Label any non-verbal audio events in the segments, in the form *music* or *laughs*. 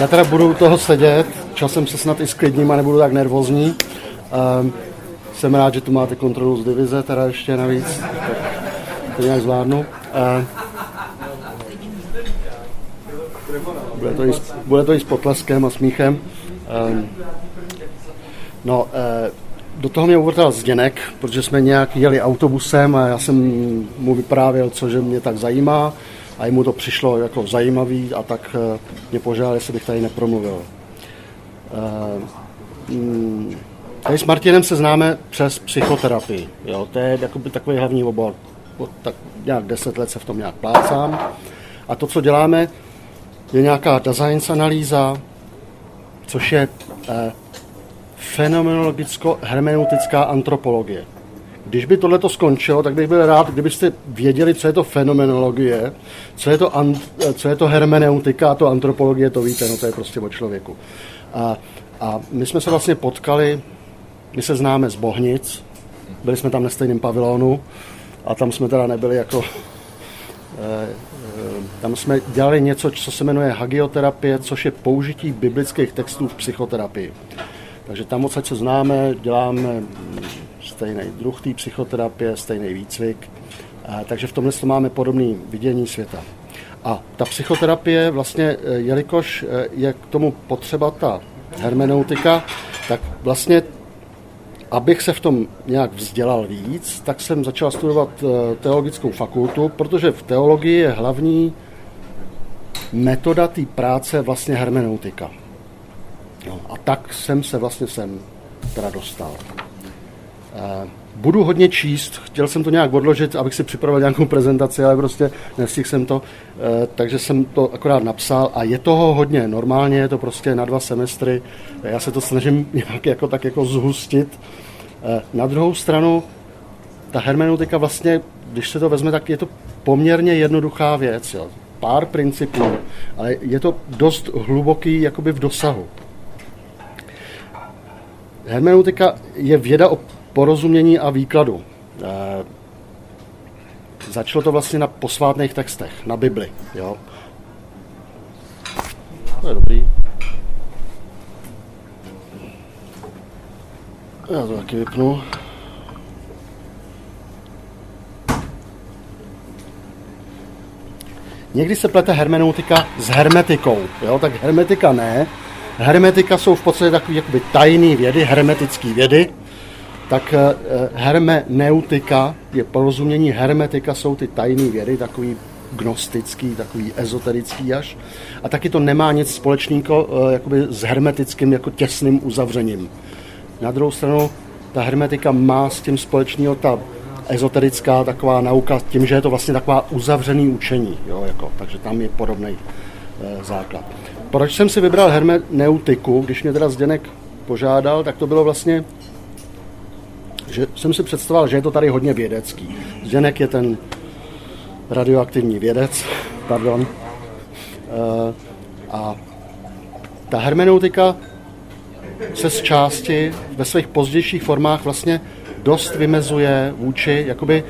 já teda budu u toho sedět, časem se snad i sklidním a nebudu tak nervózní. Um, jsem rád, že tu máte kontrolu z divize, teda ještě navíc, tak to nějak zvládnu. Uh, bude, to i, bude to i s potleskem a smíchem. Um, no, uh, do toho mě uvrtal Zděnek, protože jsme nějak jeli autobusem a já jsem mu vyprávěl, co že mě tak zajímá a jemu to přišlo jako zajímavý a tak eh, mě požádal, jestli bych tady nepromluvil. Eh, mm, tady s Martinem se známe přes psychoterapii. Jo? To je jakoby takový hlavní obor. Tak nějak deset let se v tom nějak plácám. A to, co děláme, je nějaká design analýza, což je eh, fenomenologicko-hermeneutická antropologie. Když by tohle skončilo, tak bych byl rád, kdybyste věděli, co je to fenomenologie, co je to, co je to hermeneutika to antropologie, to víte, no to je prostě o člověku. A, a my jsme se vlastně potkali, my se známe z Bohnic, byli jsme tam na stejném pavilonu a tam jsme teda nebyli jako eh, eh, tam jsme dělali něco, co se jmenuje hagioterapie, což je použití biblických textů v psychoterapii. Takže tam odsaď se známe, děláme stejný druh té psychoterapie, stejný výcvik, takže v tomhle máme podobné vidění světa. A ta psychoterapie vlastně, e, jelikož e, je k tomu potřeba ta hermeneutika, tak vlastně, abych se v tom nějak vzdělal víc, tak jsem začal studovat e, teologickou fakultu, protože v teologii je hlavní metoda té práce vlastně hermeneutika. No, a tak jsem se vlastně sem teda dostal. Eh, budu hodně číst, chtěl jsem to nějak odložit, abych si připravil nějakou prezentaci, ale prostě nestihl jsem to, eh, takže jsem to akorát napsal a je toho hodně. Normálně je to prostě na dva semestry, já se to snažím *laughs* nějak jako tak jako zhustit. Eh, na druhou stranu, ta hermeneutika vlastně, když se to vezme, tak je to poměrně jednoduchá věc. Jo. Pár principů, ale je to dost hluboký jakoby v dosahu. Hermeneutika je věda o porozumění a výkladu. E, začalo to vlastně na posvátných textech, na Bibli. Jo. To je dobrý. Já to taky vypnu. Někdy se plete hermeneutika s hermetikou, jo? tak hermetika ne, Hermetika jsou v podstatě takové jakoby tajné vědy, hermetické vědy, tak eh, hermeneutika je porozumění hermetika, jsou ty tajné vědy, takový gnostický, takový ezoterický až. A taky to nemá nic společného eh, jakoby s hermetickým jako těsným uzavřením. Na druhou stranu ta hermetika má s tím společného ta ezoterická taková nauka, tím, že je to vlastně taková uzavřený učení, jo, jako, takže tam je podobný e, základ. Proč jsem si vybral hermeneutiku, když mě teda Zdenek požádal, tak to bylo vlastně, že jsem si představoval, že je to tady hodně vědecký. Zdenek je ten radioaktivní vědec, pardon. Eh, a ta hermeneutika se z části ve svých pozdějších formách vlastně dost vymezuje vůči jakoby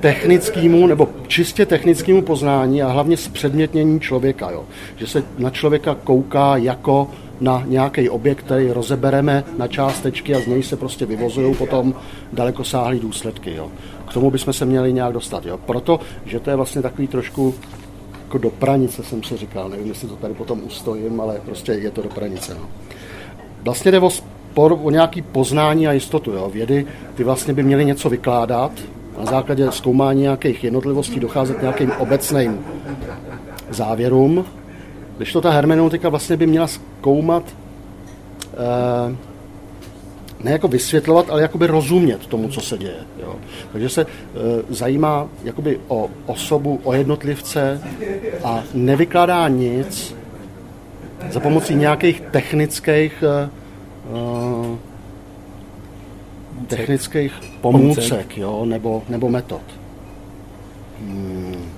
technickému nebo čistě technickému poznání a hlavně zpředmětnění člověka. Jo. Že se na člověka kouká jako na nějaký objekt, který rozebereme na částečky a z něj se prostě vyvozují potom dalekosáhlý důsledky. Jo. K tomu bychom se měli nějak dostat. Jo. Proto, že to je vlastně takový trošku jako do pranice, jsem si říkal. Nevím, jestli to tady potom ustojím, ale prostě je to do pranice. No. Vlastně jde o spor o nějaký poznání a jistotu. Jo. Vědy ty vlastně by měly něco vykládat, na základě zkoumání nějakých jednotlivostí docházet k nějakým obecným závěrům, když to ta hermeneutika vlastně by měla zkoumat eh, ne jako vysvětlovat, ale jakoby rozumět tomu, co se děje. Jo. Takže se e, zajímá jakoby o osobu, o jednotlivce a nevykládá nic za pomocí nějakých technických e, technických pomůcek, jo, nebo, nebo metod. Hmm.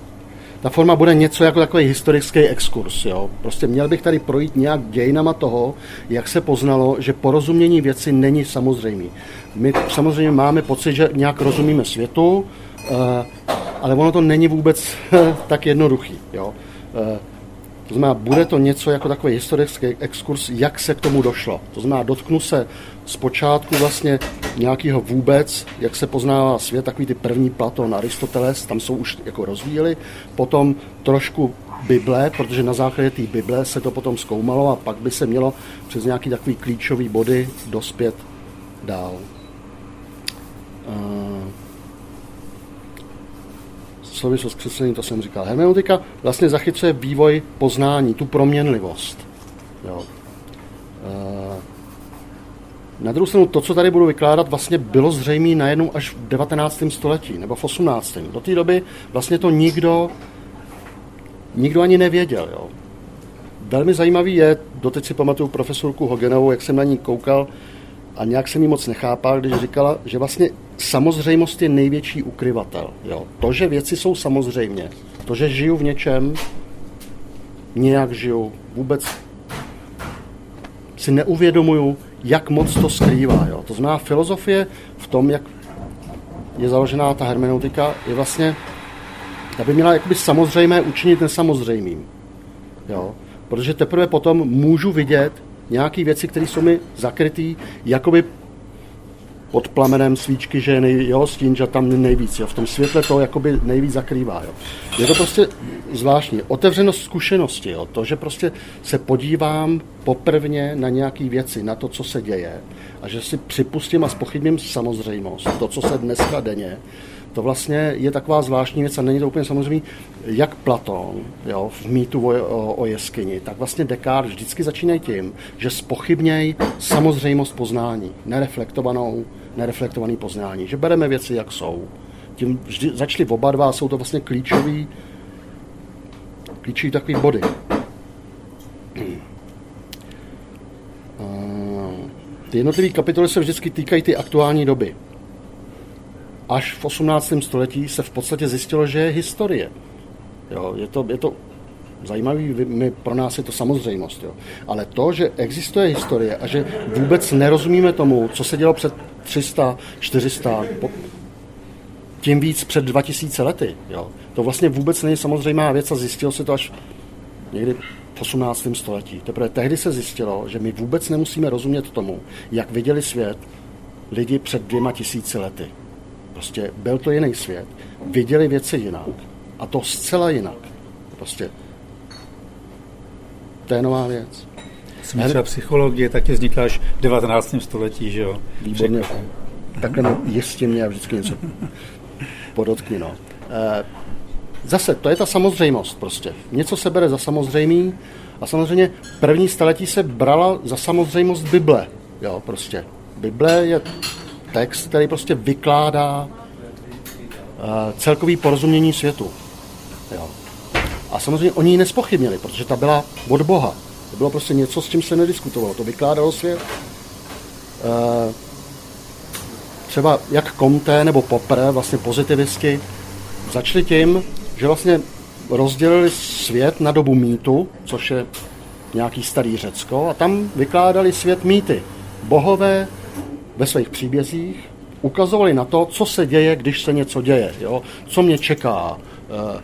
Ta forma bude něco jako takový historický exkurs. Jo. Prostě měl bych tady projít nějak dějinama toho, jak se poznalo, že porozumění věci není samozřejmý. My samozřejmě máme pocit, že nějak rozumíme světu, eh, ale ono to není vůbec *laughs* tak jednoduchý. Jo. Eh, To znamená, bude to něco jako takový historický exkurs, jak se k tomu došlo. To znamená, dotknu se zpočátku vlastně nějakého vůbec, jak se poznává svět, takový ty první Platon, Aristoteles, tam jsou už jako rozvíjeli, potom trošku Bible, protože na základě té Bible se to potom zkoumalo a pak by se mělo přes nějaký takový klíčový body dospět dál. souvislost s to jsem říkal. Hermeneutika vlastně zachycuje vývoj poznání, tu proměnlivost. Jo. Na druhou stranu, to, co tady budu vykládat, vlastně bylo zřejmé najednou až v 19. století nebo v 18. Do té doby vlastně to nikdo, nikdo ani nevěděl. Jo. Velmi zajímavý je, doteď si pamatuju profesorku Hogenovou, jak jsem na ní koukal a nějak jsem ji moc nechápal, když říkala, že vlastně samozřejmost je největší ukryvatel. Jo. To, že věci jsou samozřejmě, to, že žiju v něčem, nějak žiju, vůbec si neuvědomuju, jak moc to skrývá. Jo. To znamená, filozofie v tom, jak je založená ta hermeneutika, je vlastně, aby měla jakoby samozřejmé učinit nesamozřejmým. Jo. Protože teprve potom můžu vidět nějaké věci, které jsou mi zakrytý, jakoby pod plamenem svíčky, že je nej, jo, stín, že tam nejvíc. Jo. V tom světle to jakoby nejvíc zakrývá. Jo. Je to prostě zvláštní. Otevřenost zkušenosti, jo. to, že prostě se podívám poprvně na nějaké věci, na to, co se děje a že si připustím a spochybním samozřejmost, to, co se dneska denně, to vlastně je taková zvláštní věc a není to úplně samozřejmě, jak Platon jo, v mýtu o, o, o jeskyni, tak vlastně Descartes vždycky začínají tím, že spochybnějí samozřejmost poznání, nereflektovanou, nereflektovaný poznání, že bereme věci, jak jsou. Tím vždy začali oba dva jsou to vlastně klíčový, klíčový takový body. Ty jednotlivé kapitoly se vždycky týkají ty aktuální doby až v 18. století se v podstatě zjistilo, že je historie. Jo, je, to, je to zajímavý, my, pro nás je to samozřejmost. Jo. Ale to, že existuje historie a že vůbec nerozumíme tomu, co se dělo před 300, 400, po, tím víc před 2000 lety. Jo. To vlastně vůbec není samozřejmá věc a zjistilo se to až někdy v 18. století. Teprve tehdy se zjistilo, že my vůbec nemusíme rozumět tomu, jak viděli svět lidi před dvěma tisíci lety. Prostě byl to jiný svět. Viděli věci jinak. A to zcela jinak. Prostě to je nová věc. Jsem třeba psychologie taky vznikla až v 19. století, že jo? Výborně. Takhle no, jistě mě vždycky něco podotkni, no. E, zase, to je ta samozřejmost prostě. Něco se bere za samozřejmý a samozřejmě první staletí se brala za samozřejmost Bible. Jo, prostě. Bible je text, který prostě vykládá uh, celkový porozumění světu. Jo. A samozřejmě oni ji nespochybnili, protože ta byla od Boha. To bylo prostě něco, s čím se nediskutovalo. To vykládalo svět. Uh, třeba jak Comte nebo Popper, vlastně pozitivisti, začali tím, že vlastně rozdělili svět na dobu mýtu, což je nějaký starý Řecko, a tam vykládali svět mýty. Bohové ve svých příbězích ukazovali na to, co se děje, když se něco děje, jo? co mě čeká. Eh,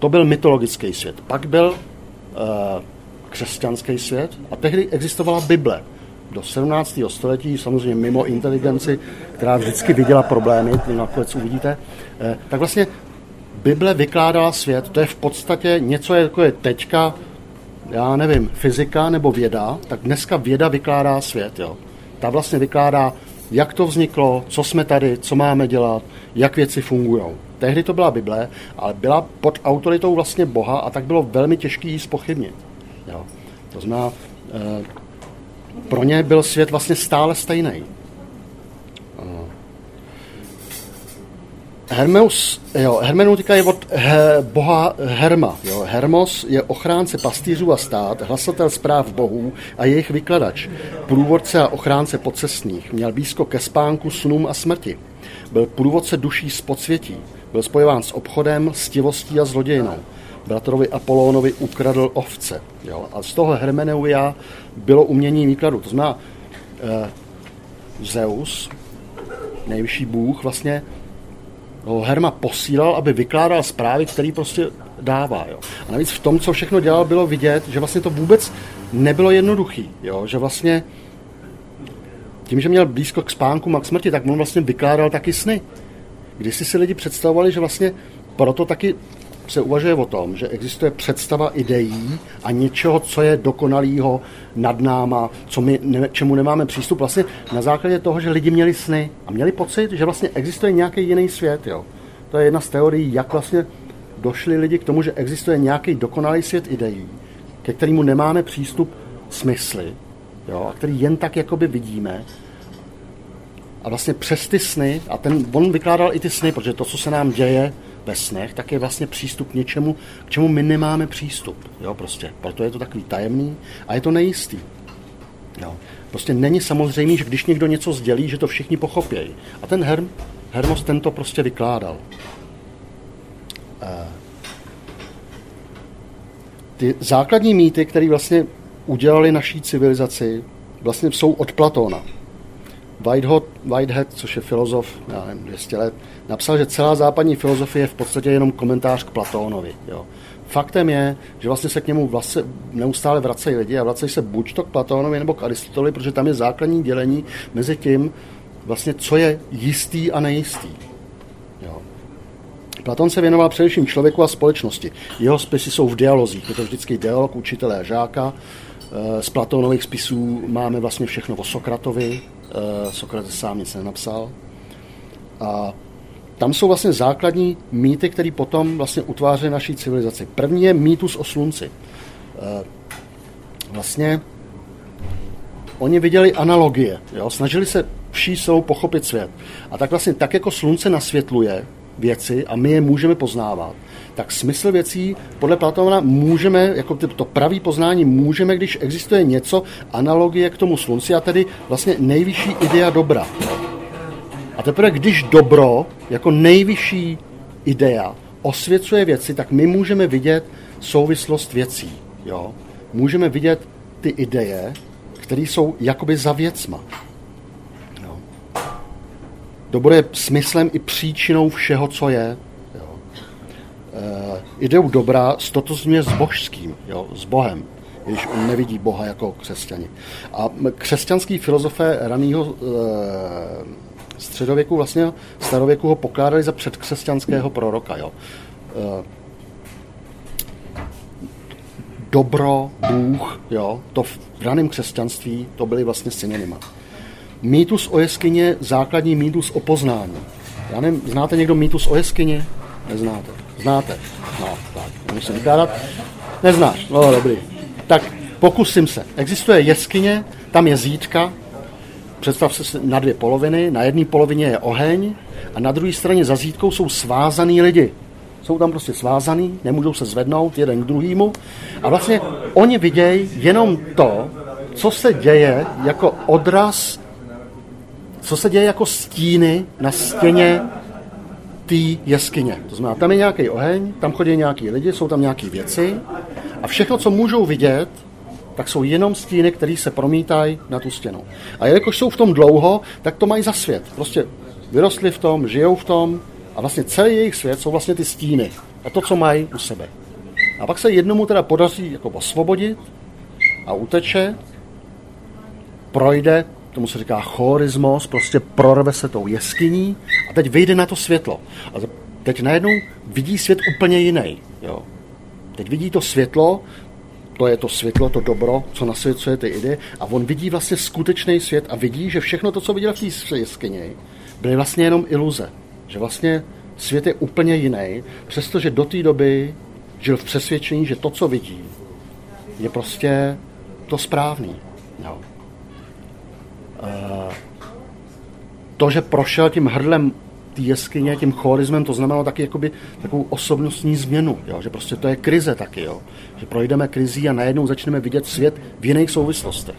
to byl mytologický svět. Pak byl eh, křesťanský svět a tehdy existovala Bible. Do 17. století, samozřejmě mimo inteligenci, která vždycky viděla problémy, nakonec uvidíte, eh, tak vlastně Bible vykládala svět. To je v podstatě něco, jako je teďka, já nevím, fyzika nebo věda, tak dneska věda vykládá svět. Jo. Ta vlastně vykládá jak to vzniklo, co jsme tady, co máme dělat, jak věci fungují. Tehdy to byla Bible, ale byla pod autoritou vlastně Boha a tak bylo velmi těžké ji spochybnit. Jo. To znamená, e, pro ně byl svět vlastně stále stejný. Hermeus, jo, hermeneutika je od he, boha Herma. Jo. Hermos je ochránce pastýřů a stát, hlasatel zpráv bohů a jejich vykladač, průvodce a ochránce pocestných. Měl blízko ke spánku, snům a smrti. Byl průvodce duší z podsvětí. Byl spojován s obchodem, stivostí a zlodějnou. Bratrovi Apolónovi ukradl ovce. Jo. A z toho hermeneuia bylo umění výkladu. To znamená, eh, Zeus, nejvyšší bůh, vlastně Herma posílal, aby vykládal zprávy, které prostě dává. Jo. A navíc v tom, co všechno dělal, bylo vidět, že vlastně to vůbec nebylo jednoduchý. Jo. Že vlastně tím, že měl blízko k spánku a k smrti, tak on vlastně vykládal taky sny. Když si si lidi představovali, že vlastně proto taky se uvažuje o tom, že existuje představa ideí a něčeho, co je dokonalého nad náma, co my, ne, čemu nemáme přístup, vlastně na základě toho, že lidi měli sny a měli pocit, že vlastně existuje nějaký jiný svět. Jo. To je jedna z teorií, jak vlastně došli lidi k tomu, že existuje nějaký dokonalý svět ideí, ke kterému nemáme přístup smysly, jo, a který jen tak jakoby vidíme. A vlastně přes ty sny, a ten, on vykládal i ty sny, protože to, co se nám děje ve snech, tak je vlastně přístup k něčemu, k čemu my nemáme přístup. Jo, prostě. Proto je to takový tajemný a je to nejistý. Jo. Prostě není samozřejmé, že když někdo něco sdělí, že to všichni pochopějí. A ten Herm, Hermos tento prostě vykládal. Eh, ty základní mýty, které vlastně udělali naší civilizaci, vlastně jsou od Platóna. Whitehead, Whitehead, což je filozof, já nevím, 200 let, napsal, že celá západní filozofie je v podstatě jenom komentář k Platónovi. Jo. Faktem je, že vlastně se k němu vlastně neustále vracejí lidi a vracejí se buď to k Platónovi nebo k Aristoteli, protože tam je základní dělení mezi tím, vlastně, co je jistý a nejistý. Jo. Platon se věnoval především člověku a společnosti. Jeho spisy jsou v dialozích. Je to vždycky dialog učitele a žáka. Eh, z Platónových spisů máme vlastně všechno o Sokratovi. Eh, Sokrates sám nic nenapsal. A tam jsou vlastně základní mýty, které potom vlastně utváří naší civilizaci. První je mýtus o slunci. Eh, vlastně oni viděli analogie, jo? snažili se vší silou pochopit svět. A tak vlastně tak, jako slunce nasvětluje věci a my je můžeme poznávat, tak smysl věcí podle Platona můžeme, jako to pravý poznání můžeme, když existuje něco, analogie k tomu slunci a tedy vlastně nejvyšší idea dobra. A teprve když dobro, jako nejvyšší idea, osvěcuje věci, tak my můžeme vidět souvislost věcí. Jo? Můžeme vidět ty ideje, které jsou jakoby za věcma. Jo? Dobro je smyslem i příčinou všeho, co je. E, ideu dobra stotozňuje s božským, jo? s Bohem, když on nevidí Boha jako křesťani. A křesťanský filozofé raného e, středověku, vlastně starověku ho pokládali za předkřesťanského proroka. Jo. Eh, dobro, Bůh, jo, to v raném křesťanství to byly vlastně synonyma. Mýtus o jeskyně, základní mýtus o poznání. Já nevím, znáte někdo mýtus o jeskyni? Neznáte. Znáte? No, tak, musím vykládat. Neznáš? No, dobrý. Tak pokusím se. Existuje jeskyně, tam je zítka, Představ se na dvě poloviny. Na jedné polovině je oheň a na druhé straně za zítkou jsou svázaný lidi. Jsou tam prostě svázaný, nemůžou se zvednout jeden k druhému. A vlastně oni vidějí jenom to, co se děje jako odraz, co se děje jako stíny na stěně té jeskyně. To znamená, tam je nějaký oheň, tam chodí nějaký lidi, jsou tam nějaké věci a všechno, co můžou vidět, tak jsou jenom stíny, které se promítají na tu stěnu. A jelikož jsou v tom dlouho, tak to mají za svět. Prostě vyrostli v tom, žijou v tom a vlastně celý jejich svět jsou vlastně ty stíny a to, co mají u sebe. A pak se jednomu teda podaří jako osvobodit a uteče, projde, tomu se říká chorismos, prostě prorve se tou jeskyní a teď vyjde na to světlo. A teď najednou vidí svět úplně jiný. Jo. Teď vidí to světlo, to je to světlo, to dobro, co nasvěcuje ty ideje. A on vidí vlastně skutečný svět a vidí, že všechno to, co viděl v té jeskyni, byly vlastně jenom iluze. Že vlastně svět je úplně jiný, přestože do té doby žil v přesvědčení, že to, co vidí, je prostě to správný. Jo. Uh, to, že prošel tím hrdlem té jeskyně, tím chorismem, to znamenalo taky jakoby takovou osobnostní změnu, jo? že prostě to je krize taky, jo? že projdeme krizí a najednou začneme vidět svět v jiných souvislostech.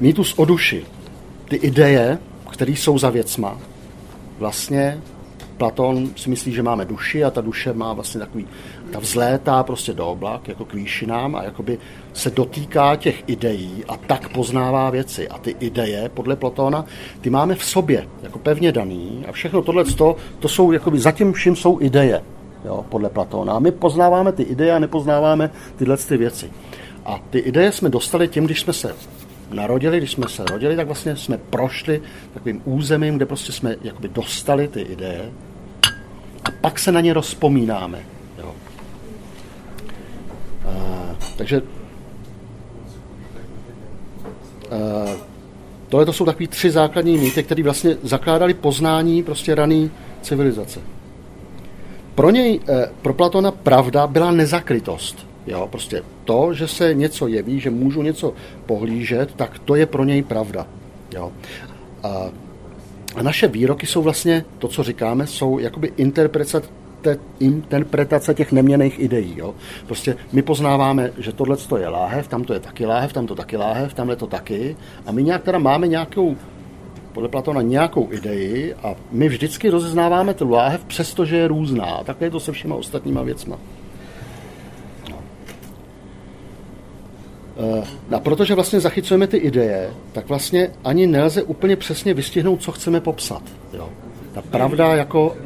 Mýtus o duši, ty ideje, které jsou za věcma, vlastně Platon si myslí, že máme duši a ta duše má vlastně takový, ta vzlétá prostě do oblak, jako k výšinám a jakoby se dotýká těch ideí a tak poznává věci. A ty ideje, podle Platona, ty máme v sobě, jako pevně daný a všechno tohle, to, to jsou, jakoby, zatím vším jsou ideje, jo, podle Platona. A my poznáváme ty ideje a nepoznáváme tyhle ty věci. A ty ideje jsme dostali tím, když jsme se narodili, když jsme se rodili, tak vlastně jsme prošli takovým územím, kde prostě jsme jakoby dostali ty ideje a pak se na ně rozpomínáme. Jo. A, takže tohle to jsou takový tři základní mýty, které vlastně zakládali poznání prostě raný civilizace. Pro něj, eh, pro Platona pravda byla nezakrytost. Jo, prostě to, že se něco jeví, že můžu něco pohlížet, tak to je pro něj pravda. Jo. A, a naše výroky jsou vlastně, to, co říkáme, jsou jakoby interpretace, interpretace těch neměných ideí. Jo. Prostě my poznáváme, že tohle je láhev, tam to je taky láhev, tam to taky láhev, tamhle to taky. A my nějak teda máme nějakou podle Platona nějakou idei a my vždycky rozeznáváme tu láhev, přestože je různá. Takhle je to se všema ostatníma věcma. Eh, a protože vlastně zachycujeme ty ideje, tak vlastně ani nelze úplně přesně vystihnout, co chceme popsat. Jo. Ta pravda jako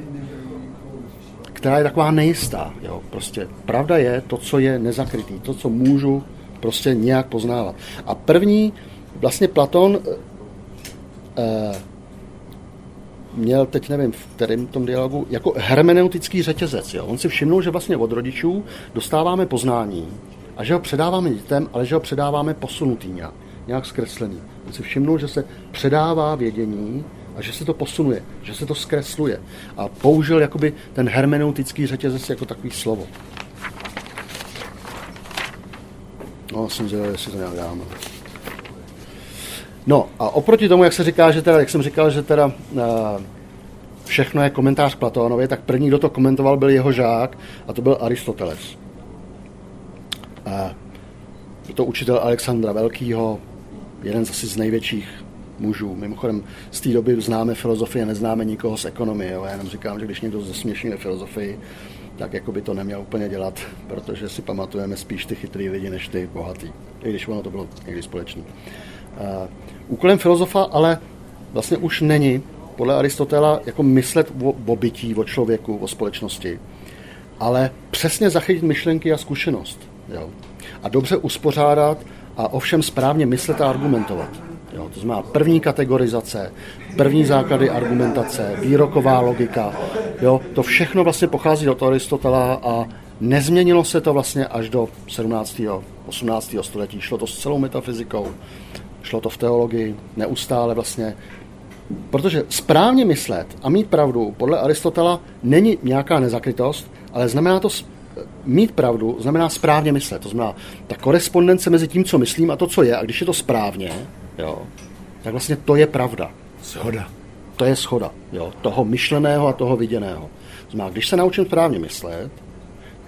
která je taková nejistá. Jo. Prostě pravda je to, co je nezakrytý, to, co můžu prostě nějak poznávat. A první, vlastně Platon eh, měl, teď nevím, v kterém tom dialogu, jako hermeneutický řetězec. Jo. On si všimnul, že vlastně od rodičů dostáváme poznání, a že ho předáváme dětem, ale že ho předáváme posunutý nějak, nějak zkreslený. On si všimnul, že se předává vědění a že se to posunuje, že se to zkresluje. A použil jakoby ten hermeneutický řetězec jako takový slovo. No, jsem zvědavý, jestli to nějak dáme. No a oproti tomu, jak se říká, že teda, jak jsem říkal, že teda uh, všechno je komentář Platónovi, tak první, kdo to komentoval, byl jeho žák a to byl Aristoteles. Je to učitel Alexandra Velkýho, jeden z asi z největších mužů. Mimochodem, z té doby známe filozofii a neznáme nikoho z ekonomie. Jo. Já jenom říkám, že když někdo zesměšňuje filozofii, tak jako by to neměl úplně dělat, protože si pamatujeme spíš ty chytrý lidi, než ty bohatý. I když ono to bylo někdy společné. Uh, úkolem filozofa ale vlastně už není podle Aristotela jako myslet o, o bytí, o člověku, o společnosti, ale přesně zachytit myšlenky a zkušenost. Jo. A dobře uspořádat a ovšem správně myslet a argumentovat. Jo, to znamená první kategorizace, první základy argumentace, výroková logika. Jo, to všechno vlastně pochází od Aristotela a nezměnilo se to vlastně až do 17. 18. století. Šlo to s celou metafyzikou, šlo to v teologii, neustále vlastně. Protože správně myslet a mít pravdu podle Aristotela není nějaká nezakrytost, ale znamená to mít pravdu znamená správně myslet. To znamená, ta korespondence mezi tím, co myslím a to, co je, a když je to správně, jo, tak vlastně to je pravda. Shoda. To je schoda, jo, toho myšleného a toho viděného. Znamená, když se naučím správně myslet,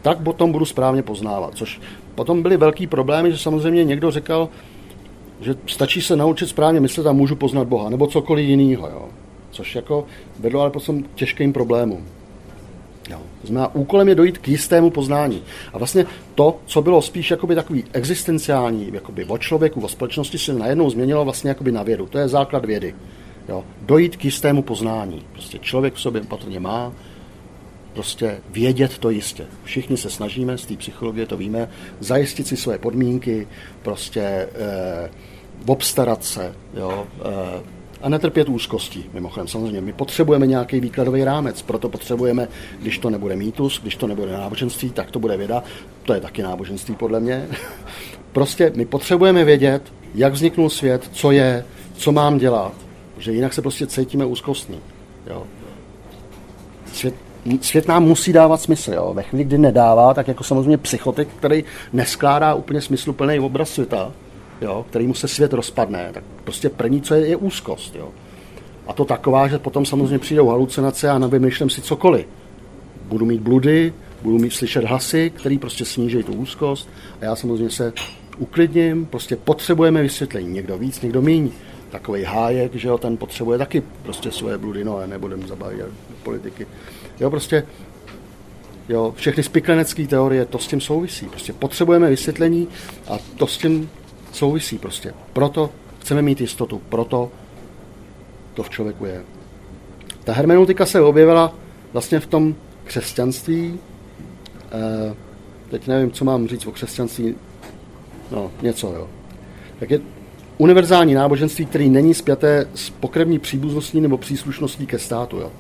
tak potom budu správně poznávat. Což potom byly velký problémy, že samozřejmě někdo říkal, že stačí se naučit správně myslet a můžu poznat Boha, nebo cokoliv jiného. Jo. Což jako vedlo ale potom těžkým problémům. To znamená, úkolem je dojít k jistému poznání. A vlastně to, co bylo spíš jakoby takový existenciální, jakoby o člověku, o společnosti, se najednou změnilo vlastně jakoby na vědu. To je základ vědy. Jo. Dojít k jistému poznání. Prostě člověk v sobě patrně má prostě vědět to jistě. Všichni se snažíme, z té psychologie to víme, zajistit si své podmínky, prostě eh, obstarat se, jo, eh, a netrpět úzkostí. Mimochodem, samozřejmě, my potřebujeme nějaký výkladový rámec, proto potřebujeme, když to nebude mýtus, když to nebude náboženství, tak to bude věda. To je taky náboženství, podle mě. *laughs* prostě my potřebujeme vědět, jak vzniknul svět, co je, co mám dělat, že jinak se prostě cítíme úzkostní. Jo. Svět, svět nám musí dávat smysl. Jo. Ve chvíli, kdy nedává, tak jako samozřejmě psychotik, který neskládá úplně smysluplný obraz světa, jo, kterýmu se svět rozpadne, tak prostě první, co je, je úzkost. Jo. A to taková, že potom samozřejmě přijdou halucinace a nevymýšlím si cokoliv. Budu mít bludy, budu mít slyšet hlasy, který prostě sníží tu úzkost a já samozřejmě se uklidním, prostě potřebujeme vysvětlení. Někdo víc, někdo míň. takový hájek, že jo, ten potřebuje taky prostě svoje bludy, no ale nebudem zabavit politiky. Jo, prostě Jo, všechny spiklenecké teorie, to s tím souvisí. Prostě potřebujeme vysvětlení a to s tím souvisí prostě. Proto chceme mít jistotu, proto to v člověku je. Ta hermeneutika se objevila vlastně v tom křesťanství. E, teď nevím, co mám říct o křesťanství. No, něco, jo. Tak je univerzální náboženství, který není spjaté s pokrevní příbuzností nebo příslušností ke státu, jo.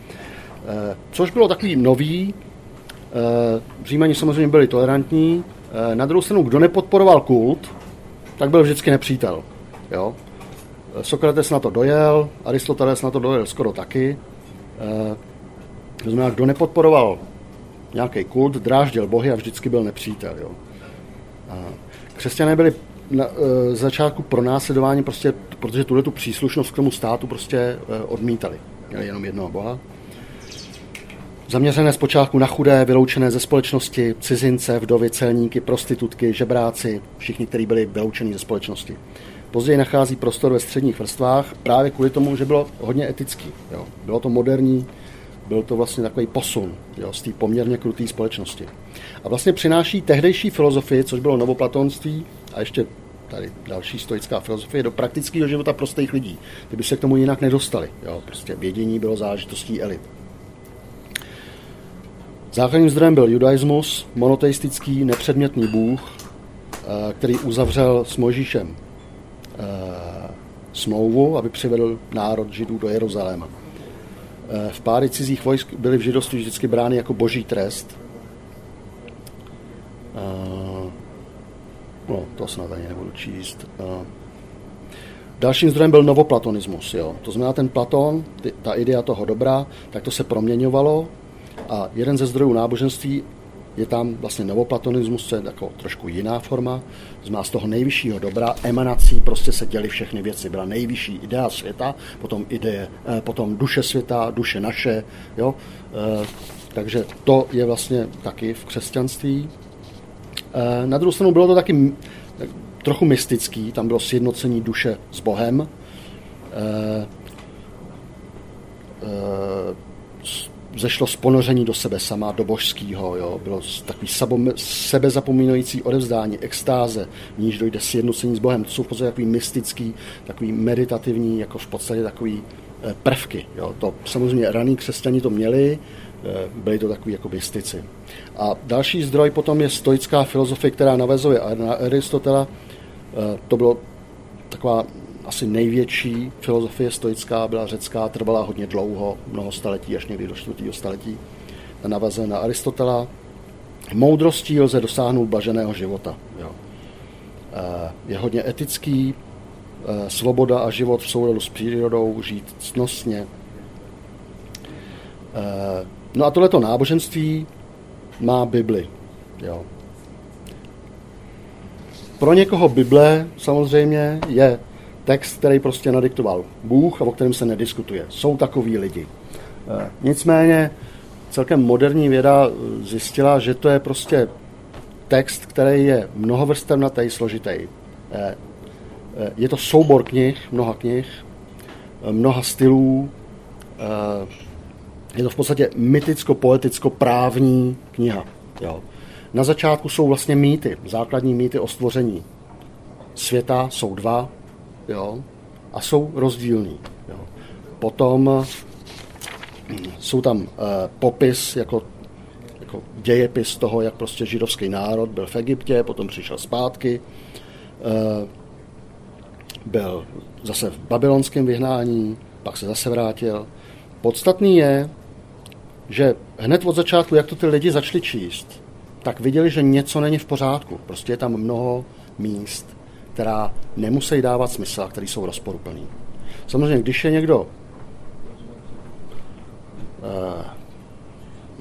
E, což bylo takový nový, e, Římani samozřejmě byli tolerantní, na druhou stranu, kdo nepodporoval kult, tak byl vždycky nepřítel. Jo? Sokrates na to dojel, Aristoteles na to dojel skoro taky. Eh, to znamená, kdo nepodporoval nějaký kult, dráždil bohy a vždycky byl nepřítel. Jo. Křesťané byli na e, začátku pro následování, prostě, protože tuhle tu příslušnost k tomu státu prostě e, odmítali. Měli jenom jednoho boha. Zaměřené zpočátku na chudé, vyloučené ze společnosti, cizince, vdovy, celníky, prostitutky, žebráci, všichni, kteří byli vyloučeni ze společnosti. Později nachází prostor ve středních vrstvách právě kvůli tomu, že bylo hodně etický. Jo. Bylo to moderní, byl to vlastně takový posun jo, z té poměrně kruté společnosti. A vlastně přináší tehdejší filozofii, což bylo novoplatonství a ještě tady další stoická filozofie, do praktického života prostých lidí. Ty by se k tomu jinak nedostali. Jo. Prostě vědění bylo záležitostí elit. Základním zdrojem byl judaismus, monoteistický, nepředmětný bůh, eh, který uzavřel s Mojžíšem Eh, smlouvu, aby přivedl národ židů do Jeruzaléma. Eh, v páry cizích vojsk byly v židovství vždycky brány jako boží trest. No, to snad ani nebudu číst. Dalším zdrojem byl novoplatonismus. Jo. To znamená, ten Platon, ta idea toho dobra, tak to se proměňovalo a jeden ze zdrojů náboženství je tam vlastně novoplatonismus, co je jako trošku jiná forma, znamená z toho nejvyššího dobra, emanací prostě se děly všechny věci. Byla nejvyšší idea světa, potom ideje, eh, potom duše světa, duše naše, jo. Eh, takže to je vlastně taky v křesťanství. Eh, na druhou stranu bylo to taky trochu mystický, tam bylo sjednocení duše s Bohem zešlo z ponoření do sebe sama, do božského. Jo. Bylo takový sebezapomínající odevzdání, extáze, v níž dojde sjednocení s Bohem. To jsou v podstatě takový mystický, takový meditativní, jako v podstatě takový eh, prvky. Jo. To samozřejmě raní křesťani to měli, eh, byli to takový jako mystici. A další zdroj potom je stoická filozofie, která navezuje na Aristotela. Eh, to bylo taková asi největší filozofie stoická byla řecká, trvala hodně dlouho, mnoho staletí, až někdy do čtvrtého staletí. Navazuje na Aristotela. Moudrostí lze dosáhnout blaženého života. Jo. Eh, je hodně etický, eh, svoboda a život v souladu s přírodou, žít cnostně. Eh, no a tohleto náboženství má Bibli. Jo. Pro někoho Bible samozřejmě je text, který prostě nadiktoval Bůh a o kterém se nediskutuje. Jsou takový lidi. E, nicméně celkem moderní věda zjistila, že to je prostě text, který je mnohovrstevnatý, složitý. E, e, je to soubor knih, mnoha knih, mnoha stylů. Je to v podstatě myticko-poeticko-právní kniha. Jo. Na začátku jsou vlastně mýty, základní mýty o stvoření světa jsou dva, jo, a jsou rozdílní. Jo. Potom jsou tam uh, popis jako, jako dějepis toho, jak prostě židovský národ byl v Egyptě, potom přišel zpátky, uh, byl zase v babylonském vyhnání, pak se zase vrátil. Podstatný je, že hned od začátku, jak to ty lidi začali číst, tak viděli, že něco není v pořádku. Prostě je tam mnoho míst, která nemusí dávat smysl a které jsou rozporuplný. Samozřejmě, když je někdo, eh,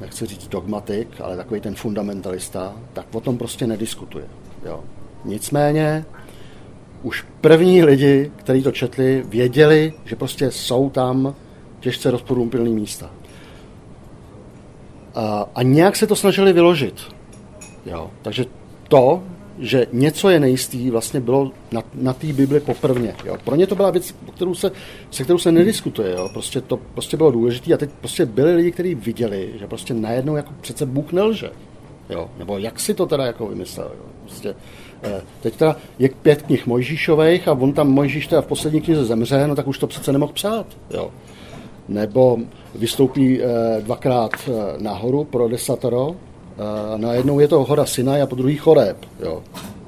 nechci říct dogmatik, ale takový ten fundamentalista, tak o tom prostě nediskutuje. Jo. Nicméně, už první lidi, kteří to četli, věděli, že prostě jsou tam těžce rozporuplný místa. A, a nějak se to snažili vyložit. Jo. Takže to že něco je nejistý, vlastně bylo na, na té Bibli poprvně. Jo. Pro ně to byla věc, kterou se, se kterou se nediskutuje. Jo. Prostě to prostě bylo důležité a teď prostě byli lidi, kteří viděli, že prostě najednou jako přece Bůh nelže. Jo. Nebo jak si to teda jako vymyslel. Jo. Prostě, eh, teď teda je pět knih Mojžíšových a on tam Mojžíš teda v poslední knize zemře, no tak už to přece nemohl psát. Jo. Nebo vystoupí eh, dvakrát eh, nahoru pro desatoro, a najednou je to hora Sinaj a po druhý Choreb. Jo.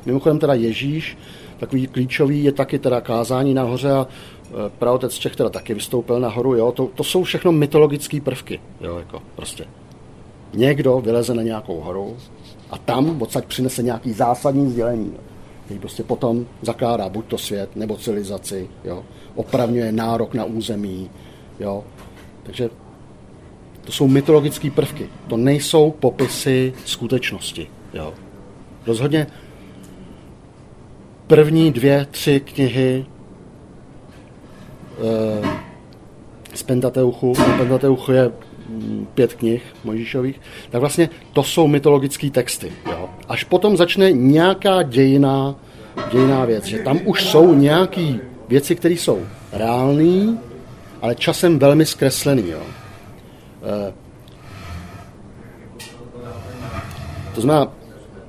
Mimochodem teda Ježíš, takový klíčový, je taky teda kázání nahoře a e, pravotec Čech teda taky vystoupil nahoru. Jo. To, to jsou všechno mytologické prvky. Jo, jako prostě. Někdo vyleze na nějakou horu a tam odsaď přinese nějaký zásadní sdělení, jo, který prostě potom zakládá buď to svět, nebo civilizaci, jo, opravňuje nárok na území, jo. Takže to jsou mytologické prvky. To nejsou popisy skutečnosti. Jo. Rozhodně první dvě, tři knihy e, z Pentateuchu, na Pentateuchu je mm, pět knih Mojžíšových, tak vlastně to jsou mytologické texty. Jo. Až potom začne nějaká dějiná, dějiná věc, že tam už jsou nějaké věci, které jsou reální, ale časem velmi zkreslený. Jo. Eh, to znamená,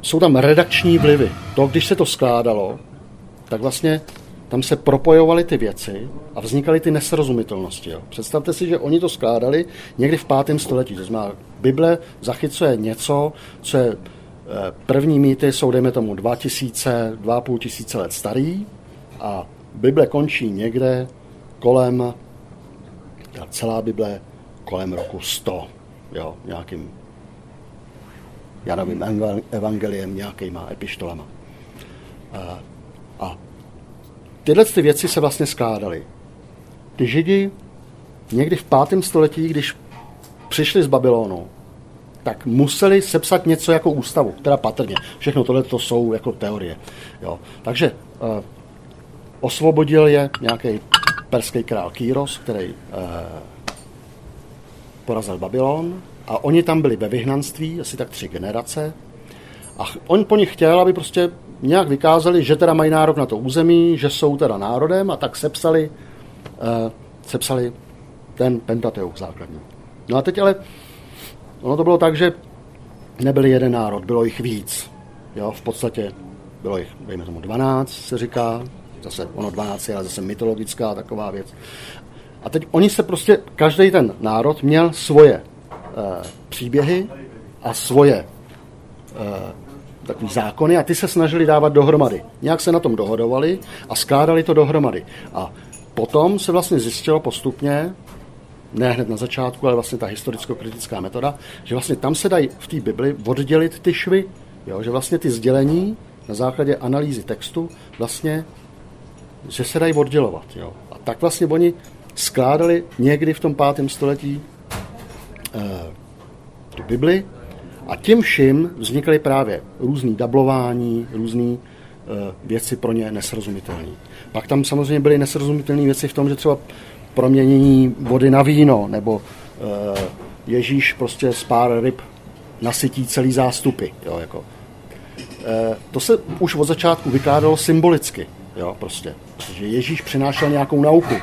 jsou tam redakční vlivy. To, když se to skládalo, tak vlastně tam se propojovaly ty věci a vznikaly ty nesrozumitelnosti. Jo. Představte si, že oni to skládali někdy v pátém století. To znamená, Bible zachycuje něco, co je eh, první mýty jsou, dejme tomu, 2000, 2,5 tisíce let starý a Bible končí někde kolem, celá Bible kolem roku 100, jo, nějakým Janovým evangeliem, nějakýma epištolama. A, a tyhle ty věci se vlastně skládaly. Ty židi někdy v pátém století, když přišli z Babylonu, tak museli sepsat něco jako ústavu, teda patrně. Všechno tohle to jsou jako teorie. Jo. Takže uh, osvobodil je nějaký perský král Kýros, který uh, porazil Babylon a oni tam byli ve vyhnanství, asi tak tři generace. A on po nich chtěl, aby prostě nějak vykázali, že teda mají nárok na to území, že jsou teda národem a tak sepsali, uh, sepsali ten Pentateuch základní. No a teď ale, ono to bylo tak, že nebyli jeden národ, bylo jich víc. Jo, v podstatě bylo jich, dejme tomu, 12, se říká, zase ono 12 je ale zase mytologická taková věc. A teď oni se prostě, každý ten národ měl svoje e, příběhy a svoje e, takový zákony a ty se snažili dávat dohromady. Nějak se na tom dohodovali a skládali to dohromady. A potom se vlastně zjistilo postupně, ne hned na začátku, ale vlastně ta historicko-kritická metoda, že vlastně tam se dají v té Bibli oddělit ty švy, jo? že vlastně ty sdělení na základě analýzy textu vlastně, že se dají oddělovat. Jo? A tak vlastně oni skládali někdy v tom pátém století uh, tu Bibli a tím vším vznikaly právě různý dublování, různé uh, věci pro ně nesrozumitelné. Pak tam samozřejmě byly nesrozumitelné věci v tom, že třeba proměnění vody na víno, nebo uh, Ježíš prostě z pár ryb nasytí celý zástupy. Jo, jako. Uh, to se už od začátku vykládalo symbolicky, jo, prostě. Že Ježíš přinášel nějakou nauku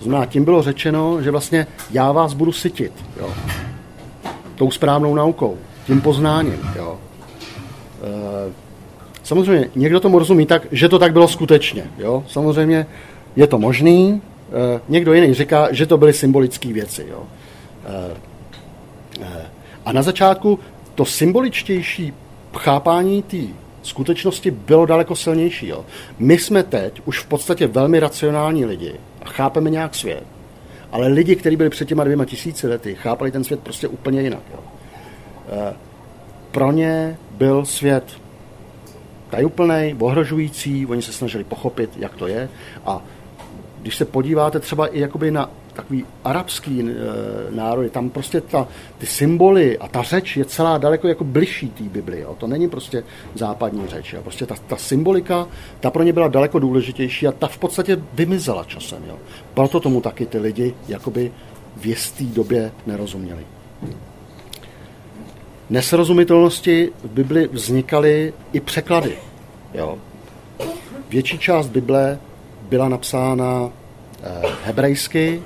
to znamená, tím bylo řečeno, že vlastně já vás budu sytit. Jo. Tou správnou naukou, tím poznáním. Jo. E, samozřejmě, někdo tomu rozumí tak, že to tak bylo skutečně. Jo. Samozřejmě je to možný, e, někdo jiný říká, že to byly symbolické věci. Jo. E, e, a na začátku to symboličtější chápání té skutečnosti bylo daleko silnější. Jo. My jsme teď už v podstatě velmi racionální lidi chápeme nějak svět. Ale lidi, kteří byli před těma dvěma tisíci lety, chápali ten svět prostě úplně jinak. Jo. E, pro ně byl svět tajuplný, ohrožující, oni se snažili pochopit, jak to je. A když se podíváte třeba i jakoby na takový arabský e, národy, tam prostě ta, ty symboly a ta řeč je celá daleko jako bližší té Bibli. Jo. To není prostě západní řeč. Jo. Prostě ta, ta symbolika, ta pro ně byla daleko důležitější a ta v podstatě vymizela časem. Jo. Proto tomu taky ty lidi jakoby v jisté době nerozuměli. Nesrozumitelnosti v Bibli vznikaly i překlady. Jo. Větší část Bible byla napsána eh, hebrejsky.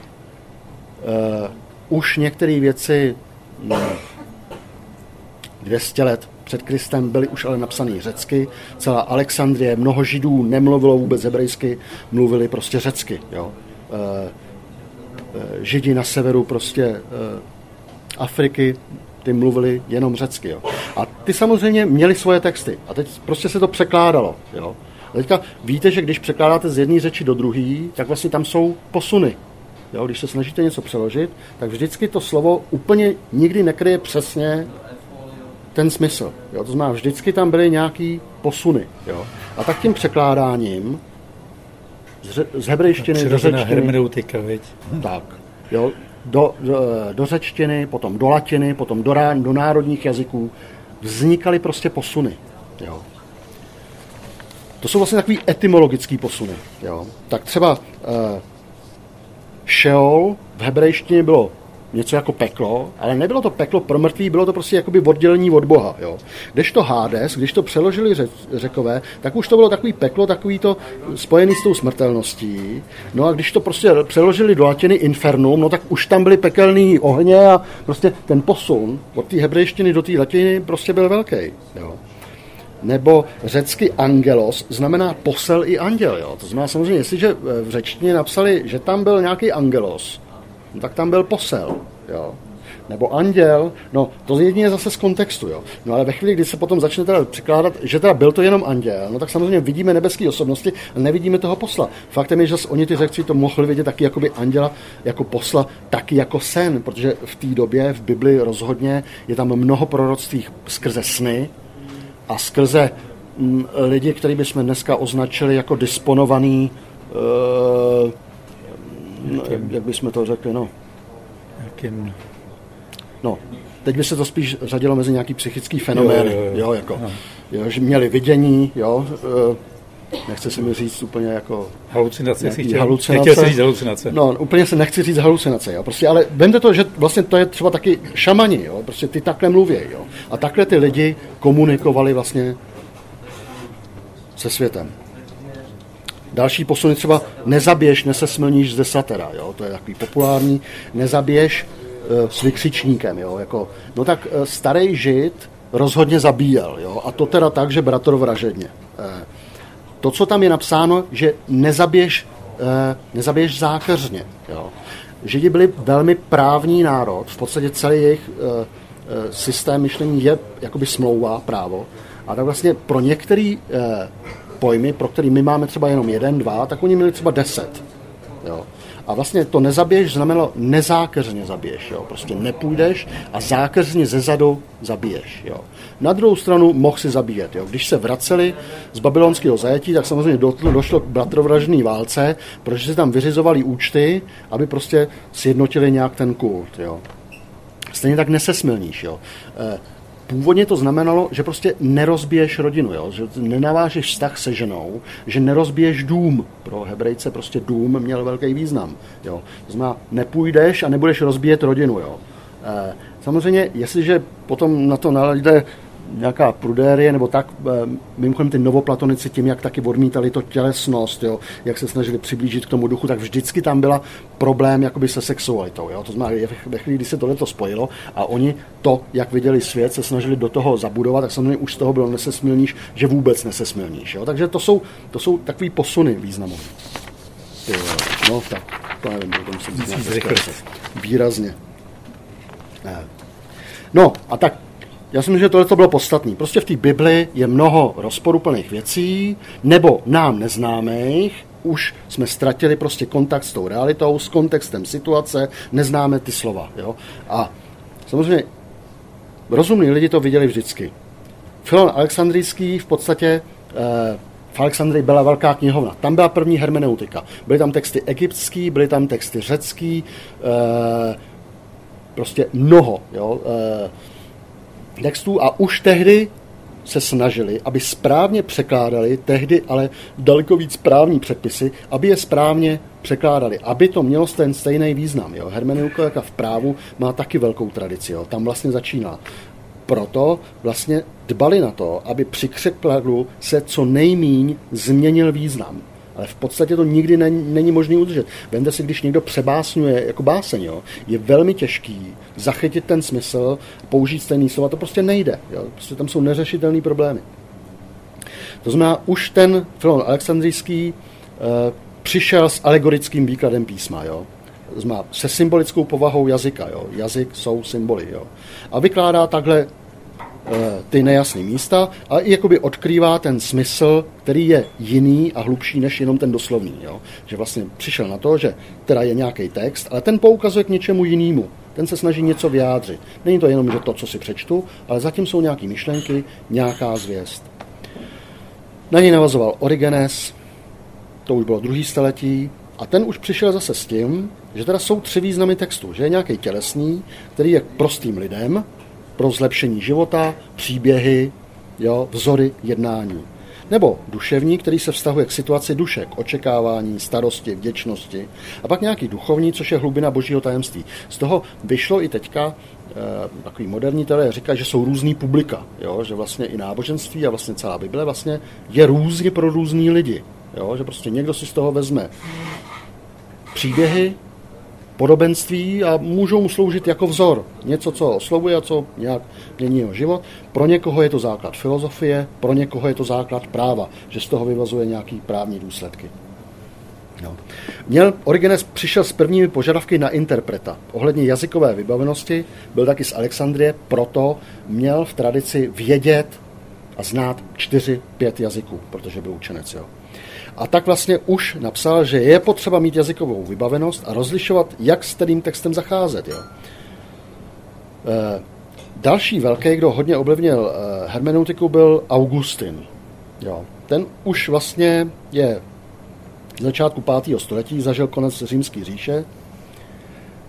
Eh, už některé věci no, 200 let před Kristem byly už ale napsané řecky. Celá Alexandrie, mnoho židů nemluvilo vůbec hebrejsky, mluvili prostě řecky. Jo. Eh, eh, Židi na severu prostě Afriky, ty mluvili jenom řecky. Jo. A ty samozřejmě měli svoje texty. A teď prostě se to překládalo. Jo. A teďka víte, že když překládáte z jedné řeči do druhé, tak vlastně tam jsou posuny. Jo, když se snažíte něco přeložit, tak vždycky to slovo úplně nikdy nekryje přesně ten smysl. Jo? To znamená, vždycky tam byly nějaký posuny. Jo? A tak tím překládáním z, z hebrejštiny do řečtiny... hermeneutika, viď? Tak. Jo? Do, do, do řečtiny, potom do latiny, potom do, do národních jazyků vznikaly prostě posuny. Jo? To jsou vlastně takový etymologický posuny. Jo? Tak třeba uh, Sheol v hebrejštině bylo něco jako peklo, ale nebylo to peklo pro mrtvý, bylo to prostě jakoby oddělení od Boha. Jo. Když to Hades, když to přeložili řekové, tak už to bylo takový peklo, takový to spojený s tou smrtelností. No a když to prostě přeložili do latiny infernum, no tak už tam byly pekelný ohně a prostě ten posun od té hebrejštiny do té latiny prostě byl velký. Jo nebo řecky angelos znamená posel i anděl. Jo? To znamená samozřejmě, jestliže v řečtině napsali, že tam byl nějaký angelos, no, tak tam byl posel. Jo. Nebo anděl, no to jedině zase z kontextu, jo. No ale ve chvíli, kdy se potom začne teda překládat, že teda byl to jenom anděl, no tak samozřejmě vidíme nebeské osobnosti a nevidíme toho posla. Faktem je, že oni ty řekci to mohli vidět taky jako by anděla, jako posla, taky jako sen, protože v té době v Bibli rozhodně je tam mnoho proroctví skrze sny a skrze m, lidi, který bychom dneska označili jako disponovaný uh, no, jak, jak bychom to řekli, no. Jakým... No, teď by se to spíš řadilo mezi nějaký psychický fenomény, jo, jo, jo. jo jako, no. jo, že měli vidění, jo, eh, nechce se mi říct úplně jako... Halucinace, chtěl, halucinace. Nechtěl říct halucinace. No, úplně se nechci říct halucinace, jo, prostě, ale vemte to, že vlastně to je třeba taky šamani, jo, prostě ty takhle mluví, jo, a takhle ty lidi komunikovali vlastně se světem. Další posuny třeba nezabiješ, nesesmlníš ze satera, jo? to je takový populární, nezabiješ e, s vykřičníkem, jo? Jako, no tak e, starý žid rozhodně zabíjel, jo? a to teda tak, že bratr vražedně. E, to, co tam je napsáno, že nezabiješ, e, nezabiješ zákeřně. Jo? Židi byli velmi právní národ, v podstatě celý jejich e, e, systém myšlení je jakoby smlouva, právo, a tak vlastně pro některý e, pojmy, pro který my máme třeba jenom jeden, dva, tak oni měli třeba deset. Jo. A vlastně to nezabiješ znamenalo nezákeřně zabiješ. Jo. Prostě nepůjdeš a zákeřně ze zadu zabiješ. Jo. Na druhou stranu mohl si zabíjet. Jo. Když se vraceli z babylonského zajetí, tak samozřejmě došlo k bratrovražné válce, protože se tam vyřizovali účty, aby prostě sjednotili nějak ten kult. Jo. Stejně tak nesesmilníš. Jo. E, Původně to znamenalo, že prostě nerozbiješ rodinu, jo? že nenavážeš vztah se ženou, že nerozbiješ dům. Pro hebrejce prostě dům měl velký význam. Jo? To znamená, nepůjdeš a nebudeš rozbíjet rodinu. Jo? E, samozřejmě, jestliže potom na to nalejde nějaká prudérie nebo tak, eh, mimochodem ty novoplatonici tím, jak taky odmítali to tělesnost, jo, jak se snažili přiblížit k tomu duchu, tak vždycky tam byla problém jakoby se sexualitou. Jo. To znamená, ve chvíli, kdy se tohle to spojilo a oni to, jak viděli svět, se snažili do toho zabudovat, tak samozřejmě už z toho bylo nesesmilníš, že vůbec nesesmilníš. Jo. Takže to jsou, to jsou takový posuny významové. No tak, to nevím, to musím výrazně. No a tak já si myslím, že tohle to bylo podstatné. Prostě v té Bibli je mnoho rozporuplných věcí, nebo nám neznámých, už jsme ztratili prostě kontakt s tou realitou, s kontextem situace, neznáme ty slova. Jo? A samozřejmě rozumní lidi to viděli vždycky. Filon Alexandrijský v podstatě eh, v Alexandrii byla velká knihovna. Tam byla první hermeneutika. Byly tam texty egyptský, byly tam texty řecký, eh, prostě mnoho. Jo? Eh, textů a už tehdy se snažili, aby správně překládali, tehdy ale daleko víc správní předpisy, aby je správně překládali, aby to mělo ten stejný význam. Jo. Hermeneutika v právu má taky velkou tradici, jo. tam vlastně začíná. proto vlastně dbali na to, aby při překladu se co nejmíň změnil význam. Ale v podstatě to nikdy není, není možné udržet. Vemte si, když někdo přebásňuje jako báseň, jo, je velmi těžký zachytit ten smysl, použít stejný slova, to prostě nejde. Jo. Prostě tam jsou neřešitelné problémy. To znamená, už ten Filon Alexandrijský e, přišel s alegorickým výkladem písma. Jo. Znamená, se symbolickou povahou jazyka. Jo. Jazyk jsou symboly. Jo. A vykládá takhle ty nejasné místa a i jakoby odkrývá ten smysl, který je jiný a hlubší než jenom ten doslovný. Jo? Že vlastně přišel na to, že teda je nějaký text, ale ten poukazuje k něčemu jinému. Ten se snaží něco vyjádřit. Není to jenom, že to, co si přečtu, ale zatím jsou nějaké myšlenky, nějaká zvěst. Na něj navazoval Origenes, to už bylo druhý století, a ten už přišel zase s tím, že teda jsou tři významy textu. Že je nějaký tělesný, který je prostým lidem, pro zlepšení života, příběhy, jo, vzory jednání. Nebo duševní, který se vztahuje k situaci duše, k očekávání, starosti, vděčnosti. A pak nějaký duchovní, což je hlubina božího tajemství. Z toho vyšlo i teďka eh, takový moderní teorie říká, že jsou různý publika, jo? že vlastně i náboženství a vlastně celá Bible vlastně je různě pro různý lidi. Jo? Že prostě někdo si z toho vezme příběhy, podobenství a můžou mu sloužit jako vzor. Něco, co oslovuje a co nějak mění jeho život. Pro někoho je to základ filozofie, pro někoho je to základ práva, že z toho vyvazuje nějaký právní důsledky. No. Měl, Origenes přišel s prvními požadavky na interpreta. Ohledně jazykové vybavenosti byl taky z Alexandrie, proto měl v tradici vědět a znát čtyři, pět jazyků, protože byl učenec. Jo. A tak vlastně už napsal, že je potřeba mít jazykovou vybavenost a rozlišovat, jak s kterým textem zacházet. Jo. E, další velký, kdo hodně ovlivnil e, hermeneutiku, byl Augustin. Jo. Ten už vlastně je z začátku 5. století, zažil konec římské říše,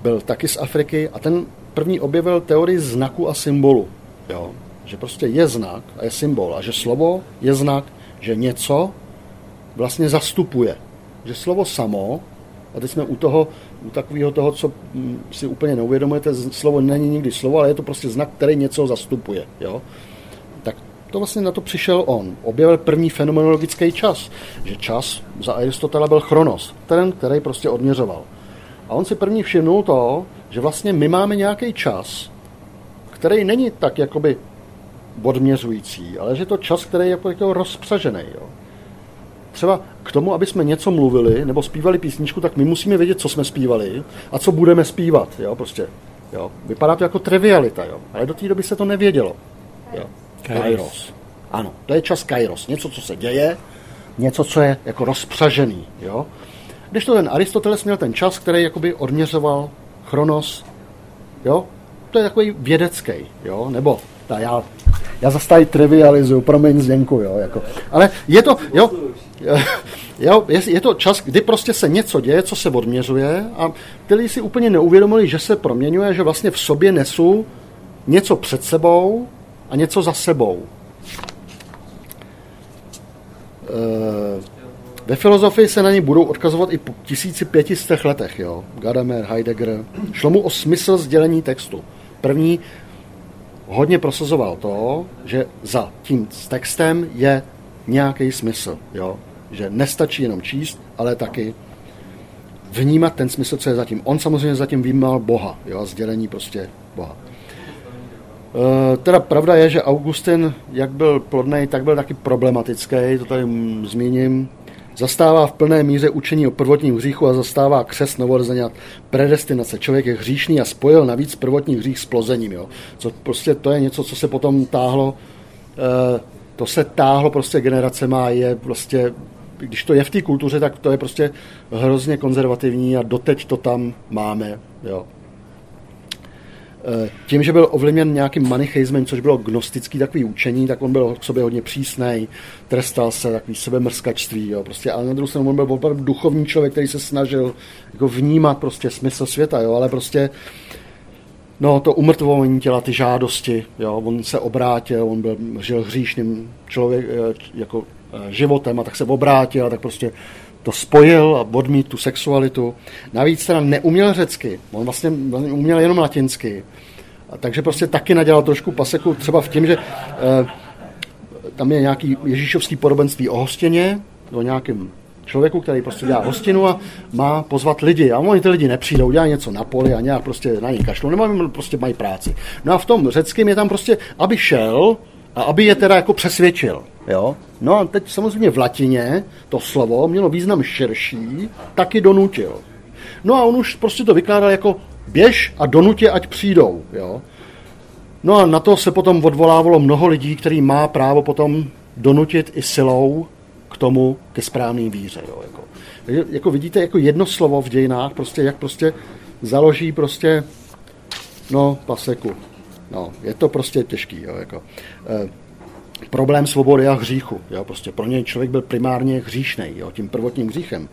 byl taky z Afriky a ten první objevil teorii znaku a symbolu. Jo. Že prostě je znak a je symbol a že slovo je znak, že něco vlastně zastupuje. Že slovo samo, a teď jsme u toho, u takového toho, co mm, si úplně neuvědomujete, slovo není nikdy slovo, ale je to prostě znak, který něco zastupuje. Jo? Tak to vlastně na to přišel on. Objevil první fenomenologický čas, že čas za Aristotela byl chronos, ten, který prostě odměřoval. A on si první všimnul to, že vlastně my máme nějaký čas, který není tak jakoby odměřující, ale že to čas, který je jako, jako rozpřažený. Jo třeba k tomu, aby jsme něco mluvili nebo zpívali písničku, tak my musíme vědět, co jsme zpívali a co budeme zpívat. Jo, prostě. Jo. Vypadá to jako trivialita, jo. ale do té doby se to nevědělo. Jo. Kairos. Ano, to je čas Kairos. Něco, co se děje, něco, co je jako rozpřažený. Jo. Když to ten Aristoteles měl ten čas, který jakoby odměřoval chronos, jo, to je takový vědecký, jo, nebo ta, já, já zase tady trivializuju, promiň Zdenku, jo, jako. Ale je to, jo, *laughs* jo, je, je to čas, kdy prostě se něco děje, co se odměřuje a ty lidi si úplně neuvědomili, že se proměňuje, že vlastně v sobě nesu něco před sebou a něco za sebou. E, ve filozofii se na ní budou odkazovat i po 1500 letech. Jo? Gadamer, Heidegger. Šlo mu o smysl sdělení textu. První hodně prosazoval to, že za tím textem je nějaký smysl. Jo? Že nestačí jenom číst, ale taky vnímat ten smysl, co je zatím. On samozřejmě zatím vnímal Boha, jo? sdělení prostě Boha. E, teda pravda je, že Augustin, jak byl plodný, tak byl taky problematický, to tady zmíním. Zastává v plné míře učení o prvotním hříchu a zastává křes novorozeně predestinace. Člověk je hříšný a spojil navíc prvotní hřích s plozením. Jo. Co prostě to je něco, co se potom táhlo, e, to se táhlo prostě generace má, je prostě, když to je v té kultuře, tak to je prostě hrozně konzervativní a doteď to tam máme. Jo. Eh, tím, že byl ovlivněn nějakým manicheismem, což bylo gnostický takový učení, tak on byl k sobě hodně přísný, trestal se, takový sebemrskačství, jo, prostě, ale na druhou stranu on byl opravdu duchovní člověk, který se snažil jako vnímat prostě smysl světa, jo, ale prostě No, to umrtvování těla, ty žádosti, jo, on se obrátil, on byl, žil hříšným člověk, eh, jako životem a tak se obrátil a tak prostě to spojil a odmít tu sexualitu. Navíc teda neuměl řecky, on vlastně, vlastně uměl jenom latinsky. A takže prostě taky nadělal trošku paseku třeba v tím, že e, tam je nějaký ježíšovský podobenství o hostěně, o nějakém člověku, který prostě dělá hostinu a má pozvat lidi. A oni ty lidi nepřijdou, dělají něco na poli a nějak prostě na ně kašlou, nebo prostě mají práci. No a v tom řeckém je tam prostě, aby šel a aby je teda jako přesvědčil. Jo? No a teď samozřejmě v latině to slovo mělo význam širší, taky donutil. No a on už prostě to vykládal jako běž a donutě, ať přijdou. Jo? No a na to se potom odvolávalo mnoho lidí, který má právo potom donutit i silou k tomu, ke správné víře. Jo, jako. jako vidíte, jako jedno slovo v dějinách, prostě jak prostě založí prostě, no, paseku. No, je to prostě těžký, jo, jako. E, problém svobody a hříchu, jo, prostě pro něj člověk byl primárně hříšný, jo, tím prvotním hříchem.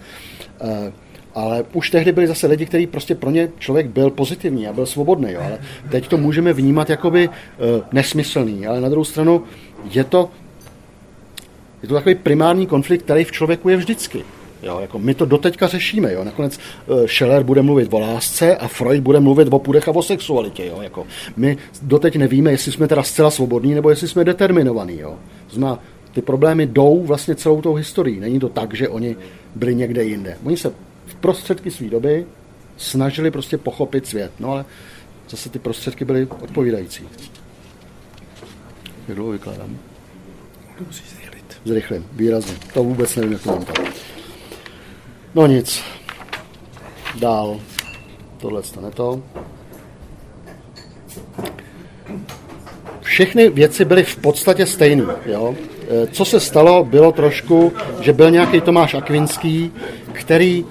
E, ale už tehdy byli zase lidi, kteří prostě pro ně člověk byl pozitivní a byl svobodný. Jo. Ale teď to můžeme vnímat jakoby e, nesmyslný. Ale na druhou stranu je to je to takový primární konflikt, který v člověku je vždycky. Jo, jako my to doteďka řešíme. Jo. Nakonec uh, Scheller bude mluvit o lásce a Freud bude mluvit o půdech a o sexualitě. Jo. Jako my doteď nevíme, jestli jsme teda zcela svobodní nebo jestli jsme determinovaní. Jo. Znamená, ty problémy jdou vlastně celou tou historií. Není to tak, že oni byli někde jinde. Oni se v prostředky své doby snažili prostě pochopit svět. No ale zase ty prostředky byly odpovídající. Jak dlouho vykládám? zrychlím, výrazně. To vůbec nevím, jak to mám tam. No nic. Dál. Tohle stane to. Všechny věci byly v podstatě stejné. Jo? E, co se stalo, bylo trošku, že byl nějaký Tomáš Akvinský, který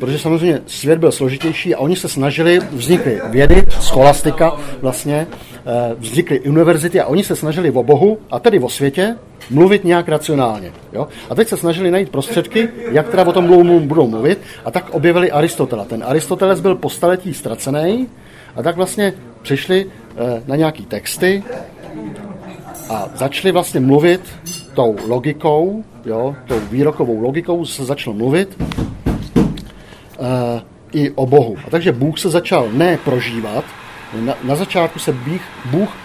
protože samozřejmě svět byl složitější a oni se snažili, vznikly vědy, scholastika vlastně, eh, vznikly univerzity a oni se snažili o Bohu a tedy o světě mluvit nějak racionálně. Jo? A teď se snažili najít prostředky, jak teda o tom budou mluvit a tak objevili Aristotela. Ten Aristoteles byl po staletí ztracený a tak vlastně přišli eh, na nějaký texty a začali vlastně mluvit tou logikou, jo, tou výrokovou logikou se začal mluvit i o Bohu. A takže Bůh se začal ne prožívat, na, na začátku se Bůh, Bůh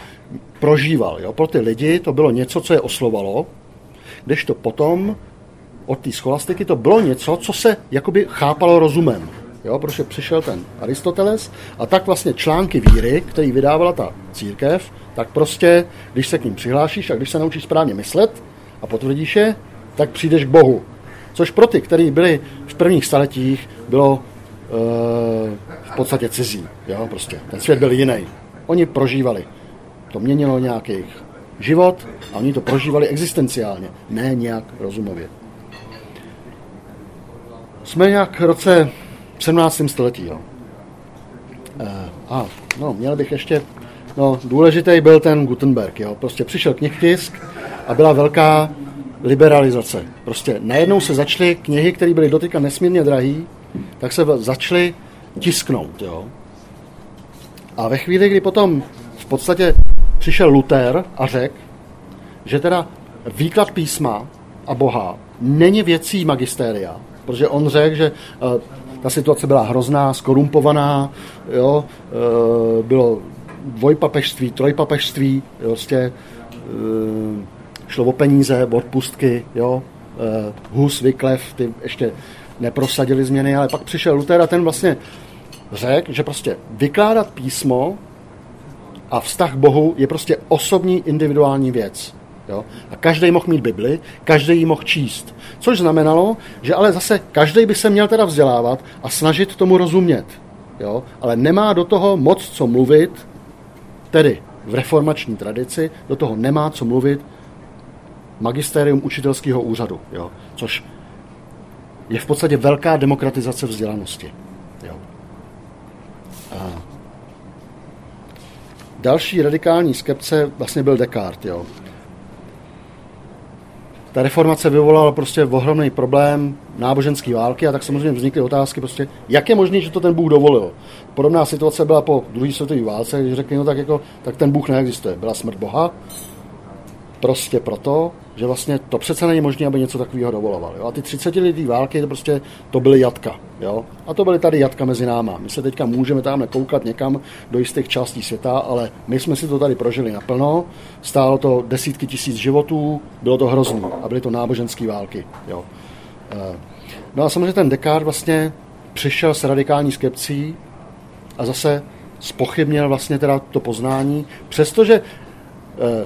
prožíval. Jo? Pro ty lidi to bylo něco, co je oslovalo, kdežto potom od té scholastiky to bylo něco, co se jakoby chápalo rozumem. Jo, protože přišel ten Aristoteles a tak vlastně články víry, který vydávala ta církev, tak prostě, když se k ním přihlášíš a když se naučíš správně myslet a potvrdíš je, tak přijdeš k Bohu. Což pro ty, kteří byli v prvních staletích, bylo e, v podstatě cizí. Jo? Prostě. Ten svět byl jiný. Oni prožívali. To měnilo nějaký život a oni to prožívali existenciálně, ne nějak rozumově. Jsme nějak v roce 17. století. Jo. E, a no, měl bych ještě, no, důležitý byl ten Gutenberg, jo. Prostě přišel knihtisk a byla velká liberalizace. Prostě najednou se začaly knihy, které byly dotyka nesmírně drahé, tak se začaly tisknout. Jo. A ve chvíli, kdy potom v podstatě přišel Luther a řekl, že teda výklad písma a Boha není věcí magistéria, protože on řekl, že uh, ta situace byla hrozná, skorumpovaná, jo, uh, bylo dvojpapežství, trojpapežství, prostě uh, šlo o peníze, o odpustky, jo. Uh, Hus, Wyclef, ty ještě neprosadili změny, ale pak přišel Luther a ten vlastně řekl, že prostě vykládat písmo a vztah k Bohu je prostě osobní individuální věc. Jo? A každý mohl mít Bibli, každý ji mohl číst. Což znamenalo, že ale zase každý by se měl teda vzdělávat a snažit tomu rozumět. Jo? Ale nemá do toho moc co mluvit, tedy v reformační tradici, do toho nemá co mluvit magistérium učitelského úřadu, jo? což je v podstatě velká demokratizace vzdělanosti. Jo? A další radikální skepce vlastně byl Descartes. Jo? Ta reformace vyvolala prostě ohromný problém náboženské války a tak samozřejmě vznikly otázky prostě, jak je možné, že to ten Bůh dovolil. Podobná situace byla po druhé světové válce, když řekli, no tak, jako, tak ten Bůh neexistuje. Byla smrt Boha, prostě proto, že vlastně to přece není možné, aby něco takového dovoloval. Jo? A ty 30 lidí války, to prostě to byly jatka. Jo? A to byly tady jatka mezi náma. My se teďka můžeme tam koukat někam do jistých částí světa, ale my jsme si to tady prožili naplno. Stálo to desítky tisíc životů, bylo to hrozný a byly to náboženské války. Jo? Eh, no a samozřejmě ten Descartes vlastně přišel s radikální skepcí a zase spochybnil vlastně teda to poznání, přestože eh,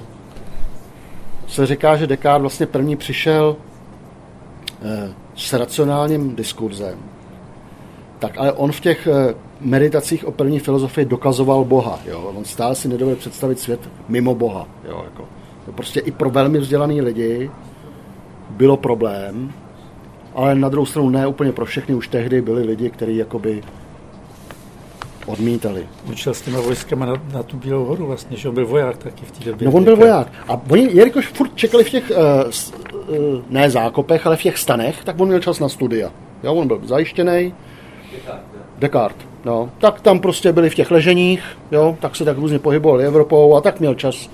se říká, že Descartes vlastně první přišel eh, s racionálním diskurzem, tak ale on v těch eh, meditacích o první filozofii dokazoval Boha. Jo? On stále si nedovede představit svět mimo Boha. Jo? Jako, to prostě i pro velmi vzdělaný lidi bylo problém, ale na druhou stranu ne úplně pro všechny. Už tehdy byli lidi, kteří jakoby odmítali. Učil s těma vojskama na, na tu Bílou horu vlastně, že on byl voják taky v té době. No on byl voják. A oni, jelikož furt čekali v těch, uh, uh, ne zákopech, ale v těch stanech, tak on měl čas na studia. Jo, on byl zajištěný. Descartes. No, tak tam prostě byli v těch leženích, jo, tak se tak různě pohybovali Evropou a tak měl čas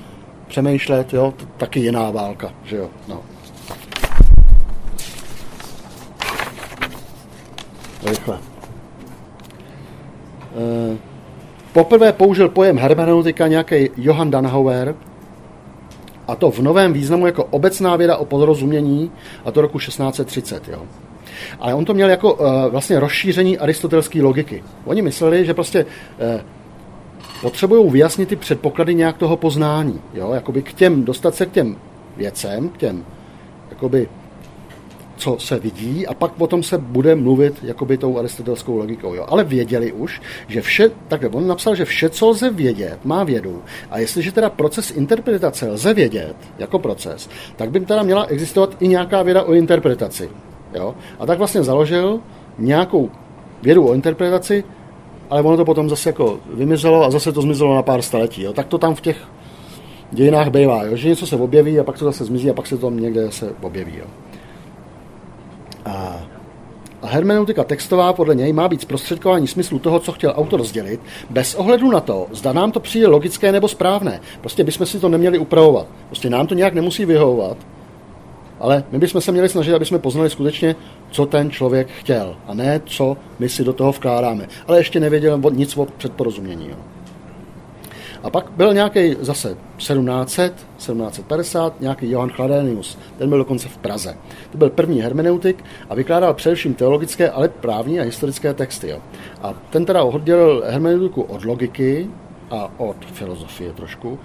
přemýšlet, jo, taky jiná válka, že jo, no. Rychle. Eh, poprvé použil pojem hermeneutika nějaký Johann Danhauer, a to v novém významu jako obecná věda o porozumění, a to roku 1630. Jo. Ale on to měl jako uh, vlastně rozšíření aristotelské logiky. Oni mysleli, že prostě uh, potřebují vyjasnit ty předpoklady nějak toho poznání. Jo? Jakoby k těm, dostat se k těm věcem, k těm jakoby co se vidí a pak potom se bude mluvit jakoby tou aristotelskou logikou. Jo. Ale věděli už, že vše, takhle on napsal, že vše, co lze vědět, má vědu. A jestliže teda proces interpretace lze vědět jako proces, tak by teda měla existovat i nějaká věda o interpretaci. Jo. A tak vlastně založil nějakou vědu o interpretaci, ale ono to potom zase jako vymizelo a zase to zmizelo na pár staletí. Jo. Tak to tam v těch dějinách bývá, jo. že něco se objeví a pak to zase zmizí a pak se to někde se objeví. Jo. A, a hermeneutika textová podle něj má být zprostředkování smyslu toho, co chtěl autor sdělit, bez ohledu na to, zda nám to přijde logické nebo správné. Prostě bychom si to neměli upravovat. Prostě nám to nějak nemusí vyhovovat, ale my bychom se měli snažit, aby jsme poznali skutečně, co ten člověk chtěl, a ne co my si do toho vkládáme. Ale ještě nevěděl nic o předporozumění. Jo. A pak byl nějaký zase 1700, 1750, nějaký Johann Chladenius, ten byl dokonce v Praze. To byl první hermeneutik a vykládal především teologické, ale právní a historické texty. Jo. A ten teda oddělil hermeneutiku od logiky a od filozofie trošku.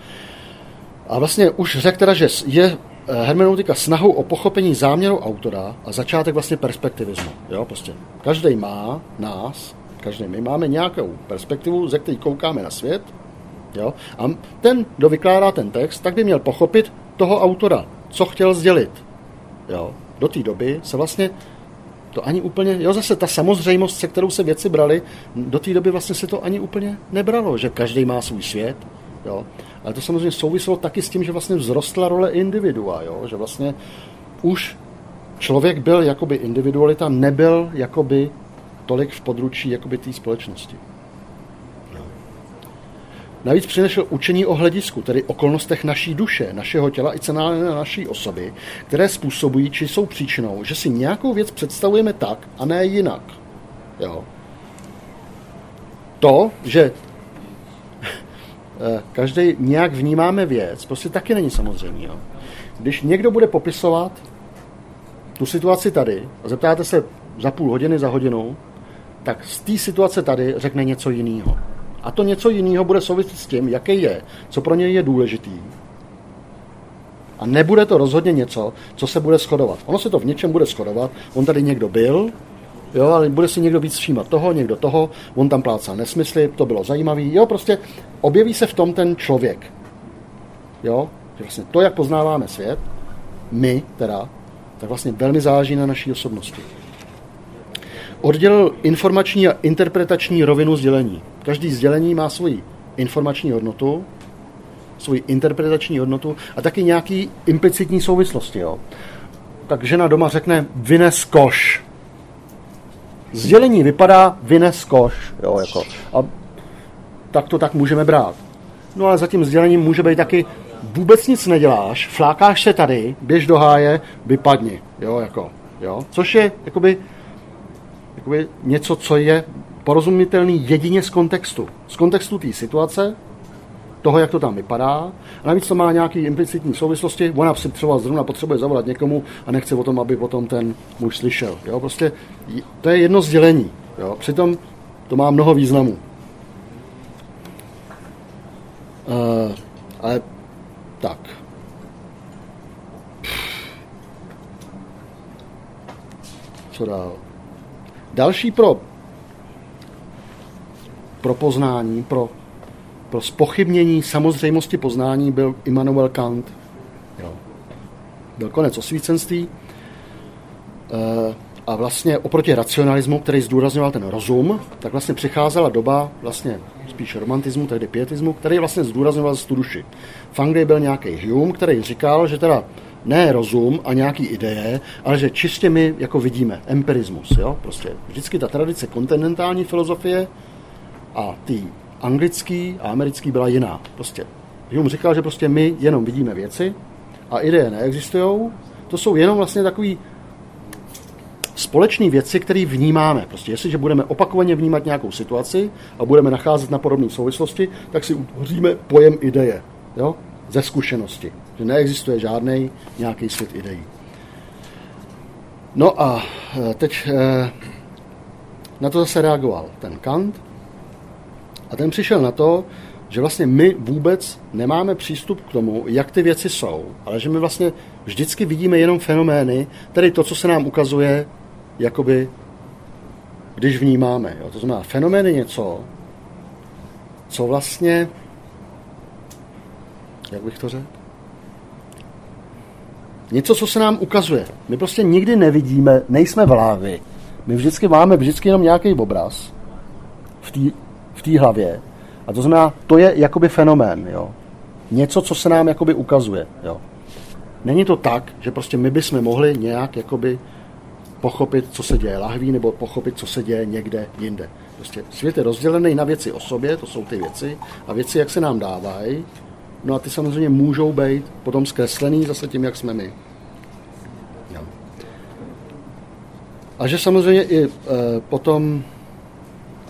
A vlastně už řekl teda, že je eh, hermeneutika snahou o pochopení záměru autora a začátek vlastně perspektivismu. Jo, prostě. Každý má nás, každý my máme nějakou perspektivu, ze které koukáme na svět Jo? A ten, kdo vykládá ten text, tak by měl pochopit toho autora, co chtěl sdělit. Jo? Do té doby se vlastně to ani úplně, jo, zase ta samozřejmost, se kterou se věci brali, do té doby vlastně se to ani úplně nebralo, že každý má svůj svět, jo. Ale to samozřejmě souviselo taky s tím, že vlastně vzrostla role individua, jo, že vlastně už člověk byl jakoby individualita, nebyl jakoby tolik v područí jakoby té společnosti. Navíc přinesl učení o hledisku, tedy okolnostech naší duše, našeho těla i cenále naší osoby, které způsobují, či jsou příčinou, že si nějakou věc představujeme tak a ne jinak. Jo. To, že *laughs* eh, každý nějak vnímáme věc, prostě taky není samozřejmě. Jo. Když někdo bude popisovat tu situaci tady a zeptáte se za půl hodiny, za hodinu, tak z té situace tady řekne něco jiného. A to něco jiného bude souviset s tím, jaký je, co pro něj je důležitý. A nebude to rozhodně něco, co se bude shodovat. Ono se to v něčem bude shodovat. On tady někdo byl, jo, ale bude si někdo víc všímat toho, někdo toho, on tam plácal nesmysly, to bylo zajímavé. Jo, prostě objeví se v tom ten člověk. Jo, že vlastně to, jak poznáváme svět, my teda, tak vlastně velmi záleží na naší osobnosti. Oddělil informační a interpretační rovinu sdělení. Každý sdělení má svoji informační hodnotu, svoji interpretační hodnotu a taky nějaký implicitní souvislosti. Jo. Tak žena doma řekne vynes koš. Sdělení vypadá vynes koš. Jo, jako. A tak to tak můžeme brát. No ale za tím sdělením může být taky vůbec nic neděláš, flákáš se tady, běž do háje, vypadni. Jo, jako, jo. Což je jakoby, jakoby něco, co je porozumitelný jedině z kontextu. Z kontextu té situace, toho, jak to tam vypadá. A navíc to má nějaký implicitní souvislosti. Ona si třeba zrovna potřebuje zavolat někomu a nechce o tom, aby potom ten muž slyšel. Jo? Prostě to je jedno sdělení. Jo? Přitom to má mnoho významů. Uh, ale tak. Co dál? Další pro pro poznání, pro, pro spochybnění samozřejmosti poznání byl Immanuel Kant. Jo. Byl konec osvícenství e, a vlastně oproti racionalismu, který zdůrazňoval ten rozum, tak vlastně přicházela doba vlastně spíš romantismu, tehdy pietismu, který vlastně zdůrazňoval tu duši. V Anglii byl nějaký Hume, který říkal, že teda ne rozum a nějaký ideje, ale že čistě my jako vidíme, empirismus. Jo? Prostě vždycky ta tradice kontinentální filozofie a ty anglický a americký byla jiná. Prostě Hume říkal, že prostě my jenom vidíme věci a ideje neexistují. To jsou jenom vlastně takový společné věci, které vnímáme. Prostě jestliže budeme opakovaně vnímat nějakou situaci a budeme nacházet na podobné souvislosti, tak si utvoříme pojem ideje. Jo? Ze zkušenosti. Že neexistuje žádný nějaký svět ideí. No a e, teď e, na to zase reagoval ten Kant, a ten přišel na to, že vlastně my vůbec nemáme přístup k tomu, jak ty věci jsou, ale že my vlastně vždycky vidíme jenom fenomény, tedy to, co se nám ukazuje, jakoby, když vnímáme. Jo? To znamená, fenomény něco, co vlastně, jak bych to řekl, něco, co se nám ukazuje. My prostě nikdy nevidíme, nejsme v lávy. My vždycky máme vždycky jenom nějaký obraz v té v té hlavě. A to znamená, to je jakoby fenomén, jo. Něco, co se nám jakoby ukazuje, jo. Není to tak, že prostě my bychom mohli nějak jakoby pochopit, co se děje lahví, nebo pochopit, co se děje někde jinde. Prostě svět je rozdělený na věci o sobě, to jsou ty věci, a věci, jak se nám dávají, no a ty samozřejmě můžou být potom zkreslený zase tím, jak jsme my. A že samozřejmě i e, potom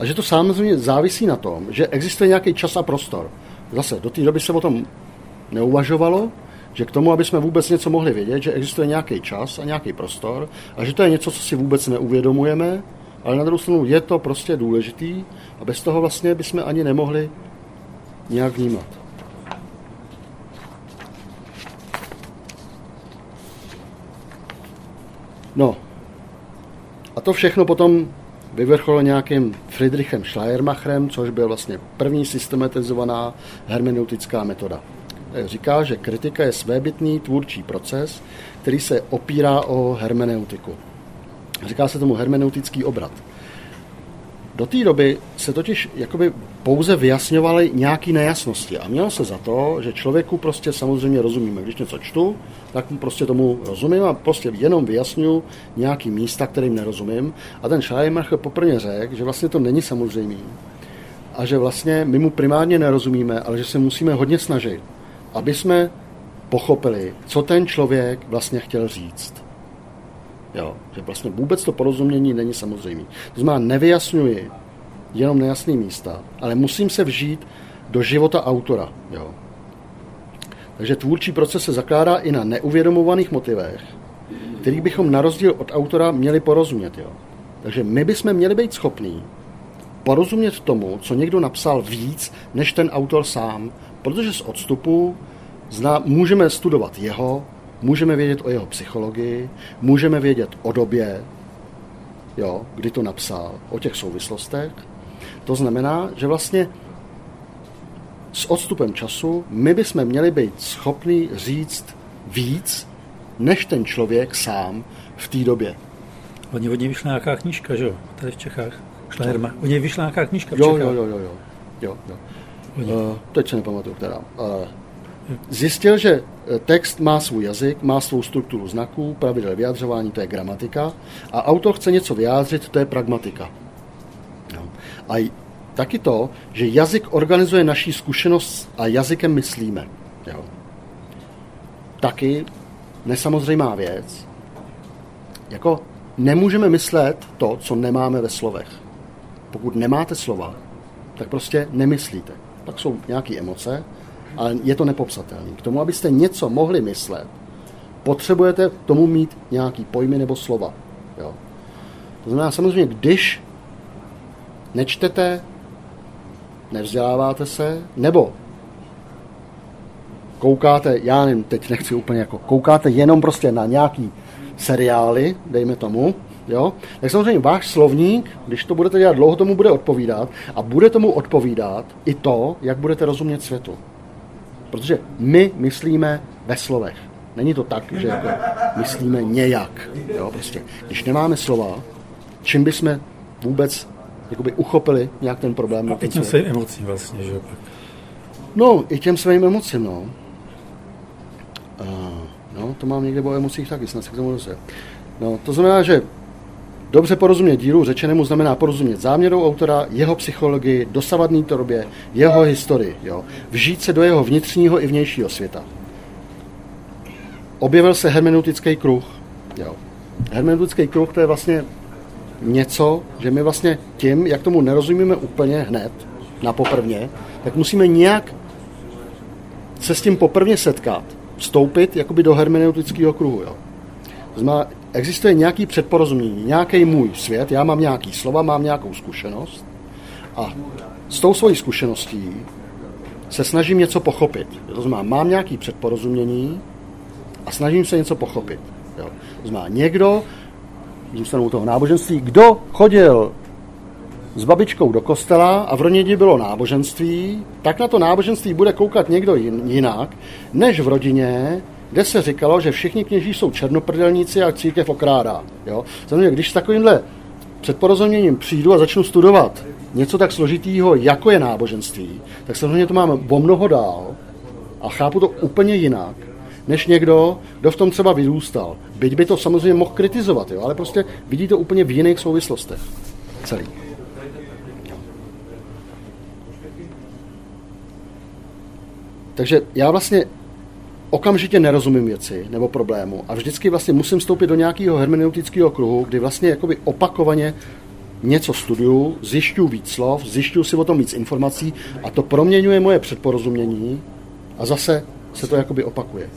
a že to samozřejmě závisí na tom, že existuje nějaký čas a prostor. Zase, do té doby se o tom neuvažovalo, že k tomu, aby jsme vůbec něco mohli vědět, že existuje nějaký čas a nějaký prostor a že to je něco, co si vůbec neuvědomujeme, ale na druhou stranu je to prostě důležitý a bez toho vlastně bychom ani nemohli nějak vnímat. No, a to všechno potom vyvrcholilo nějakým Friedrichem Schleiermacherem, což byl vlastně první systematizovaná hermeneutická metoda. Říká, že kritika je svébytný tvůrčí proces, který se opírá o hermeneutiku. Říká se tomu hermeneutický obrat. Do té doby se totiž jakoby pouze vyjasňovaly nějaké nejasnosti a mělo se za to, že člověku prostě samozřejmě rozumíme. Když něco čtu, tak prostě tomu rozumím a prostě jenom vyjasňuju nějaký místa, kterým nerozumím. A ten Schleiermacher poprvé řekl, že vlastně to není samozřejmý a že vlastně my mu primárně nerozumíme, ale že se musíme hodně snažit, aby jsme pochopili, co ten člověk vlastně chtěl říct. Jo, že vlastně vůbec to porozumění není samozřejmé. To znamená, nevyjasňuji jenom nejasné místa, ale musím se vžít do života autora. Jo. Takže tvůrčí proces se zakládá i na neuvědomovaných motivech, kterých bychom na rozdíl od autora měli porozumět. Jo. Takže my bychom měli být schopní porozumět tomu, co někdo napsal víc, než ten autor sám, protože z odstupu zná, můžeme studovat jeho, můžeme vědět o jeho psychologii, můžeme vědět o době, jo, kdy to napsal, o těch souvislostech. To znamená, že vlastně s odstupem času my bychom měli být schopni říct víc, než ten člověk sám v té době. Oni od něj vyšla nějaká knížka, že jo? Tady v Čechách. Šlerma. Od něj vyšla nějaká knížka v jo, Čechách. Jo, jo, jo, jo. jo, jo. Uh, teď se nepamatuju, která. Uh, Zjistil, že eh, text má svůj jazyk, má svou strukturu znaků, pravidel vyjadřování, to je gramatika, a autor chce něco vyjádřit, to je pragmatika. A taky to, že jazyk organizuje naší zkušenost a jazykem myslíme. Jo. Taky nesamozřejmá věc. Jako nemůžeme myslet to, co nemáme ve slovech. Pokud nemáte slova, tak prostě nemyslíte. Pak jsou nějaké emoce, ale je to nepopsatelné. K tomu, abyste něco mohli myslet, potřebujete tomu mít nějaký pojmy nebo slova. Jo. To znamená samozřejmě, když nečtete, nevzděláváte se, nebo koukáte, já nevím, teď nechci úplně jako, koukáte jenom prostě na nějaký seriály, dejme tomu, jo, tak samozřejmě váš slovník, když to budete dělat dlouho, tomu bude odpovídat a bude tomu odpovídat i to, jak budete rozumět světu. Protože my myslíme ve slovech. Není to tak, že jako myslíme nějak. Jo, prostě. Když nemáme slova, čím bychom vůbec jakoby uchopili nějak ten problém. A i těm svým emocím vlastně, že No, i těm svým emocím, no. Uh, no, to mám někde o emocích taky, snad se k tomu dostat. No, to znamená, že dobře porozumět dílu řečenému znamená porozumět záměru autora, jeho psychologii, dosavadný tvorbě, jeho historii. Jo. Vžít se do jeho vnitřního i vnějšího světa. Objevil se hermeneutický kruh. Jo. Hermeneutický kruh to je vlastně něco, že my vlastně tím, jak tomu nerozumíme úplně hned, na poprvně, tak musíme nějak se s tím poprvně setkat, vstoupit jakoby do hermeneutického kruhu. Jo. To znamená, existuje nějaký předporozumění, nějaký můj svět, já mám nějaký slova, mám nějakou zkušenost a s tou svojí zkušeností se snažím něco pochopit. To znamená, mám nějaký předporozumění a snažím se něco pochopit. Jo. To znamená, někdo zůstanu u toho náboženství, kdo chodil s babičkou do kostela a v rodině bylo náboženství, tak na to náboženství bude koukat někdo jinak, než v rodině, kde se říkalo, že všichni kněží jsou černoprdelníci a církev okrádá. Jo? Samozřejmě, když s takovýmhle předporozuměním přijdu a začnu studovat něco tak složitýho, jako je náboženství, tak samozřejmě to mám o mnoho dál a chápu to úplně jinak, než někdo, kdo v tom třeba vyrůstal. Byť by to samozřejmě mohl kritizovat, jo, ale prostě vidí to úplně v jiných souvislostech. Celý. Takže já vlastně okamžitě nerozumím věci nebo problému a vždycky vlastně musím vstoupit do nějakého hermeneutického kruhu, kdy vlastně jakoby opakovaně něco studuju, zjišťuju víc slov, zjišťuju si o tom víc informací a to proměňuje moje předporozumění a zase se to jakoby opakuje.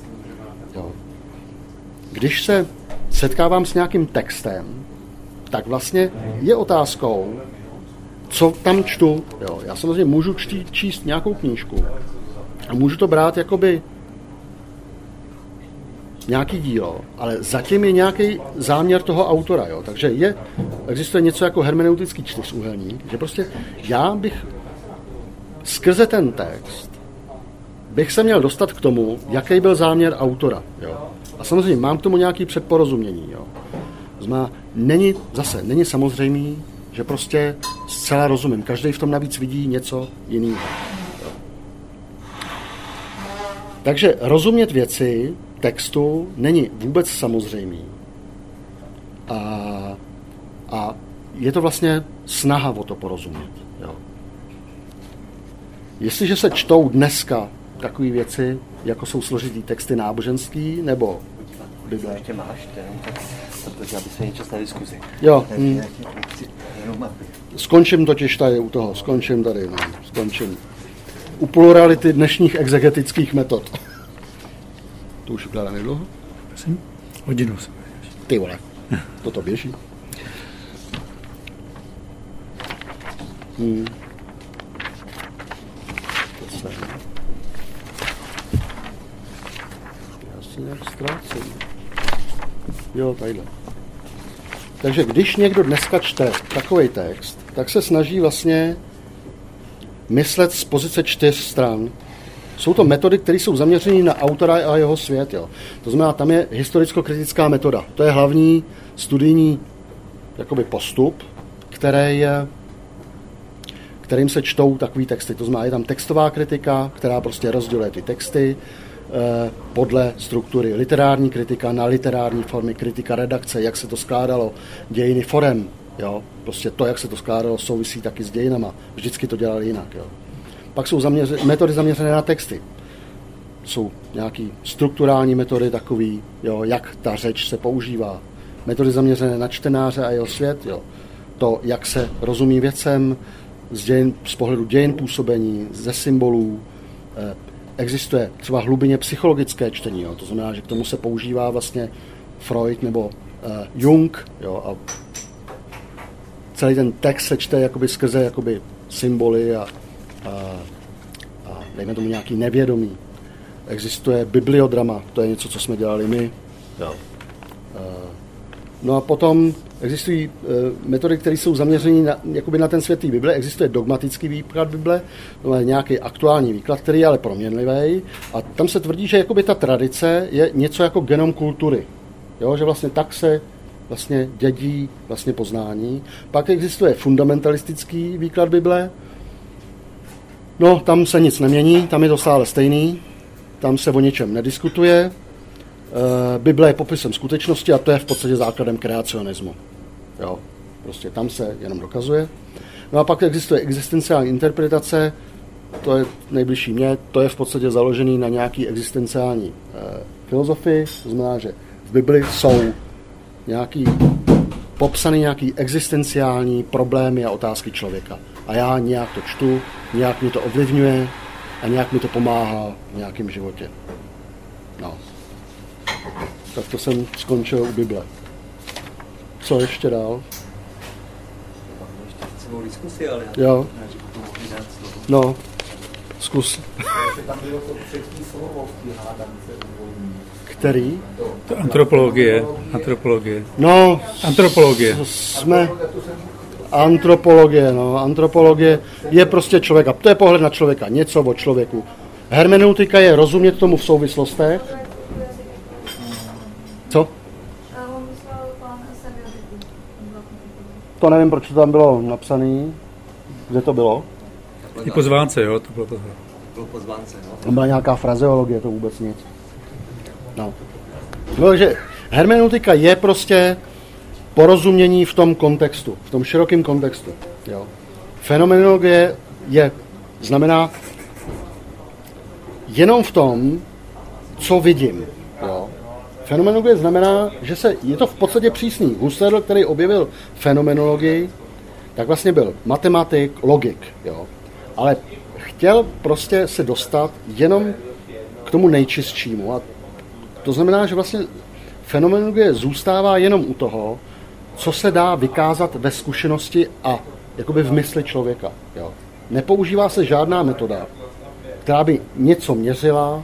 Když se setkávám s nějakým textem, tak vlastně je otázkou, co tam čtu. Jo. Já samozřejmě můžu čtít, číst nějakou knížku a můžu to brát jakoby nějaký dílo, ale zatím je nějaký záměr toho autora. Jo. Takže je, existuje něco jako hermeneutický čtyřúhelník, že prostě já bych skrze ten text bych se měl dostat k tomu, jaký byl záměr autora. Jo. A samozřejmě mám k tomu nějaký předporozumění. Jo. Znamená, není, zase, není samozřejmý, že prostě zcela rozumím. Každý v tom navíc vidí něco jiného. Takže rozumět věci, textu, není vůbec samozřejmý. A, a je to vlastně snaha o to porozumět. Jo. Jestliže se čtou dneska takové věci, jako jsou složitý texty náboženský, nebo Bible. Ještě máš, tak, protože aby se něco na diskuzi. Jo. Hmm. Skončím totiž tady u toho, skončím tady, no, skončím. U plurality dnešních exegetických metod. To už ukládá nedlouho? Prosím? Hodinu jsem. Ty vole, toto běží. Hmm. Nějak ztrácím. Jo, tadyhle. Takže když někdo dneska čte takový text, tak se snaží vlastně myslet z pozice čtyř stran. Jsou to metody, které jsou zaměřené na autora a jeho svět. Jo. To znamená, tam je historicko-kritická metoda. To je hlavní studijní jakoby postup, který je, kterým se čtou takový texty. To znamená, je tam textová kritika, která prostě rozděluje ty texty, podle struktury literární kritika na literární formy, kritika redakce, jak se to skládalo, dějiny forem, Jo? Prostě to, jak se to skládalo, souvisí taky s dějinama. Vždycky to dělali jinak. Jo? Pak jsou zaměře, metody zaměřené na texty. Jsou nějaký strukturální metody takový, jo, jak ta řeč se používá. Metody zaměřené na čtenáře a jeho svět. Jo? To, jak se rozumí věcem z, dějin, z pohledu dějin působení, ze symbolů, eh, existuje třeba hlubině psychologické čtení. Jo? To znamená, že k tomu se používá vlastně Freud nebo uh, Jung. Jo? A celý ten text se čte jakoby skrze jakoby symboly a, a, a dejme tomu nějaký nevědomí. Existuje bibliodrama, to je něco, co jsme dělali my. Jo. Uh, no a potom Existují uh, metody, které jsou zaměřené na, jakoby na ten svět té Bible. Existuje dogmatický výklad Bible, no, nějaký aktuální výklad, který je ale proměnlivý. A tam se tvrdí, že jakoby ta tradice je něco jako genom kultury. Jo, že vlastně tak se vlastně dědí vlastně poznání. Pak existuje fundamentalistický výklad Bible. No, tam se nic nemění, tam je to stále stejný. Tam se o ničem nediskutuje. Eh, Bible je popisem skutečnosti a to je v podstatě základem kreacionismu. Jo, prostě tam se jenom dokazuje. No a pak existuje existenciální interpretace, to je nejbližší mě, to je v podstatě založený na nějaký existenciální e, filozofii, to znamená, že v Bibli jsou nějaký popsaný nějaký existenciální problémy a otázky člověka. A já nějak to čtu, nějak mi to ovlivňuje a nějak mi to pomáhá v nějakém životě. No. Tak to jsem skončil u Bible. Co ještě dál? diskusi, ale jo. No, zkus. Který? To antropologie. Antropologie. No, antropologie. Jsme antropologie, no. Antropologie je prostě člověka. To je pohled na člověka, něco o člověku. Hermeneutika je rozumět tomu v souvislostech. Co? To nevím, proč to tam bylo napsané. Kde to bylo? I pozvánce, jo, to bylo to. Bylo pozvánce, no. Tam byla nějaká frazeologie, to vůbec nic. No. no takže hermeneutika je prostě porozumění v tom kontextu, v tom širokém kontextu. Jo. Fenomenologie je, znamená jenom v tom, co vidím. Fenomenologie znamená, že se, je to v podstatě přísný. Husserl, který objevil fenomenologii, tak vlastně byl matematik, logik, jo. Ale chtěl prostě se dostat jenom k tomu nejčistšímu. A to znamená, že vlastně fenomenologie zůstává jenom u toho, co se dá vykázat ve zkušenosti a jakoby v mysli člověka. Jo. Nepoužívá se žádná metoda, která by něco měřila,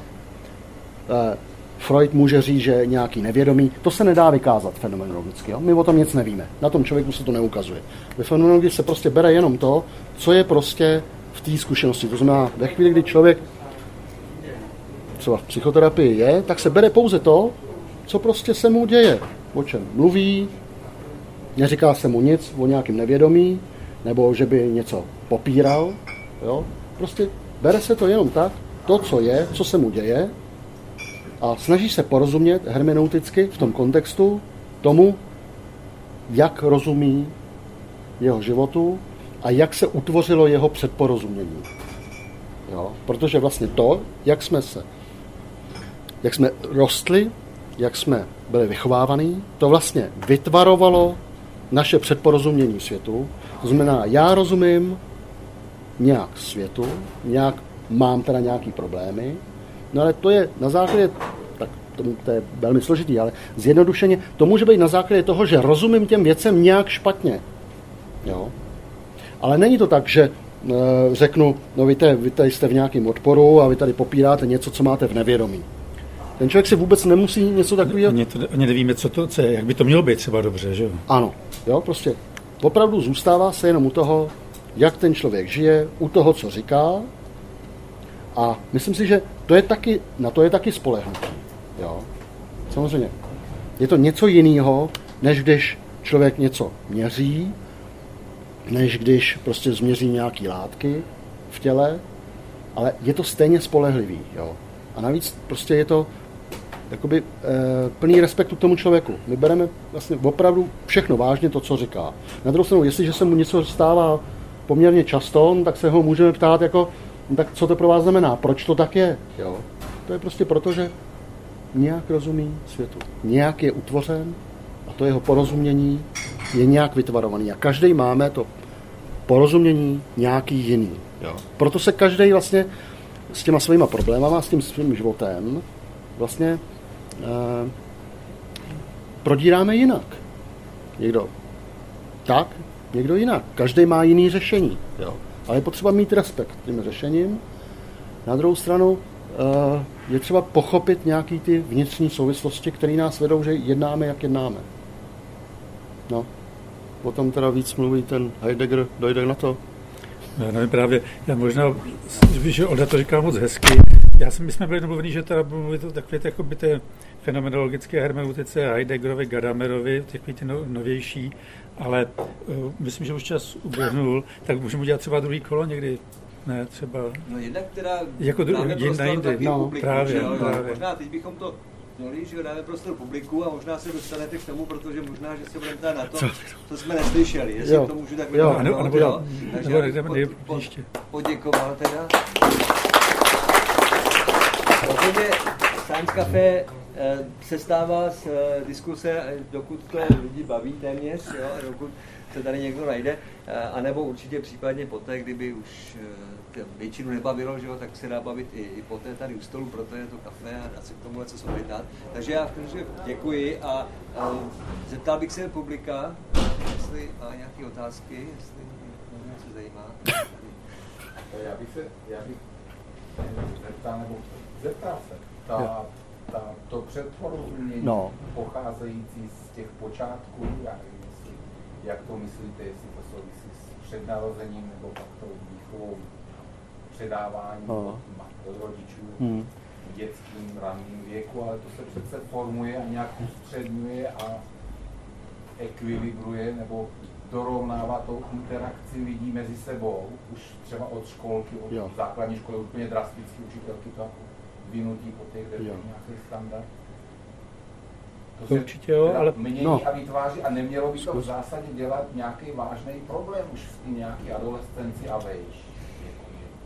eh, Freud může říct, že nějaký nevědomý, to se nedá vykázat fenomenologicky. Jo? My o tom nic nevíme. Na tom člověku se to neukazuje. Ve fenomenologii se prostě bere jenom to, co je prostě v té zkušenosti. To znamená, ve chvíli, kdy člověk třeba v psychoterapii je, tak se bere pouze to, co prostě se mu děje. O čem mluví, neříká se mu nic o nějakém nevědomí, nebo že by něco popíral. Jo? Prostě bere se to jenom tak, to, co je, co se mu děje, a snaží se porozumět hermeneuticky v tom kontextu tomu, jak rozumí jeho životu a jak se utvořilo jeho předporozumění. Jo? Protože vlastně to, jak jsme se, jak jsme rostli, jak jsme byli vychovávaní, to vlastně vytvarovalo naše předporozumění světu. To znamená, já rozumím nějak světu, nějak mám teda nějaký problémy, No ale to je na základě, tak to, to je velmi složitý, ale zjednodušeně, to může být na základě toho, že rozumím těm věcem nějak špatně. Jo? Ale není to tak, že e, řeknu, no víte, vy tady jste v nějakém odporu a vy tady popíráte něco, co máte v nevědomí. Ten člověk si vůbec nemusí něco takového... Ani, to, ani nevíme, co to, co, jak by to mělo být třeba dobře, že jo? Ano, jo, prostě opravdu zůstává se jenom u toho, jak ten člověk žije, u toho, co říká, a myslím si, že to je taky, na to je taky spolehnutí. Jo? Samozřejmě. Je to něco jiného, než když člověk něco měří, než když prostě změří nějaký látky v těle, ale je to stejně spolehlivý. Jo? A navíc prostě je to jakoby e, plný respektu k tomu člověku. My bereme vlastně opravdu všechno vážně to, co říká. Na druhou stranu, jestliže se mu něco stává poměrně často, tak se ho můžeme ptát jako, no, tak co to pro vás znamená, proč to tak je. Jo? To je prostě proto, že nějak rozumí světu. Nějak je utvořen a to jeho porozumění je nějak vytvarovaný. A každý máme to porozumění nějaký jiný. Jo. Proto se každý vlastně s těma svýma problémama, s tím svým životem vlastně eh, prodíráme jinak. Někdo tak, někdo jinak. Každý má jiný řešení. Jo. Ale je potřeba mít respekt tím řešením. Na druhou stranu eh, je třeba pochopit nějaký ty vnitřní souvislosti, které nás vedou, že jednáme, jak jednáme. No. Potom teda víc mluví ten Heidegger, dojde na to. Já nevím, právě, já možná, že Olda to říká moc hezky, já jsem, my jsme byli domluveni, že teda budu mluvit o takové jako by té fenomenologické hermeneutice Heideggerovi, Gadamerovi, takový ty no, novější, ale uh, myslím, že už čas uběhnul, tak můžeme udělat třeba druhý kolo někdy. Ne, třeba... No jednak teda jako dáme jindy, prostor jindy, no, publiku, právě, že právě. Možná teď bychom to měli, že dáme prostor publiku a možná se dostanete k tomu, protože možná, že se budeme ptát na to, co jsme neslyšeli, jestli Jo. to můžu tak Jo, nebo- nebo- nebo jdeme pod- nejprve pod- příště. poděkoval teda. Protože Science Cafe eh, se stává z eh, diskuse, eh, dokud to lidi baví téměř, jo, dokud se tady někdo najde, anebo určitě případně poté, kdyby už většinu nebavilo, že jo, tak se dá bavit i, i poté tady u stolu, proto je to kafe a dá se k tomu něco objednat. Takže já takže děkuji a, a zeptal bych se publika, jestli má nějaké otázky, jestli něco zajímá. Já bych se, já bych zeptal, nebo zeptal se, ta, ta, to předporozumění No. pocházející z těch počátků, já nevím, jestli, jak to myslíte, jestli to souvisí s přednarozením nebo pak tou výchovou předávání No. od, od rodičů Hmm. v dětském raném věku, ale to se přece formuje a nějak ustředňuje a ekvilibruje nebo dorovnává tou interakci lidí mezi sebou, už třeba od školky, od Jo. základní školy, úplně drasticky učitelky to jako vynutí po těch, nějaký standard. To se určitě jo, ale- Mění no. a vytváří a nemělo by to v zásadě dělat nějaký vážný problém už v té nějaké adolescenci a vejš. Je-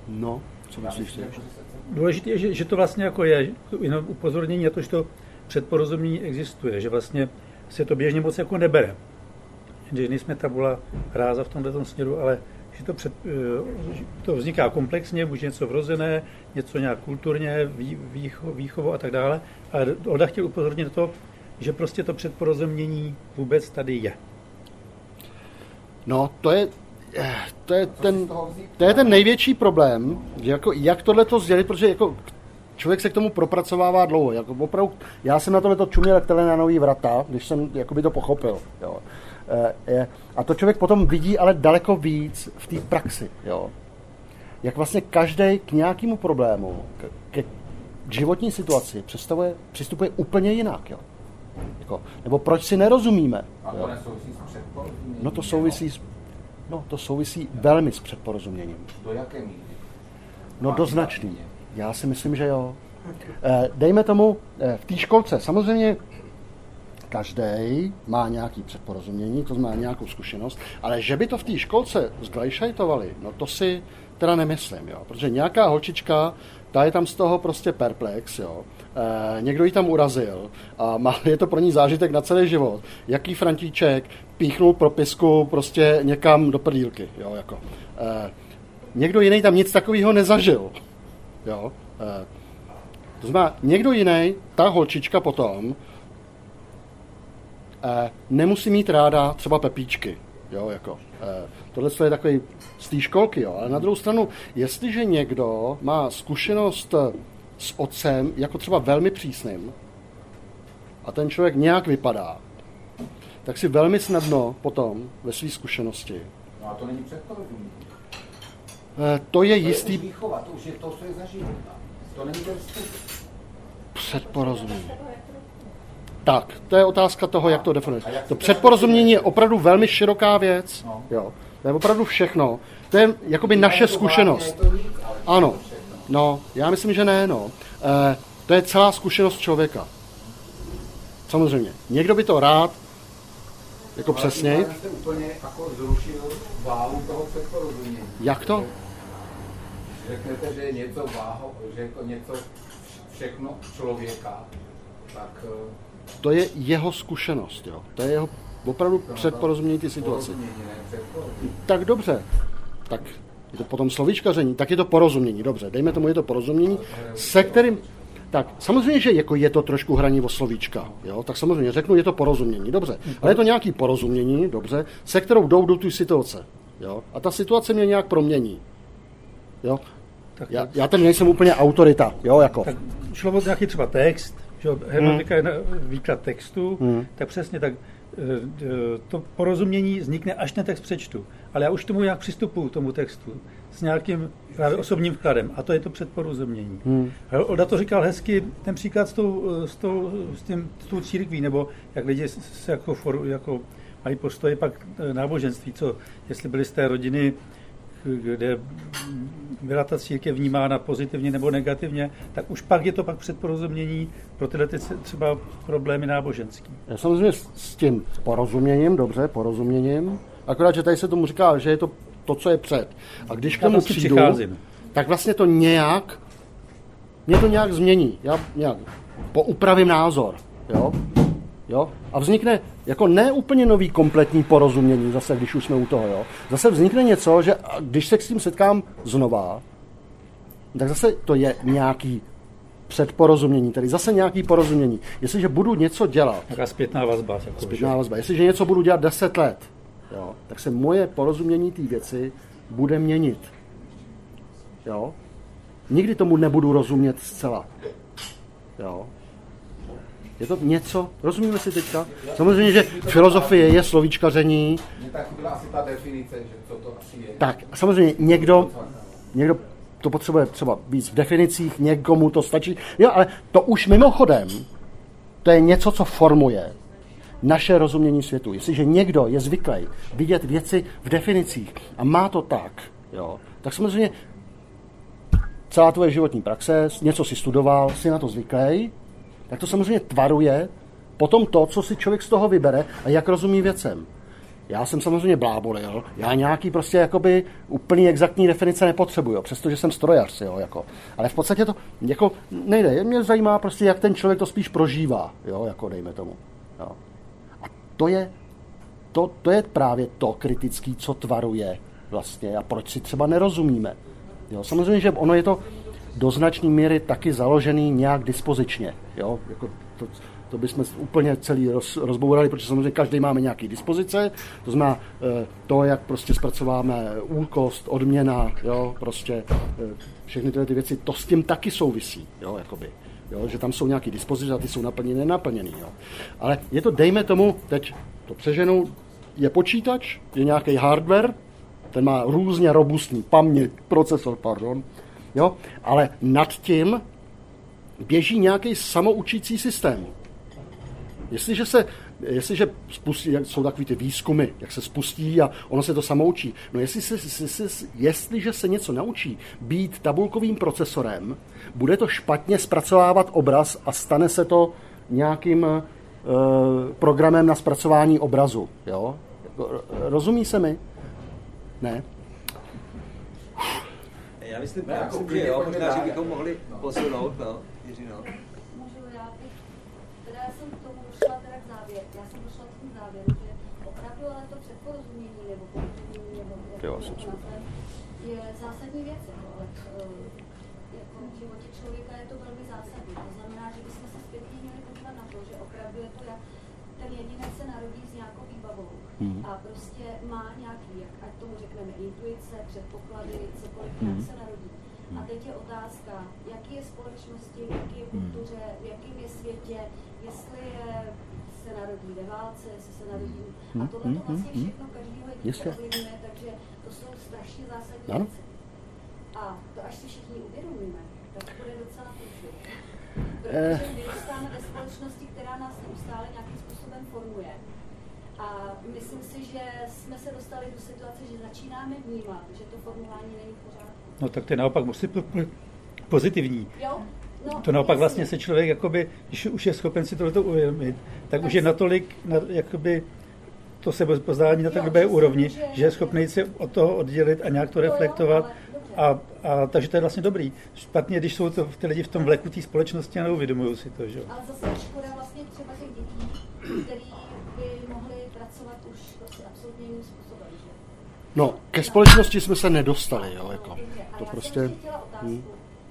No, co myslíš jako, Důležité je, že, že to vlastně jako je, jenom upozornění na to, že to předporozumění existuje, že vlastně se to běžně moc jako nebere. Že nejsme tabula ráza v tomto směru, ale že to, před, eh, že to vzniká komplexně, buď něco vrozené, něco nějak kulturně, vý, výcho, výchovo a tak dále. Ale Olda chtěl upozornit na to, že prostě to předporozumění vůbec tady je. No, to je, eh, to je ten, to je ten největší problém, že jako jak tohle to sdělit, protože jako člověk se k tomu propracovává dlouho. Jako opravdu, já jsem na tohle to čuměl jak na nový vrata, když jsem jakoby to pochopil. Jo. Je- A to člověk potom vidí ale daleko víc v té praxi. Jo. Jak vlastně každý k nějakému problému, k, ke životní situaci představuje, přistupuje úplně jinak. Jo. Jako, nebo proč si nerozumíme. A to nesouvisí s předporozuměním. No to souvisí s, no, to souvisí velmi s předporozuměním. Do jaké míry? No do značný. Já si myslím, že jo. Eh, Dejme tomu, eh, v té školce samozřejmě každý má nějaký předporozumění, to znamená nějakou zkušenost, ale že by to v té školce zglajšajtovali, no to si teda nemyslím, jo. Protože nějaká holčička, ta je tam z toho prostě perplex, jo. E, někdo ji tam urazil a má, *laughs* je to pro ní zážitek na celý život. Jaký Frantíček píchnul propisku prostě někam do prdílky, jo, jako. E, někdo jiný tam nic takového nezažil, jo. E, to znamená, někdo jiný, ta holčička potom, eh, nemusí mít ráda třeba pepíčky. Jo, jako, tohle je takový z té školky, jo. ale na druhou stranu, jestliže někdo má zkušenost eh, s otcem, jako třeba velmi přísným, a ten člověk nějak vypadá, tak si velmi snadno potom ve své zkušenosti. No a to není předporozumění. Eh, to je To je jistý už výchova, to už je to, co je za života. To není ten předporozumění. Tak, to je otázka toho, jak to definuješ. To předporozumění je opravdu velmi široká věc. No. Jo. To je opravdu všechno. To je jakoby naše zkušenost. Ano. No, já myslím, že ne, no. E, to je celá zkušenost člověka. Samozřejmě. Někdo by to rád jako přesně. Úplně jako zrušil váhu toho předporozumění. Jak to? Řeknete, že je něco váho, že je to něco všechno člověka, tak eh, To je jeho zkušenost, jo. To je jeho opravdu předporozumění ty situaci. Tak dobře. Tak je to potom slovíčkaření, tak je to porozumění, dobře. Dejme tomu, je to porozumění, se kterým... Tak samozřejmě, že jako je to trošku hraní o slovíčka, jo? tak samozřejmě řeknu, je to porozumění, dobře. Ale je to nějaký porozumění, dobře, se kterou jdou do tu situace. Jo? A ta situace mě nějak promění. Jo? Tak, Já, já tady nejsem úplně autorita, jo, jako. tak šlo o nějaký třeba text, že jo, hermetika je výklad textu, Hmm. tak přesně tak eh, eh, to porozumění vznikne, až ten text přečtu. Ale já už k tomu nějak přistupuju, k tomu textu, s nějakým právě osobním vkladem. A to je to předporozumění. Hmm. Olda to říkal hezky, ten příklad s tou, eh, s tou, s tím, s tou církví, nebo jak lidi se jako, for, jako mají postoje pak náboženství, co, jestli byli z té rodiny, kde byla ta církev vnímána pozitivně nebo negativně, tak už pak je to pak předporozumění pro tyhle ty třeba problémy náboženský. Já samozřejmě s- tím porozuměním, dobře, porozuměním, akorát, že tady se tomu říká, že je to to, co je před. A když k tomu vlastně přijdu, přicházím. tak vlastně to nějak, mě to nějak změní. Já nějak poupravím názor, jo? Jo? A vznikne jako ne úplně nový kompletní porozumění, zase když už jsme u toho, jo? Zase vznikne něco, že když se s tím setkám znova, tak zase to je nějaký předporozumění, tedy zase nějaký porozumění. Jestliže budu něco dělat, Taková zpětná vazba. Jako, že? Zpětná vazba. Jestliže něco budu dělat 10 let, jo, tak se moje porozumění té věci bude měnit. Jo? Nikdy tomu nebudu rozumět zcela. Jo? Je to něco, rozumíme si teďka? Samozřejmě, že filozofie je slovíčkaření, Mně taky byla asi ta definice, že co to asi je. tak samozřejmě někdo, někdo to potřebuje třeba víc v definicích, někomu to stačí. Jo, ale to už mimochodem, to je něco, co formuje naše rozumění světu. Jestliže někdo je zvyklý vidět věci v definicích a má to tak, jo, tak samozřejmě celá tvoje životní praxe, něco si studoval, si na to zvyklý, tak to samozřejmě tvaruje potom to, co si člověk z toho vybere a jak rozumí věcem. Já jsem samozřejmě blábolil, já nějaký prostě jakoby úplný exaktní definice nepotřebuju, přestože jsem strojař, jo, jako. Ale v podstatě to jako nejde. Mě zajímá prostě, jak ten člověk to spíš prožívá, jo, jako dejme tomu. Jo. A to je, to, to je právě to kritický, co tvaruje vlastně a proč si třeba nerozumíme. Jo, samozřejmě, že ono je to do značné míry taky založený nějak dispozičně. Jo? Jako to, to bychom úplně celý roz, rozbourali, protože samozřejmě každý máme nějaký dispozice, to znamená eh, to, jak prostě zpracováme úkost, odměna, jo, prostě eh, všechny tyhle ty věci, to s tím taky souvisí, jo, jakoby. Jo, že tam jsou nějaké dispozice a ty jsou naplněny, nenaplněny. Jo. Ale je to, dejme tomu, teď to přeženou, je počítač, je nějaký hardware, ten má různě robustní paměť, procesor, pardon, jo, ale nad tím běží nějaký samoučící systém. Jestliže se, jestliže spustí, jsou takový ty výzkumy, jak se spustí a ono se to samoučí, no jestli se, se, se, jestliže se něco naučí být tabulkovým procesorem, bude to špatně zpracovávat obraz a stane se to nějakým e, programem na zpracování obrazu. Jo? Jako, Rozumí se mi? Ne? Já myslím, Ne, já jako myslím že jo, možná, že bychom mohli No. posunout, no, Jiřino. Můžu, já bych, teda já jsem k tomu došla teda k závěru, já jsem došla k tomu závěru, že opravdu ale to předporozumění nebo porozumění nebo je zásadní věc. Jako, ale, eh, jako v životě člověka je to velmi zásadní. To znamená, že bychom se zpětně měli podívat na to, že opravdu je to, jak ten jedinec se narodí s nějakou výbavou Mhm. a prostě má nějaký, jak, ať tomu řekneme, intuice, předpoklady, cokoliv, Mhm. jak se narodí. A teď je otázka, jaký je společnosti, v jaký je kultuře, v jakém je světě, jestli je, se narodí ve válce, jestli se narodí. A tohle to vlastně všechno každého dítě Jistě. ovlivňuje, takže to jsou strašně zásadní Ano. věci. A to až si všichni uvědomíme, tak bude docela průšvih. Eh. Protože vyrůstáme ve společnosti, která nás neustále nějakým způsobem formuje. A myslím si, že jsme se dostali do situace, že začínáme vnímat, že to formování není v pořádku. No tak to je naopak musí po- po- pozitivní. Jo? No, to naopak vlastně se člověk, jakoby, když už je schopen si tohleto uvědomit, tak, už je natolik, na, jakoby, to sebepoznání na tak dobré úrovni, že je schopný se od toho oddělit a nějak to reflektovat. A, a, takže to je vlastně dobrý. Špatně, když jsou to ty lidi v tom vleku té společnosti a neuvědomují si to. Že? Ale zase škoda vlastně třeba těch dětí, který by mohli pracovat už prostě absolutně jiným způsobem. Že? No, ke společnosti jsme se nedostali, jo, jako. To prostě... Hmm.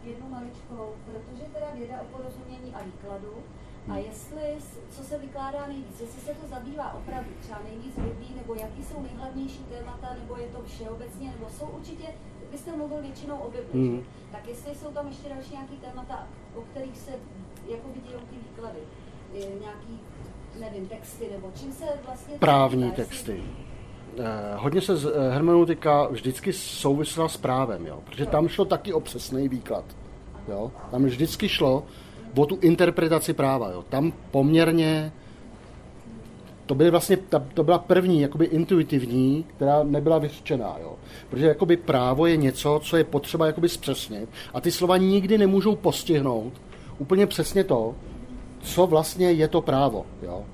Jednu maličkou, protože teda věda o porozumění a výkladu a jestli, co se vykládá nejvíc, jestli se to zabývá opravdu třeba nejvíc Biblí, nebo jaký jsou nejhlavnější témata, nebo je to všeobecně, nebo jsou určitě, vy jste mluvil většinou o Bibli, mm. tak jestli jsou tam ještě další nějaký témata, o kterých se jako dějou ty výklady, nějaký, nevím, texty, nebo čím se vlastně... Právní týká, texty. Jestli... Eh, hodně se z, eh, hermeneutika vždycky souvisela s právem, jo? protože tam šlo taky o přesný výklad. Jo? Tam vždycky šlo o tu interpretaci práva. Jo. Tam poměrně to, byly vlastně, ta, to byla první, jakoby intuitivní, která nebyla vyřčená, jo. Protože jakoby právo je něco, co je potřeba jakoby zpřesnit a ty slova nikdy nemůžou postihnout úplně přesně to, co vlastně je to právo, jo.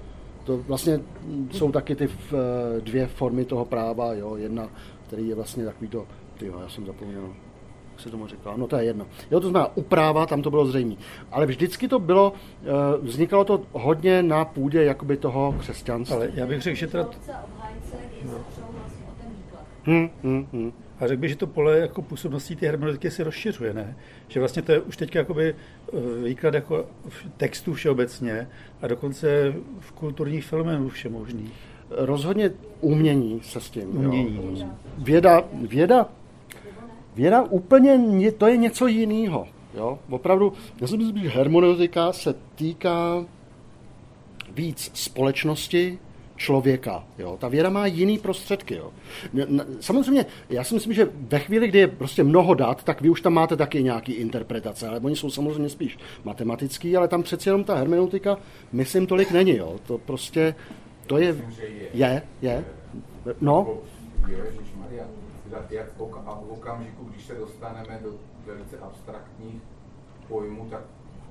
To vlastně jsou taky ty dvě formy toho práva, jo. Jedna, který je vlastně takový to, tyjo, já jsem zapomněl, jak se tomu říká, no to je jedno. Jo, to znamená upráva, tam to bylo zřejmé. Ale vždycky to bylo, eh, vznikalo to hodně na půdě jakoby toho křesťanství. Ale já bych řekl, že teda... No. Hmm, hmm, hmm. A řekl bych, že to pole jako působností té hermeneutiky se rozšiřuje, ne? Že vlastně to je už teď jakoby eh, výklad jako textů všeobecně a dokonce v kulturních filmech všemožných. Rozhodně umění se s tím. Umění. Jo. Věda, věda Věda úplně, to je něco jiného. Jo? Opravdu, já si myslím, že hermeneutika se týká víc společnosti, člověka. Jo? Ta věda má jiný prostředky. Jo? Samozřejmě, já si myslím, že ve chvíli, kdy je prostě mnoho dat, tak vy už tam máte taky nějaký interpretace, ale oni jsou samozřejmě spíš matematický, ale tam přeci jenom ta hermeneutika, myslím, tolik není. Jo? To prostě, to je, je, je, no. Jak v okamžiku, když se dostaneme do velice abstraktních pojmů, tak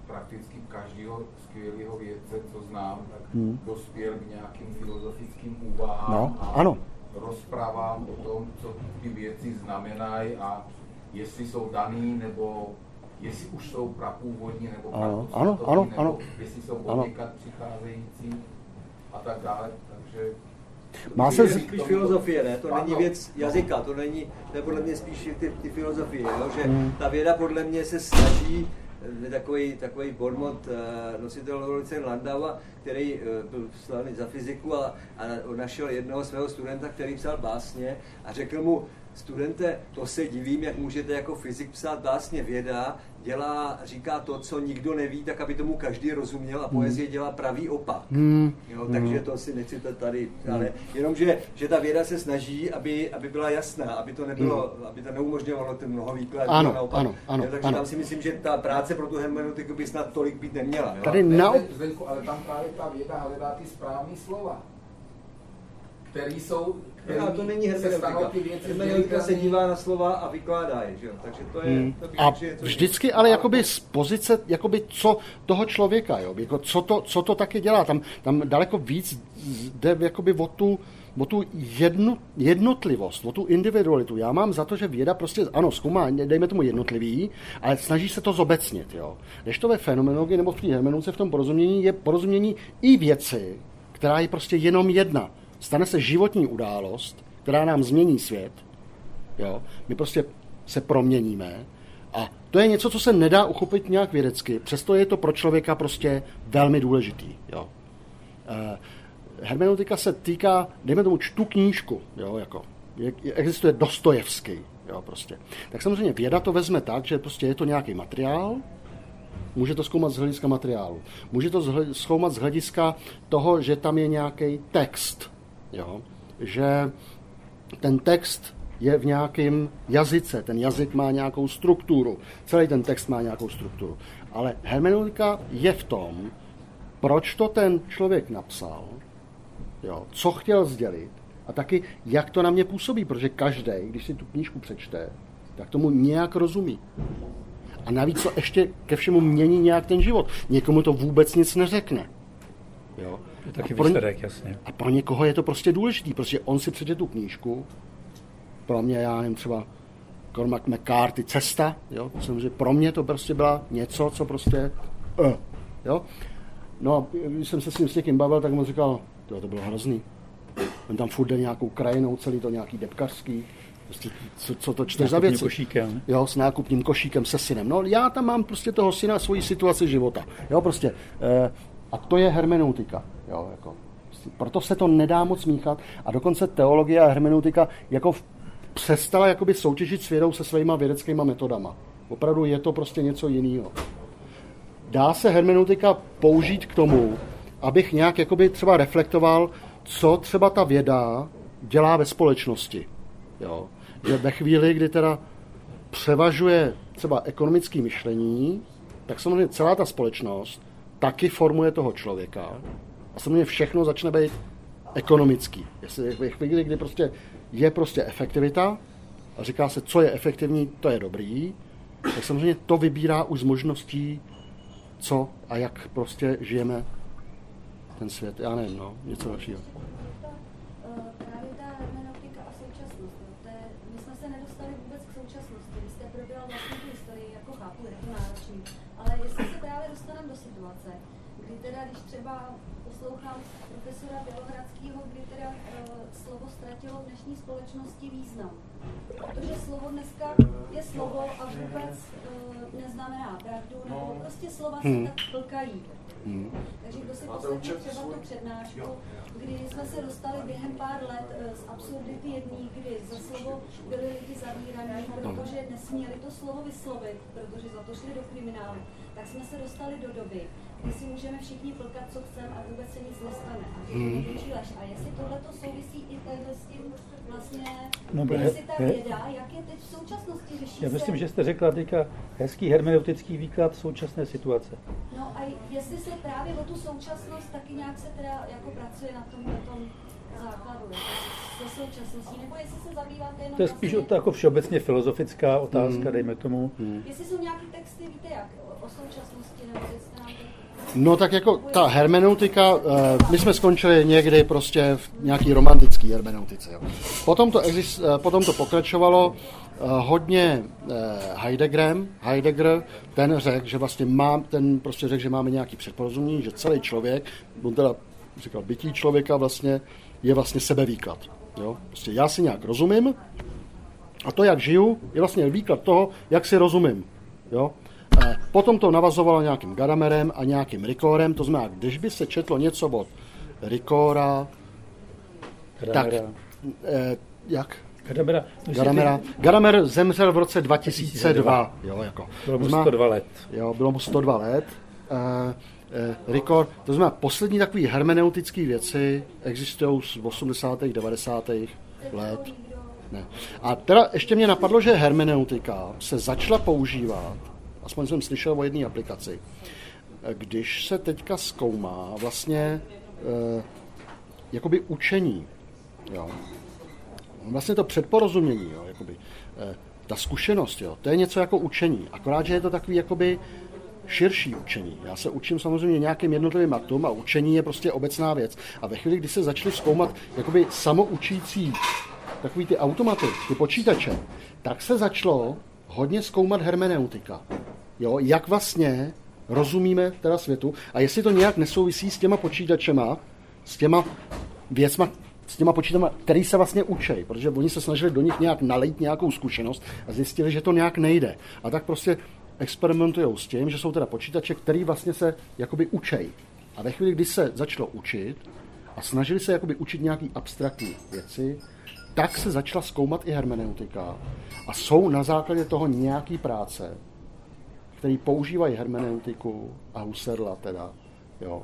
prakticky každého skvělého vědce, co znám, tak hmm. dospěl k nějakým filozofickým úvahám no, a ano. rozprávám o tom, co ty věci znamenají a jestli jsou daný, nebo jestli už jsou prapůvodní, nebo ano, ano, ano, nebo ano. jestli jsou od přicházející a tak dále. Takže má se z... spíš filozofie, ne? To není věc jazyka, to není, to je podle mě spíš ty, ty filozofie, jo? že hmm. ta věda podle mě se snaží takový, takový Bormont, eh, nositel revoluce Landau, který eh, byl slavný za fyziku a, a našel jednoho svého studenta, který psal básně a řekl mu, studente, to se divím, jak můžete jako fyzik psát básně věda, dělá, říká to, co nikdo neví, tak aby tomu každý rozuměl a poezie dělá pravý opak. Hmm. Jo, takže hmm. to si nechci tady, hmm. ale jenom, že, že ta věda se snaží, aby, aby byla jasná, aby to nebylo, hmm. aby to neumožňovalo ten mnoho výkladů. Ano, naopak. ano, ano, jo, takže ano. tam si myslím, že ta práce pro tu hermeneutiku by snad tolik být neměla. Jo? Tady na... ale tam právě ta věda hledá ty správné slova který jsou... No, to není hermeneutika. Hermeneutika se dívá na slova a vykládá je, že jo? Takže to je... Hmm. To a je, vždycky ale jakoby z pozice, jakoby co toho člověka, jo? Jako co, to, co to taky dělá. Tam, tam daleko víc jde jakoby o tu, o tu jednu, jednotlivost, o tu individualitu. Já mám za to, že věda prostě, ano, zkoumá, dejme tomu jednotlivý, ale snaží se to zobecnit. Jo. Když to ve fenomenologii nebo v té hermeneuce v tom porozumění je porozumění i věci, která je prostě jenom jedna stane se životní událost, která nám změní svět, jo, my prostě se proměníme a to je něco, co se nedá uchopit nějak vědecky, přesto je to pro člověka prostě velmi důležitý. Jo. Eh, hermeneutika se týká, dejme tomu, čtu knížku, jo, jako, existuje Dostojevský, jo, prostě. Tak samozřejmě věda to vezme tak, že prostě je to nějaký materiál, může to zkoumat z hlediska materiálu, může to zkoumat z hlediska toho, že tam je nějaký text, jo, že ten text je v nějakém jazyce, ten jazyk má nějakou strukturu, celý ten text má nějakou strukturu. Ale hermeneutika je v tom, proč to ten člověk napsal, jo, co chtěl sdělit a taky, jak to na mě působí, protože každý, když si tu knížku přečte, tak tomu nějak rozumí. A navíc to ještě ke všemu mění nějak ten život. Někomu to vůbec nic neřekne. Jo? To je taky a pro, výsledek, jasně. a pro někoho je to prostě důležitý, protože on si přečte tu knížku, pro mě, já nevím, třeba Cormac McCarthy, Cesta, jo, jsem, že pro mě to prostě byla něco, co prostě, uh, jo. No a když jsem se s ním s někým bavil, tak mu říkal, to, to bylo hrozný. On tam furt jde nějakou krajinou, celý to nějaký depkařský, prostě, co, co to čteš za věci. košíkem. Jo, s nákupním košíkem se synem. No já tam mám prostě toho syna svoji situaci života. Jo, prostě. Eh, a to je hermeneutika. Jo, jako. Proto se to nedá moc míchat a dokonce teologie a hermeneutika jako přestala jakoby soutěžit s vědou se svýma vědeckýma metodama. Opravdu je to prostě něco jiného. Dá se hermeneutika použít k tomu, abych nějak jakoby třeba reflektoval, co třeba ta věda dělá ve společnosti. Jo. Že ve chvíli, kdy teda převažuje třeba ekonomické myšlení, tak samozřejmě celá ta společnost taky formuje toho člověka a samozřejmě všechno začne být ekonomický. Jestli ve chvíli, kdy prostě je prostě efektivita a říká se, co je efektivní, to je dobrý, tak samozřejmě to vybírá už z možností, co a jak prostě žijeme ten svět. Já nevím, no, něco dalšího. Slova se tak plkají. Takže kdo si poslechne třeba tu přednášku, kdy jsme se dostali během pár let eh, z absurdity jedný, kdy za slovo byli lidi zavíraní, protože nesměli to slovo vyslovit, protože za to šli do kriminálu, tak jsme se dostali do doby, kdy si můžeme všichni plkat, co chceme a vůbec se nic nestane. A že to je největší lež. A jestli tohle to souvisí i tady s tím vlastně, No, he- ta věda, jak je teď v současnosti řeší Já se- myslím, že jste řekla teďka hezký hermeneutický výklad současné situace. No a jestli se právě o tu současnost taky nějak se teda jako pracuje na tom, na tom základu, jako se současností, nebo jestli se zabýváte jenom To je spíš vlastně, jako filozofická filozofická otázka, dejme tomu. jestli jsou nějaké texty, víte jak, o, současnosti, nebo jestli. No tak jako ta hermeneutika, eh, my jsme skončili někdy prostě v nějaký romantický hermeneutice. Jo. Potom, to exist, eh, potom to pokračovalo eh, hodně Heideggerem. Heidegger, ten řekl, že vlastně má, ten prostě řekl, že máme nějaký předporozumění, že celý člověk, on teda říkal, bytí člověka vlastně je vlastně sebevýklad. Jo. Prostě já si nějak rozumím, a to, jak žiju, je vlastně výklad toho, jak si rozumím. Jo? Eh, Potom to navazovalo nějakým Gadamerem a nějakým Rikórem, to znamená, když by se četlo něco od Rikóra, tak eh, jak? Gadamera. Gadamera. Gadamer zemřel v roce 2002. Jo, jako. Bylo mu To znamená- 102 let. Jo, bylo mu 102 let. Uh, uh, Rikor, to znamená, poslední takové hermeneutické věci existují z 80. 90. let. Ne. A teda ještě mě napadlo, že hermeneutika se začala používat, aspoň jsem slyšel o jedné aplikaci, když se teďka zkoumá vlastně uh, jakoby učení. Jo. Vlastně to předporozumění, jo, jakoby, eh, ta zkušenost, jo, to je něco jako učení, akorát, že je to takový jakoby širší učení. Já se učím samozřejmě nějakým jednotlivým aktům a učení je prostě obecná věc. A ve chvíli, kdy se začaly zkoumat jakoby samoučící takový ty automaty, ty počítače, tak se začalo hodně zkoumat hermeneutika. Jo, jak vlastně rozumíme teda světu a jestli to nějak nesouvisí s těma počítačema, s těma věcma, s těma počítačema, který se vlastně učej, protože oni se snažili do nich nějak nalejt nějakou zkušenost a zjistili, že to nějak nejde. A tak prostě experimentují s tím, že jsou teda počítače, který vlastně se jakoby učej. A ve chvíli, kdy se začalo učit a snažili se jakoby učit nějaký abstraktní věci, tak se začala zkoumat i hermeneutika. A jsou na základě toho nějaký práce, který používají hermeneutiku a Husserla teda, jo,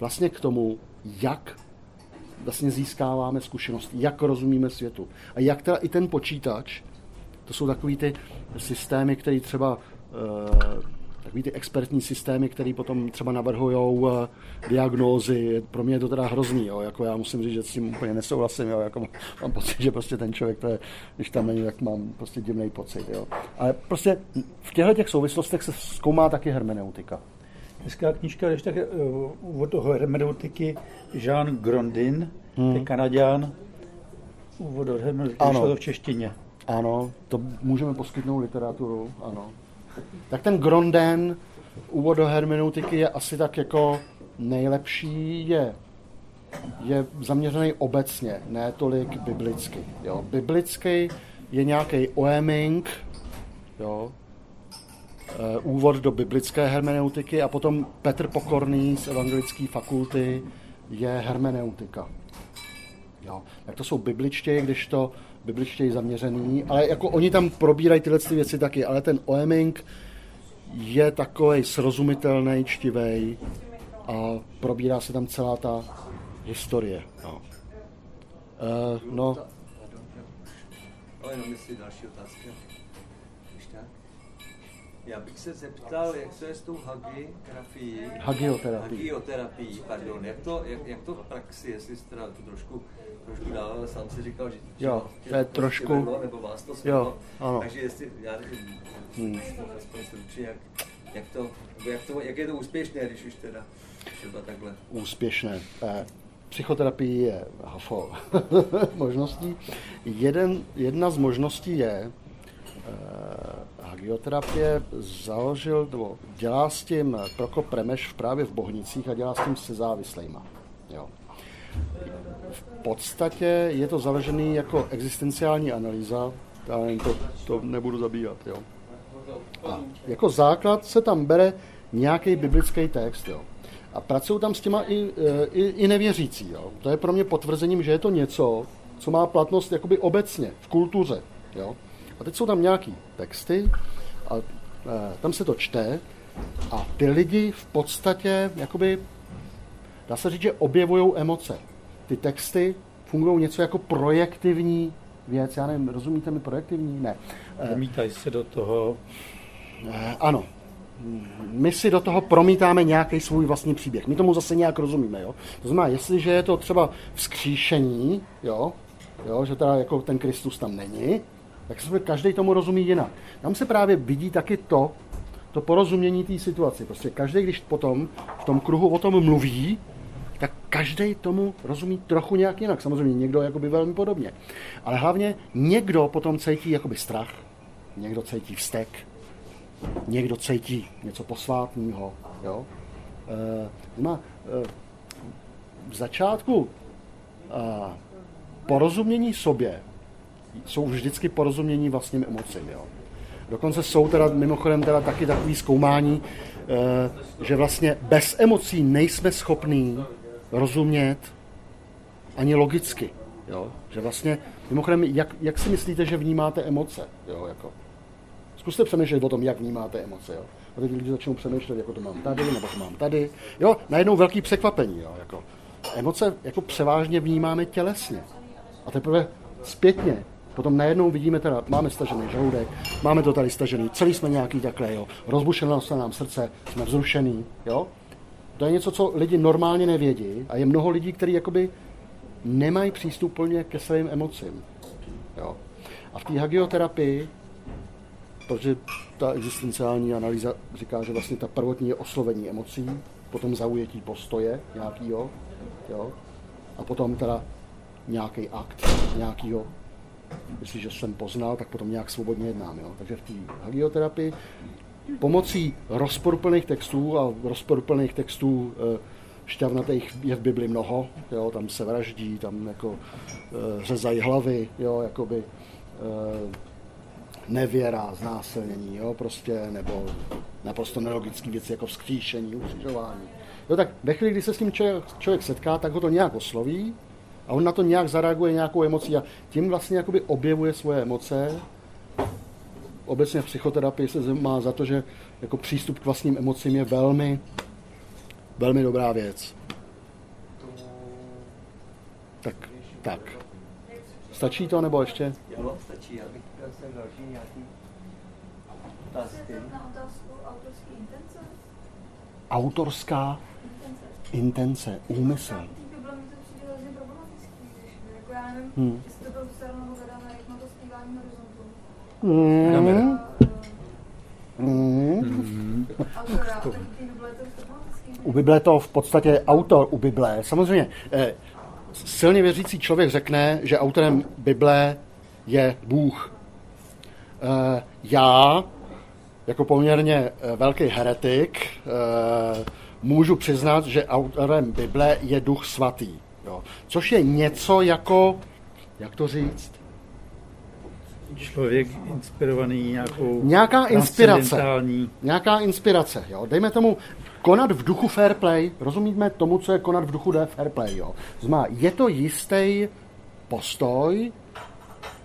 vlastně k tomu, jak vlastně získáváme zkušenost, jak rozumíme světu. A jak teda i ten počítač, to jsou takový ty systémy, které třeba eh, takový ty expertní systémy, které potom třeba navrhují eh, diagnózy, pro mě je to teda hrozný, jo, jako já musím říct, že s tím úplně nesouhlasím, jo, jako *laughs* mám pocit, že prostě ten člověk, to je, když tam není, tak mám prostě divný pocit, jo. Ale prostě v těchto těch souvislostech se zkoumá taky hermeneutika. Hezká knížka, když tak uh, od toho hermeneutiky Jean Grondin, hmm. je Kanaděn, úvod do hermeneutiky, to v češtině. Ano, to můžeme poskytnout literaturu, ano. Tak ten Gronden, úvod do hermeneutiky je asi tak jako nejlepší, je, je zaměřený obecně, ne tolik biblicky. Jo. Biblicky je nějaký oeming, jo, eh, úvod do biblické hermeneutiky a potom Petr Pokorný z Evangelické fakulty je hermeneutika. Jo. Tak to jsou bibličtě, když to bibličtěji zaměřený, ale jako oni tam probírají tyhle ty věci taky, ale ten Oeming je takový srozumitelný, čtivý a probírá se tam celá ta historie. No. Uh, no. Ale jenom jestli další otázka. Já bych se zeptal, jak to je s tou hagioterapii. Hagioterapii. Hagioterapii, pardon. Jak to, jak, jak to v praxi, jestli jste teda to trošku, trošku dál, ale sám si říkal, že, jo, to je trošku, vedlo, nebo vás to svedlo. Jo, ano. Takže jestli, já nevím, hmm. aspoň stručně, jak, jak, to, jak, to, jak je to úspěšné, když už teda třeba takhle. Úspěšné. Eh, psychoterapii je hafo *laughs* možností. Jeden, jedna z možností je, hagioterapie založil, nebo dělá s tím Prokop Premeš právě v Bohnicích a dělá s tím se závislejma. Jo. V podstatě je to založený jako existenciální analýza, ale to, to nebudu zabíjat. Jo. A jako základ se tam bere nějaký biblický text. Jo. A pracují tam s těma i, i, i nevěřící. Jo. To je pro mě potvrzením, že je to něco, co má platnost jakoby obecně v kultuře. Jo. A teď jsou tam nějaký texty a e, tam se to čte a ty lidi v podstatě, jakoby, dá se říct, že objevují emoce. Ty texty fungují něco jako projektivní věc. Já nevím, rozumíte mi projektivní? Ne. Promítají se do toho. E, ano. My si do toho promítáme nějaký svůj vlastní příběh. My tomu zase nějak rozumíme. Jo? To znamená, jestliže je to třeba vzkříšení, jo, jo, že teda jako ten Kristus tam není, tak se každý tomu rozumí jinak. Tam se právě vidí taky to, to porozumění té situaci. Prostě každý, když potom v tom kruhu o tom mluví, tak každý tomu rozumí trochu nějak jinak. Samozřejmě někdo jakoby velmi podobně. Ale hlavně někdo potom cítí jakoby strach, někdo cítí vztek, někdo cítí něco posvátného. Jo? E, má, e, v začátku e, porozumění sobě jsou vždycky porozumění vlastním emocím. Jo. Dokonce jsou teda mimochodem teda taky takový zkoumání, eh, že vlastně bez emocí nejsme schopní rozumět ani logicky. Jo? Že vlastně, mimochodem, jak, jak si myslíte, že vnímáte emoce? Jo, jako. Zkuste přemýšlet o tom, jak vnímáte emoce. Jo? A teď lidi začnou přemýšlet, jako to mám tady, nebo to mám tady. Jo, najednou velký překvapení. Jo? Jako. Emoce jako převážně vnímáme tělesně. A teprve zpětně Potom najednou vidíme teda, máme stažený žaludek, máme to tady stažený, celý jsme nějaký takhle, jo. Rozbušeno se nám srdce, jsme vzrušený, jo. To je něco, co lidi normálně nevědí a je mnoho lidí, kteří jakoby nemají přístup plně ke svým emocím. Jo. A v té hagioterapii, protože ta existenciální analýza říká, že vlastně ta prvotní je oslovení emocí, potom zaujetí postoje nějakýho, jo, a potom teda nějaký akt, nějakýho jestliže jsem poznal, tak potom nějak svobodně jednám. Jo. Takže v té hagioterapii pomocí rozporuplných textů a rozporuplných textů eh, šťavnatých je v Bibli mnoho, jo, tam se vraždí, tam jako e, řezají hlavy, jo, jakoby e, nevěra, znásilnění, jo, prostě, nebo naprosto nelogické věci jako vzkříšení, ukřižování. Jo, tak ve chvíli, kdy se s tím člověk, člověk setká, tak ho to nějak osloví, a on na to nějak zareaguje nějakou emocí a tím vlastně jakoby objevuje svoje emoce. Obecně v psychoterapii se má za to, že jako přístup k vlastním emocím je velmi, velmi dobrá věc. Tak, tak. Stačí to, nebo ještě? Jo, stačí. Já bych chtěl další nějaký otázky. Autorská Intence. intence, úmysl. Té Bible mi to přijde hrozně problematický, nevím, Hmm. byl jak na to zpívání horizontu. Mm. U Bible to v podstatě autor u Bible. Samozřejmě eh, silně věřící člověk řekne, že autorem Bible je Bůh. Eh, já, jako poměrně eh, velký heretik, eh, můžu přiznat, že autorem Bible je Duch Svatý. Jo. Což je něco jako, jak to říct, Člověk inspirovaný nějakou Nějaká inspirace. nějaká inspirace. Jo? Dejme tomu konat v duchu fair play. Rozumíme tomu, co je konat v duchu fair play. Jo? Znamená, je to jistý postoj,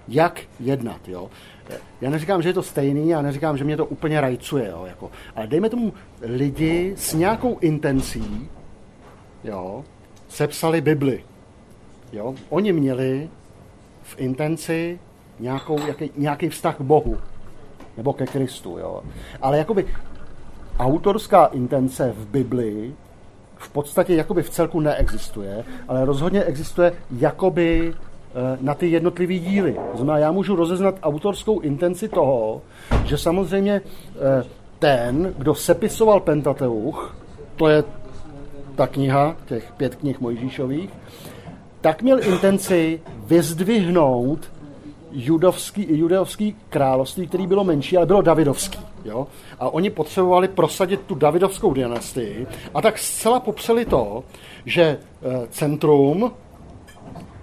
jak jednat. Jo? Já neříkám, že je to stejný, já neříkám, že mě to úplně rajcuje, jo? Jako, ale dejme tomu lidi s nějakou intencí, jo, sepsali Bibli. Jo? Oni měli v intenci nějakou, jaký, nějaký vztah k Bohu nebo ke Kristu. Jo. Ale jakoby autorská intence v Biblii v podstatě jakoby v celku neexistuje, ale rozhodně existuje jakoby eh, na ty jednotlivé díly. Znamená, já můžu rozeznat autorskou intenci toho, že samozřejmě eh, ten, kdo sepisoval Pentateuch, to je ta kniha, těch pět knih Mojžíšových, tak měl intenci vyzdvihnout judovský, judovský království, který bylo menší, ale bylo davidovský. Jo? A oni potřebovali prosadit tu davidovskou dynastii a tak zcela popřeli to, že eh, centrum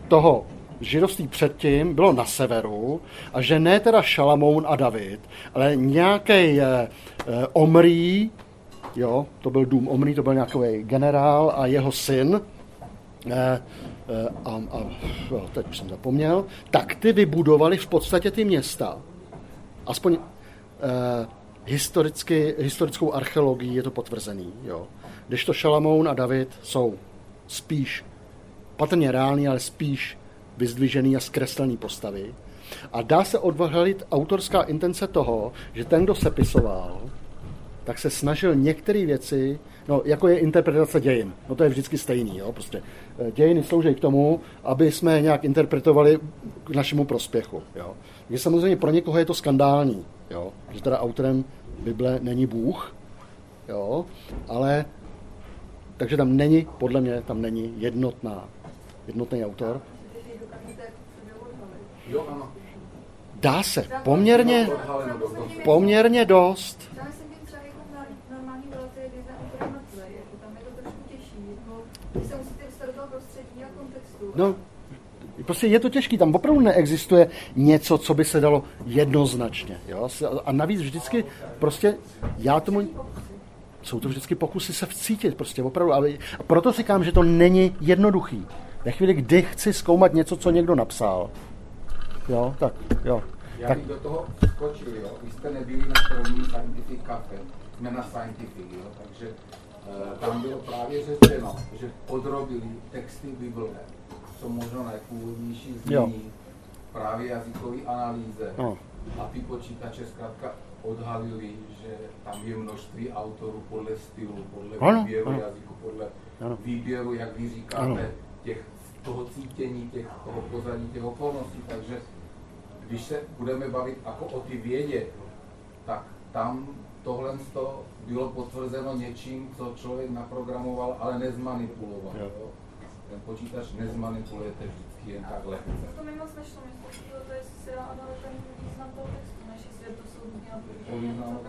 toho židovství předtím bylo na severu a že ne teda Šalamoun a David, ale nějaký Omrí, jo, to byl dům Omrí, to byl nějaký generál a jeho syn, eh, eh, a, a jo, teď už jsem zapomněl, tak ty vybudovali v podstatě ty města. Aspoň eh, historicky, historickou archeologií je to potvrzený. Jo. Když to Šalamoun a David jsou spíš patrně reální, ale spíš vyzdvižený a zkreslený postavy. A dá se odvalit autorská intence toho, že ten, kdo sepisoval, tak se snažil některé věci, no jako je interpretace dějin, no to je vždycky stejný, jo, prostě eh, dějiny slouží k tomu, aby jsme je nějak interpretovali k našemu prospěchu, jo. Takže samozřejmě pro někoho je to skandální, jo, že teda autorem Bible není Bůh, jo, ale takže tam není, podle mě, tam není jednotná, jednotný autor. Dá se poměrně, poměrně dost. Já myslím, že třeba jako na normální relaci, kdy ten autor mrtvý, jako tam je to trošku těžší, když se musíte dostat do toho prostředí a kontextu. No, prostě je to těžký, tam opravdu neexistuje něco, co by se dalo jednoznačně. Jo? A navíc vždycky prostě, já tomu, jsou to vždycky pokusy se vcítit, prostě opravdu. Ale, a proto říkám, že to není jednoduchý. Ve chvíli, kdy chci zkoumat něco, co někdo napsal, jo, tak, jo. Já Tak, bych do toho skočil, jo. Vy jste nebyli na první Scientific Cafe, jsme na Scientific, jo. Takže tam bylo právě řečeno, že podrobili texty Bible, co možno nejpůvodnější znění, právě jazykové analýze. No. A ty počítače zkrátka odhalili, že tam je množství autorů podle stylu, podle Ano, výběru ano. jazyku, podle Ano. výběru, jak vy říkáte, Ano. těch, toho cítění, těch, toho pozadí, těch okolností. Takže když se budeme bavit jako o ty vědě, tak tam tohle to bylo potvrzeno něčím, co člověk naprogramoval, ale nezmanipuloval. Jo. Jo. Ten počítač nezmanipulujete vždycky jen tak lehce. To mi moc nešlo, mě to, to je, jestli se dá ten význam toho textu, než jestli to jsou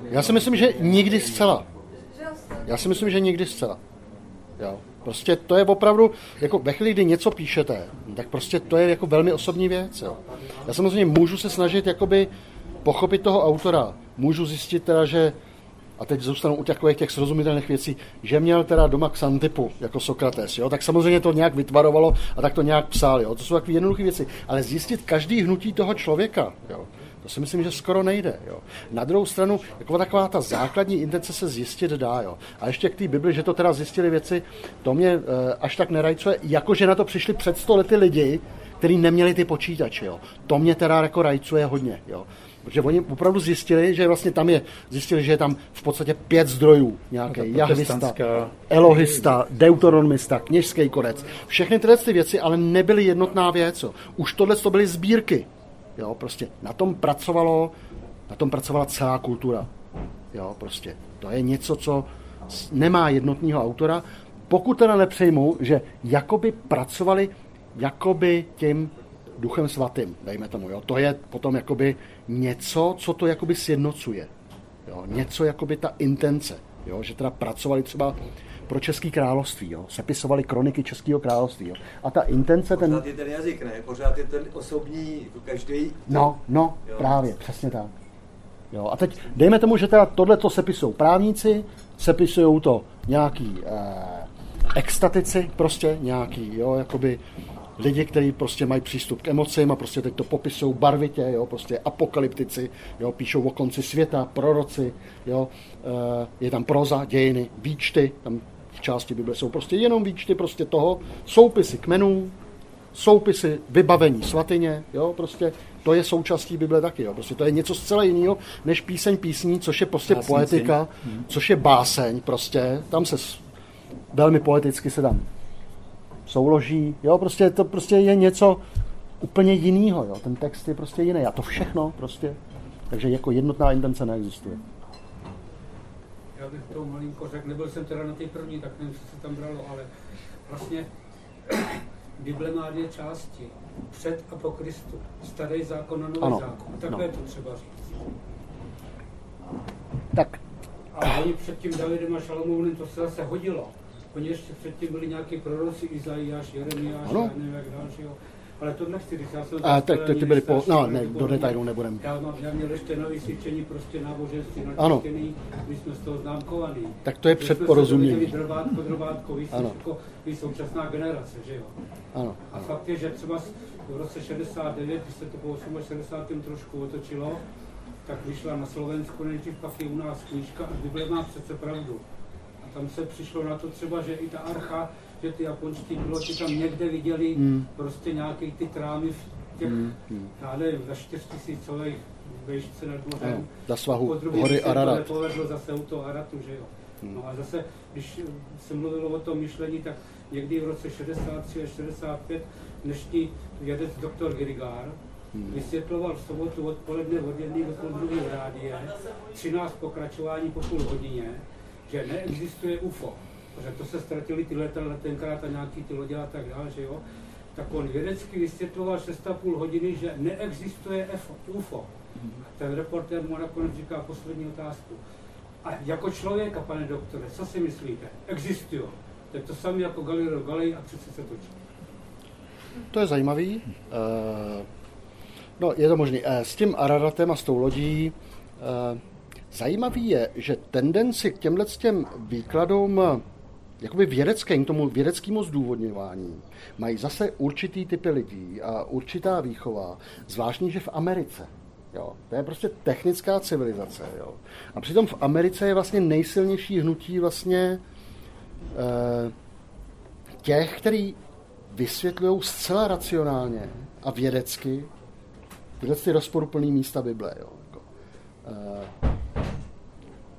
já si myslím, že nikdy zcela. Já si myslím, že nikdy zcela. Jo. Prostě to je opravdu, jako ve chvíli, kdy něco píšete, tak prostě to je jako velmi osobní věc. Jo. Já samozřejmě můžu se snažit jakoby pochopit toho autora. Můžu zjistit teda, že a teď zůstanu u takových těch srozumitelných věcí, že měl teda doma Xantipu, jako Sokrates, jo, tak samozřejmě to nějak vytvarovalo a tak to nějak psal, jo, to jsou takové jednoduché věci, ale zjistit každý hnutí toho člověka, jo, to si myslím, že skoro nejde. Jo. Na druhou stranu, jako taková ta základní intence se zjistit dá. Jo. A ještě k té Bibli, že to teda zjistili věci, to mě e, až tak nerajcuje, jako že na to přišli před sto lety lidi, kteří neměli ty počítače. Jo. To mě teda jako rajcuje hodně. Jo. Protože oni opravdu zjistili, že vlastně tam je, zjistili, že je tam v podstatě pět zdrojů. Nějaké jahvista, elohista, deuteronomista, kněžský konec. Všechny tyhle ty věci ale nebyly jednotná věc. Jo. Už tohle to byly sbírky. Jo, prostě na tom pracovalo, na tom pracovala celá kultura. Jo, prostě. To je něco, co nemá jednotného autora, pokud teda nepřejmu, že jakoby pracovali jakoby tím duchem svatým, dejme tomu. Jo. To je potom jakoby něco, co to jakoby sjednocuje. Jo. Něco jakoby ta intence. Jo. Že teda pracovali třeba pro České království, jo. sepisovali kroniky Českého království. Jo. A ta intence... Pořád ten... je ten jazyk, ne? Pořád je ten osobní, jako každý... No, no, jo. právě, přesně tak. Jo. A teď dejme tomu, že teda tohle to sepisují právníci, sepisují to nějaký eh, extatici, prostě nějaký, jo, jakoby lidi, kteří prostě mají přístup k emocím a prostě teď to popisují barvitě, jo, prostě apokalyptici, jo, píšou o konci světa, proroci, jo, eh, je tam proza, dějiny, výčty, tam v části Bible jsou prostě jenom výčty prostě toho, soupisy kmenů, soupisy vybavení svatyně, jo, prostě to je součástí Bible taky, jo, prostě to je něco zcela jiného, než píseň písní, což je prostě Básnici. poetika, hmm. což je báseň prostě, tam se velmi poeticky se tam souloží, jo, prostě to prostě je něco úplně jiného, jo, ten text je prostě jiný a to všechno prostě, takže jako jednotná intence neexistuje. Já bych to malinko řekl, nebyl jsem teda na té první, tak nevím, co se tam bralo, ale vlastně *clears throat* Bible má dvě části. Před a po Kristu. Starý zákon a nový ano. zákon. Takhle no. to třeba říct. Tak. A oni před tím Davidem a Šalomounem to se zase hodilo. Ještě předtím byli nějaký proroci, Izajáš, Jeremiáš, ano. já nevím jak dalšího. Ale to nechci říct, já jsem... A tak ty byly po... No, ne, do detailů nebudem. Já, mám, já měl ještě nový cvičení prostě náboženství načítěný, my jsme z toho známkovaný. Tak to je předporozumění. Drvátko, drvátko, vy, jako, vy současná generace, že jo? Ano. A fakt je, že třeba v roce 69, když se to po 68. trošku otočilo, tak vyšla na Slovensku, nejdřív pak je u nás knížka a Bible má přece pravdu. A tam se přišlo na to třeba, že i ta archa že ty japonští piloti tam někde viděli hmm. prostě nějaký ty trámy v těch, hmm. já nevím, za čtyřtisícových vejšce nad mořem. za svahu hory Ararat. To povedlo zase u toho Aratu, že jo. Hmm. No a zase, když se mluvilo o tom myšlení, tak někdy v roce 63 až 65 dnešní vědec doktor Girigár hmm. vysvětloval v sobotu odpoledne od jedné do půl druhé rádie, 13 pokračování po půl hodině, že neexistuje UFO protože to se ztratili ty letadla tenkrát a nějaký ty lodě a tak dále, že jo, tak on vědecky vysvětloval 6,5 hodiny, že neexistuje UFO. A ten reportér mu nakonec říká poslední otázku. A jako člověka, pane doktore, co si myslíte? Existují. To je to samé jako Galileo Galilei a přece se točí. To je zajímavý. Uh, no, je to možné. Uh, s tím Araratem a s tou lodí uh, zajímavý je, že tendenci k těmhle těm výkladům jakoby vědeckým, tomu vědeckému zdůvodňování mají zase určitý typy lidí a určitá výchova, zvláštní, že v Americe. Jo, to je prostě technická civilizace. Jo. A přitom v Americe je vlastně nejsilnější hnutí vlastně eh, těch, který vysvětlují zcela racionálně a vědecky tyhle ty rozporuplné místa Bible. Jo. Jako, eh,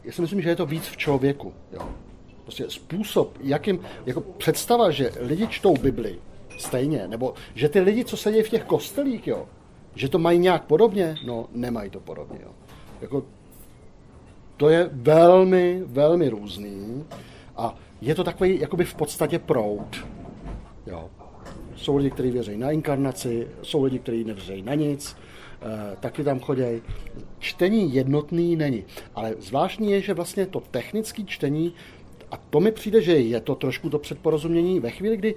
já si myslím, že je to víc v člověku. Jo. Prostě způsob, jakým, jako představa, že lidi čtou Bibli stejně, nebo že ty lidi, co sedí v těch kostelích, jo, že to mají nějak podobně, no nemají to podobně. Jo. Jako, to je velmi, velmi různý a je to takový jakoby v podstatě proud. Jo. Jsou lidi, kteří věří na inkarnaci, jsou lidi, kteří nevěří na nic, eh, taky tam chodí. Čtení jednotný není. Ale zvláštní je, že vlastně to technické čtení a to mi přijde, že je to trošku to předporozumění ve chvíli, kdy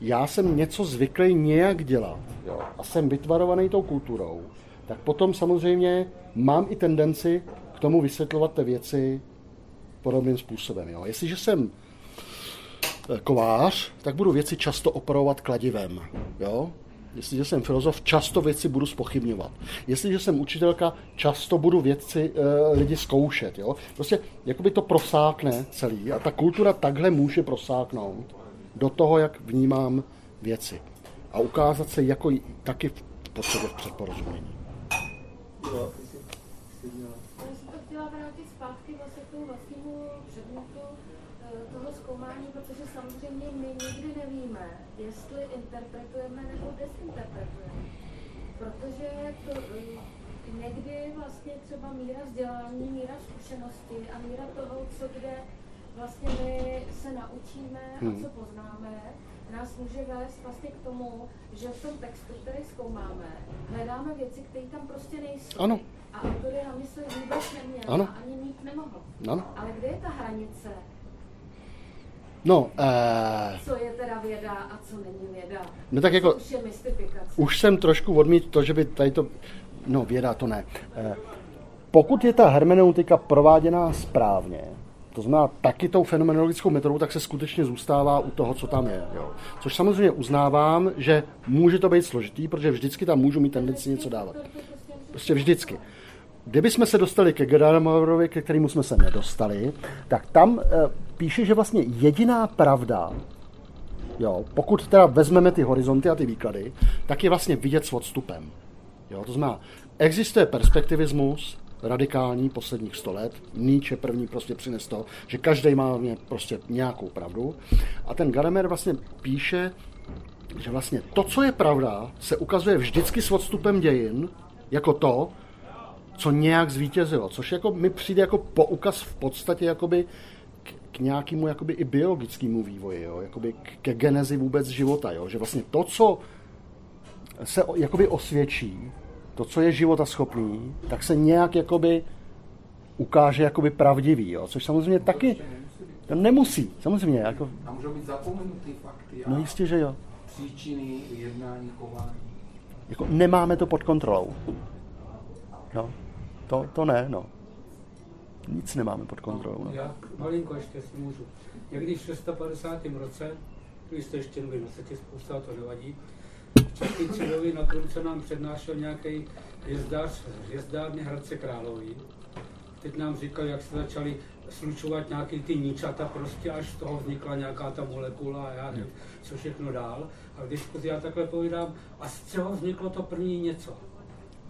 já jsem něco zvyklý nějak dělat jo, a jsem vytvarovaný tou kulturou, tak potom samozřejmě mám i tendenci k tomu vysvětlovat ty věci podobným způsobem. Jo. Jestliže jsem eh, kovář, tak budu věci často operovat kladivem. Jo? Jestliže jsem filozof, často věci budu spochybňovat. Jestliže jsem učitelka, často budu věci e, lidi zkoušet. Jo? Prostě jakoby to prosákne celý a ta kultura takhle může prosáknout do toho, jak vnímám věci. A ukázat se jako taky v podstatě v předporozumění. Jo, ty jsi, jsi měla. Já jsem to chtěla vrátit zpátky vlastně k tomu vlastnímu předmětu eh, toho zkoumání, protože samozřejmě my nikdy nevíme, jestli interpretujeme nebo desinterpretujeme. Protože to eh, někdy vlastně třeba míra vzdělání, míra zkušenosti a míra toho, co kde vlastně my se naučíme a Hmm. co poznáme, nás může vést vlastně k tomu, že v tom textu, který zkoumáme, hledáme věci, které tam prostě nejsou. Ano. A autor je na mysli vůbec neměl Ano. a ani mít nemohl. Ano. Ale kde je ta hranice? No, eh, Co je teda věda a co není věda? No tak jako- už je mystifikace. už jsem trošku odmít to, že by tady to, no věda to ne. Eh, pokud je ta hermeneutika prováděná správně, to znamená taky tou fenomenologickou metodou, tak se skutečně zůstává u toho, co tam je. Jo. Což samozřejmě uznávám, že může to být složitý, protože vždycky tam můžu mít tendenci něco dávat. Prostě vždycky. Kdybychom se dostali ke Gadamerovi, ke kterému jsme se nedostali, tak tam e, píše, že vlastně jediná pravda, jo, pokud teda vezmeme ty horizonty a ty výklady, tak je vlastně vidět s odstupem. Jo, to znamená, existuje perspektivismus, radikální posledních 100 let. Nietzsche první prostě přines to, že každý má prostě nějakou pravdu. A ten Gadamer vlastně píše, že vlastně to, co je pravda, se ukazuje vždycky s odstupem dějin jako to, co nějak zvítězilo, což jako mi přijde jako poukaz v podstatě jakoby nějakému jakoby i biologickému vývoji, jo? Jakoby ke genezi vůbec života, jo? že vlastně to, co se jakoby osvědčí, to, co je života schopný, tak se nějak jakoby ukáže jakoby pravdivý, jo? což samozřejmě taky to nemusí, samozřejmě, jako, A můžou být zapomenutý fakty a no jistě, že jo. příčiny jednání, chování. Jako nemáme to pod kontrolou. No, to, to ne, no. Nic nemáme pod kontrolou. No. Já malinko ještě, jestli můžu. Někdy v 650. roce, vy jste ještě nový, se ti spousta, to nevadí, v Český Třebový na Krumce nám přednášel nějaký jezdář, jezdárny Hradce Králový. Teď nám říkal, jak se začali slučovat nějaký ty níčata prostě, až z toho vznikla nějaká ta molekula a já nevím, co všechno dál. A když já takhle povídám, a z čeho vzniklo to první něco?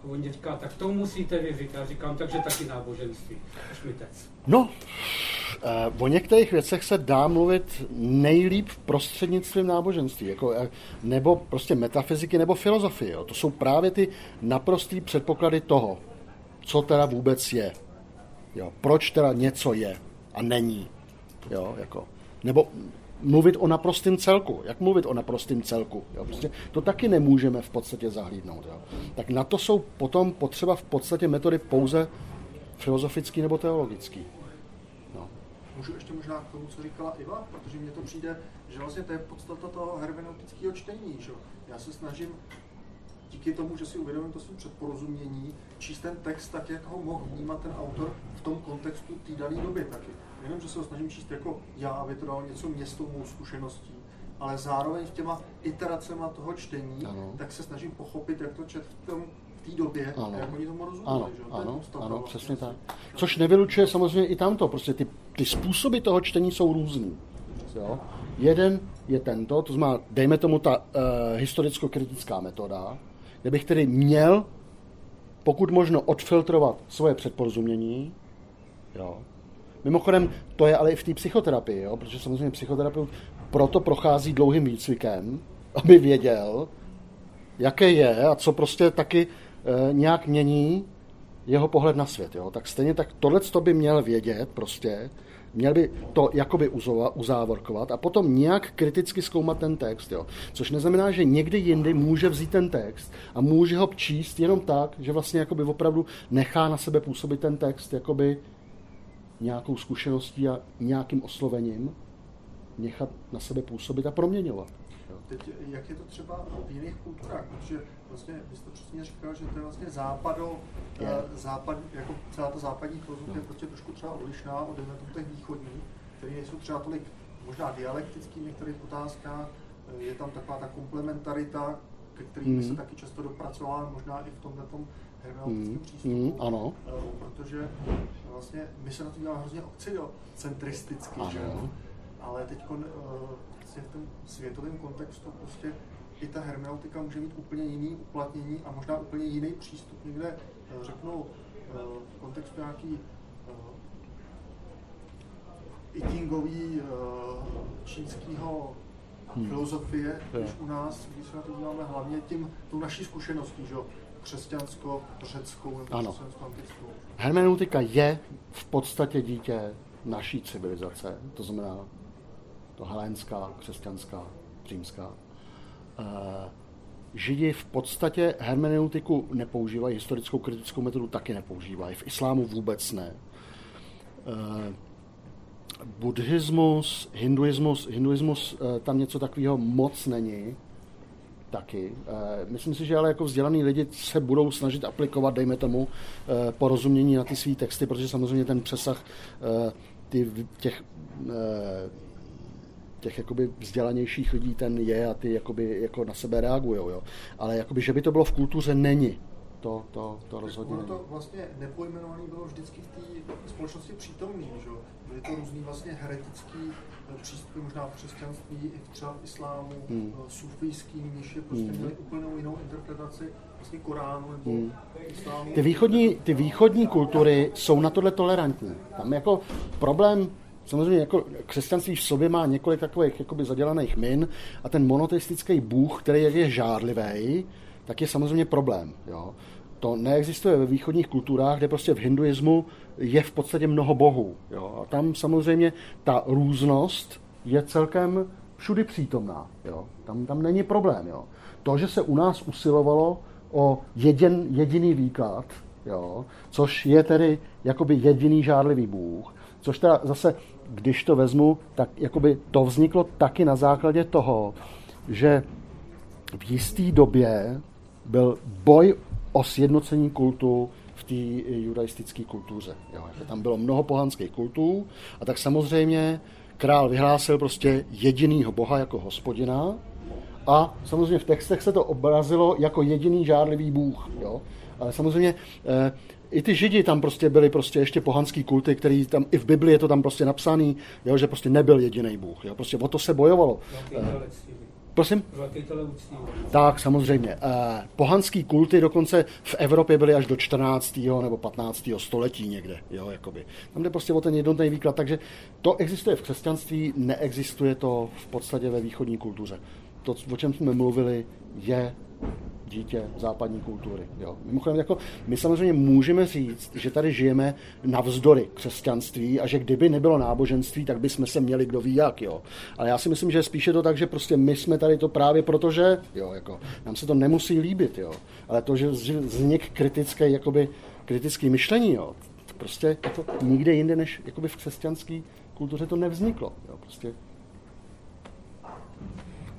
A on říká, tak to musíte věřit. Já říkám, takže taky náboženství. Až mi tec. no, eh, o některých věcech se dá mluvit nejlíp prostřednictvím náboženství, jako, eh, nebo prostě metafyziky, nebo filozofie. Jo. To jsou právě ty naprostý předpoklady toho, co teda vůbec je. Jo. Proč teda něco je a není. Jo, jako. Nebo mluvit o naprostém celku. Jak mluvit o naprostém celku? Jo? Prostě to taky nemůžeme v podstatě zahlídnout. Jo? Tak na to jsou potom potřeba v podstatě metody pouze filozofický nebo teologický. No. Můžu ještě možná k tomu, co říkala Iva, protože mně to přijde, že vlastně to je podstata toho hermeneutického čtení. Že? Já se snažím díky tomu, že si uvědomím to svým předporozumění, číst ten text tak, jak ho mohl vnímat ten autor v tom kontextu té dané doby taky. Nejenom, že se ho snažím číst jako já, aby to dalo něco mě s tou mou zkušeností, ale zároveň v těma iteracema toho čtení, Ano. tak se snažím pochopit, jak to čet v tom v té době, Ano. a jak oni tomu rozuměli. Ano, že? ano, podstata ano, vlastně. přesně tak. Což nevylučuje samozřejmě i tamto. Prostě ty, ty způsoby toho čtení jsou různý. Jo? Jeden je tento, to znamená, dejme tomu ta uh, historicko-kritická metoda, kde bych tedy měl, pokud možno, odfiltrovat svoje předporozumění. Jo? Mimochodem, to je ale i v té psychoterapii, jo? protože samozřejmě psychoterapeut proto prochází dlouhým výcvikem, aby věděl, jaké je a co prostě taky e, nějak mění jeho pohled na svět. Jo? Tak stejně tak tohle to by měl vědět prostě, měl by to jakoby uzávorkovat a potom nějak kriticky zkoumat ten text. Jo? Což neznamená, že někdy jindy může vzít ten text a může ho číst jenom tak, že vlastně jakoby opravdu nechá na sebe působit ten text jakoby nějakou zkušeností a nějakým oslovením nechat na sebe působit a proměňovat. Jo? Teď, jak je to třeba v jiných kulturách, protože vlastně vy jste přesně říkal, že to je vlastně západo, Je. eh, západ, jako celá ta západní filozofie je prostě trošku třeba odlišná od těch východních, které nejsou třeba tolik možná dialektický v některých otázkách, Eh, je tam taková ta komplementarita, ke který by se Mm. taky často dopracovala, možná i v tomhle Mm, přístupu. mm, ano. Eh, protože vlastně my se na to díváme hrozně occidentristicky, že jo? Ale teď vlastně v tom světovém kontextu prostě i ta hermeneutika může mít úplně jiný uplatnění a možná úplně jiný přístup. Někde eh, řeknu eh, v kontextu nějaký Itingový čínského hmm. filozofie, když u nás, když se na to díváme hlavně tím, tou naší zkušeností, že křesťansko-řeckou nebo ano. Hermeneutika je v podstatě dítě naší civilizace, to znamená to helénská, křesťanská, římská. Eh, Židi v podstatě hermeneutiku nepoužívají, historickou kritickou metodu taky nepoužívají, v islámu vůbec ne. Eh, buddhismus, hinduismus, hinduismus eh, tam něco takového moc není, taky. Myslím si, že ale jako vzdělaný lidi se budou snažit aplikovat, dejme tomu, porozumění na ty své texty, protože samozřejmě ten přesah ty, těch těch jakoby vzdělanějších lidí ten je a ty jakoby jako na sebe reagují. Jo. Ale jakoby, že by to bylo v kultuře, není. To, to, to rozhodně ono to vlastně nepojmenovaný bylo vždycky v té společnosti přítomný, že? Byly to různý vlastně heretický eh, přístupy, možná v křesťanství, i třeba v islámu, hmm. Eh, sufijský mniši prostě hmm. měli úplně jinou interpretaci vlastně Koránu nebo hmm. islámu. Ty východní, ty východní kultury jsou na tohle tolerantní. Tam jako problém Samozřejmě jako křesťanství v sobě má několik takových jakoby zadělaných min a ten monoteistický bůh, který je žádlivý, tak je samozřejmě problém. Jo. To neexistuje ve východních kulturách, kde prostě v hinduismu je v podstatě mnoho bohů. Jo. A tam samozřejmě ta různost je celkem všudy přítomná. Jo. Tam, tam není problém. Jo. To, že se u nás usilovalo o jedin, jediný výklad, jo, což je tedy jakoby jediný žádlivý bůh, což teda zase když to vezmu, tak jakoby to vzniklo taky na základě toho, že v jisté době byl boj o sjednocení kultu v té judaistické kultuře. Jo, že tam bylo mnoho pohanských kultů a tak samozřejmě král vyhlásil prostě jedinýho boha jako hospodina a samozřejmě v textech se to obrazilo jako jediný žádlivý bůh. Jo? Ale samozřejmě eh, i ty židi tam prostě byli prostě ještě pohanský kulty, který tam, i v Biblii je to tam prostě napsaný, jo, že prostě nebyl jediný Bůh. Jo, prostě o to se bojovalo. Prosím? Tak, samozřejmě. Eh, pohanský kulty dokonce v Evropě byly až do 14. nebo 15. století někde. Jo, jakoby. Tam jde prostě o ten jednotný výklad. Takže to existuje v křesťanství, neexistuje to v podstatě ve východní kultuře. To, o čem jsme mluvili, je dítě západní kultury. Jo. Mimochodem, jako, my samozřejmě můžeme říct, že tady žijeme navzdory křesťanství a že kdyby nebylo náboženství, tak bychom se měli kdo ví jak. Jo. Ale já si myslím, že spíše to tak, že prostě my jsme tady to právě proto, že jo, jako, nám se to nemusí líbit. Jo. Ale to, že vznik kritické, jakoby, kritický myšlení, jo, prostě jako nikde jinde než jakoby v křesťanské kultuře to nevzniklo. Jo. Prostě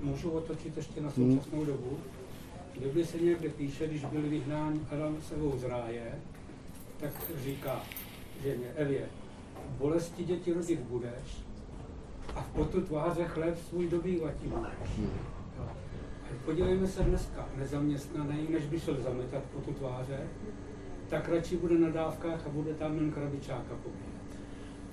Můžu otočit ještě na současnou hmm. dobu? V Bibli se někde píše, když byl vyhnán Adam sebou z ráje, tak říká ženě Evě, bolesti děti rodit budeš a v potu tváře chléb svůj dobývatí budeš. A podívejme se dneska, nezaměstnaný, než by šel zametat potu tváře, tak radši bude na dávkách a bude tam jen krabičáka pobíjet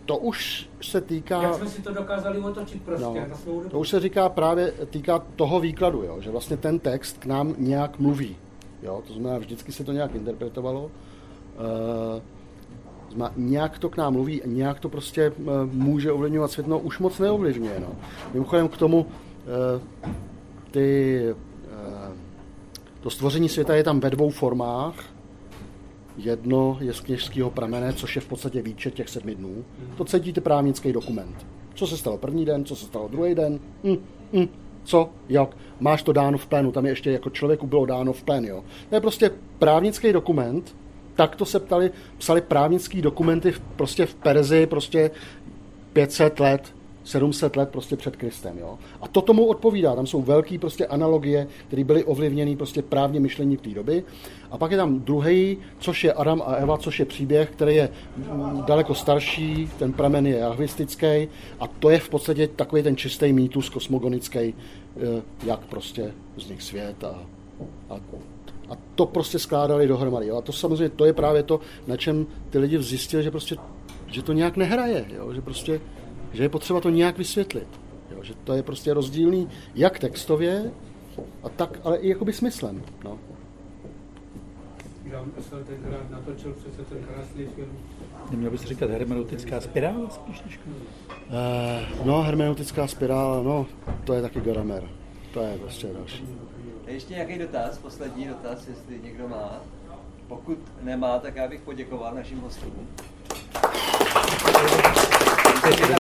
to už se týká... Jak jsme si to dokázali otočit prostě no, na svou To už se říká právě, týká toho výkladu, jo, že vlastně ten text k nám nějak mluví. Jo, to znamená, vždycky se to nějak interpretovalo. Uh, znamená, nějak to k nám mluví, nějak to prostě uh, může ovlivňovat svět, no už moc neovlivňuje. No. Mimochodem k tomu uh, ty, uh, to stvoření světa je tam ve dvou formách Jedno je z kněžského pramene, což je v podstatě výčet těch sedmi dnů. To cítíte právnický dokument. Co se stalo první den, co se stalo druhý den, hm, hm, co, jak, máš to dáno v plénu, tam je ještě jako člověku bylo dáno v plén, jo. To je prostě právnický dokument, tak to se ptali, psali právnický dokumenty v, prostě v Perzi, prostě 500 let 700 let prostě před Kristem. Jo? A to tomu odpovídá. Tam jsou velké prostě analogie, které byly ovlivněny prostě právně myšlení té doby. A pak je tam druhý, což je Adam a Eva, což je příběh, který je mm, daleko starší, ten pramen je jahvistický a to je v podstatě takový ten čistý mýtus kosmogonický, eh, jak prostě vznik svět a, a a to prostě skládali dohromady. Jo? A to samozřejmě to je právě to, na čem ty lidi zjistili, že prostě že to nějak nehraje, jo? že prostě že je potřeba to nějak vysvětlit. Jo, že to je prostě rozdílný jak textově, A tak, ale i jakoby smyslem. No. Jean Essel tenkrát natočil přece ten krásný film. Neměl bys říkat hermeneutická spirála spíš než Uh, no, hermeneutická spirála, no, to je taky Gadamer. To je prostě další. A ještě nějaký dotaz, poslední dotaz, jestli někdo má. Pokud nemá, tak já bych poděkoval našim hostům. Nám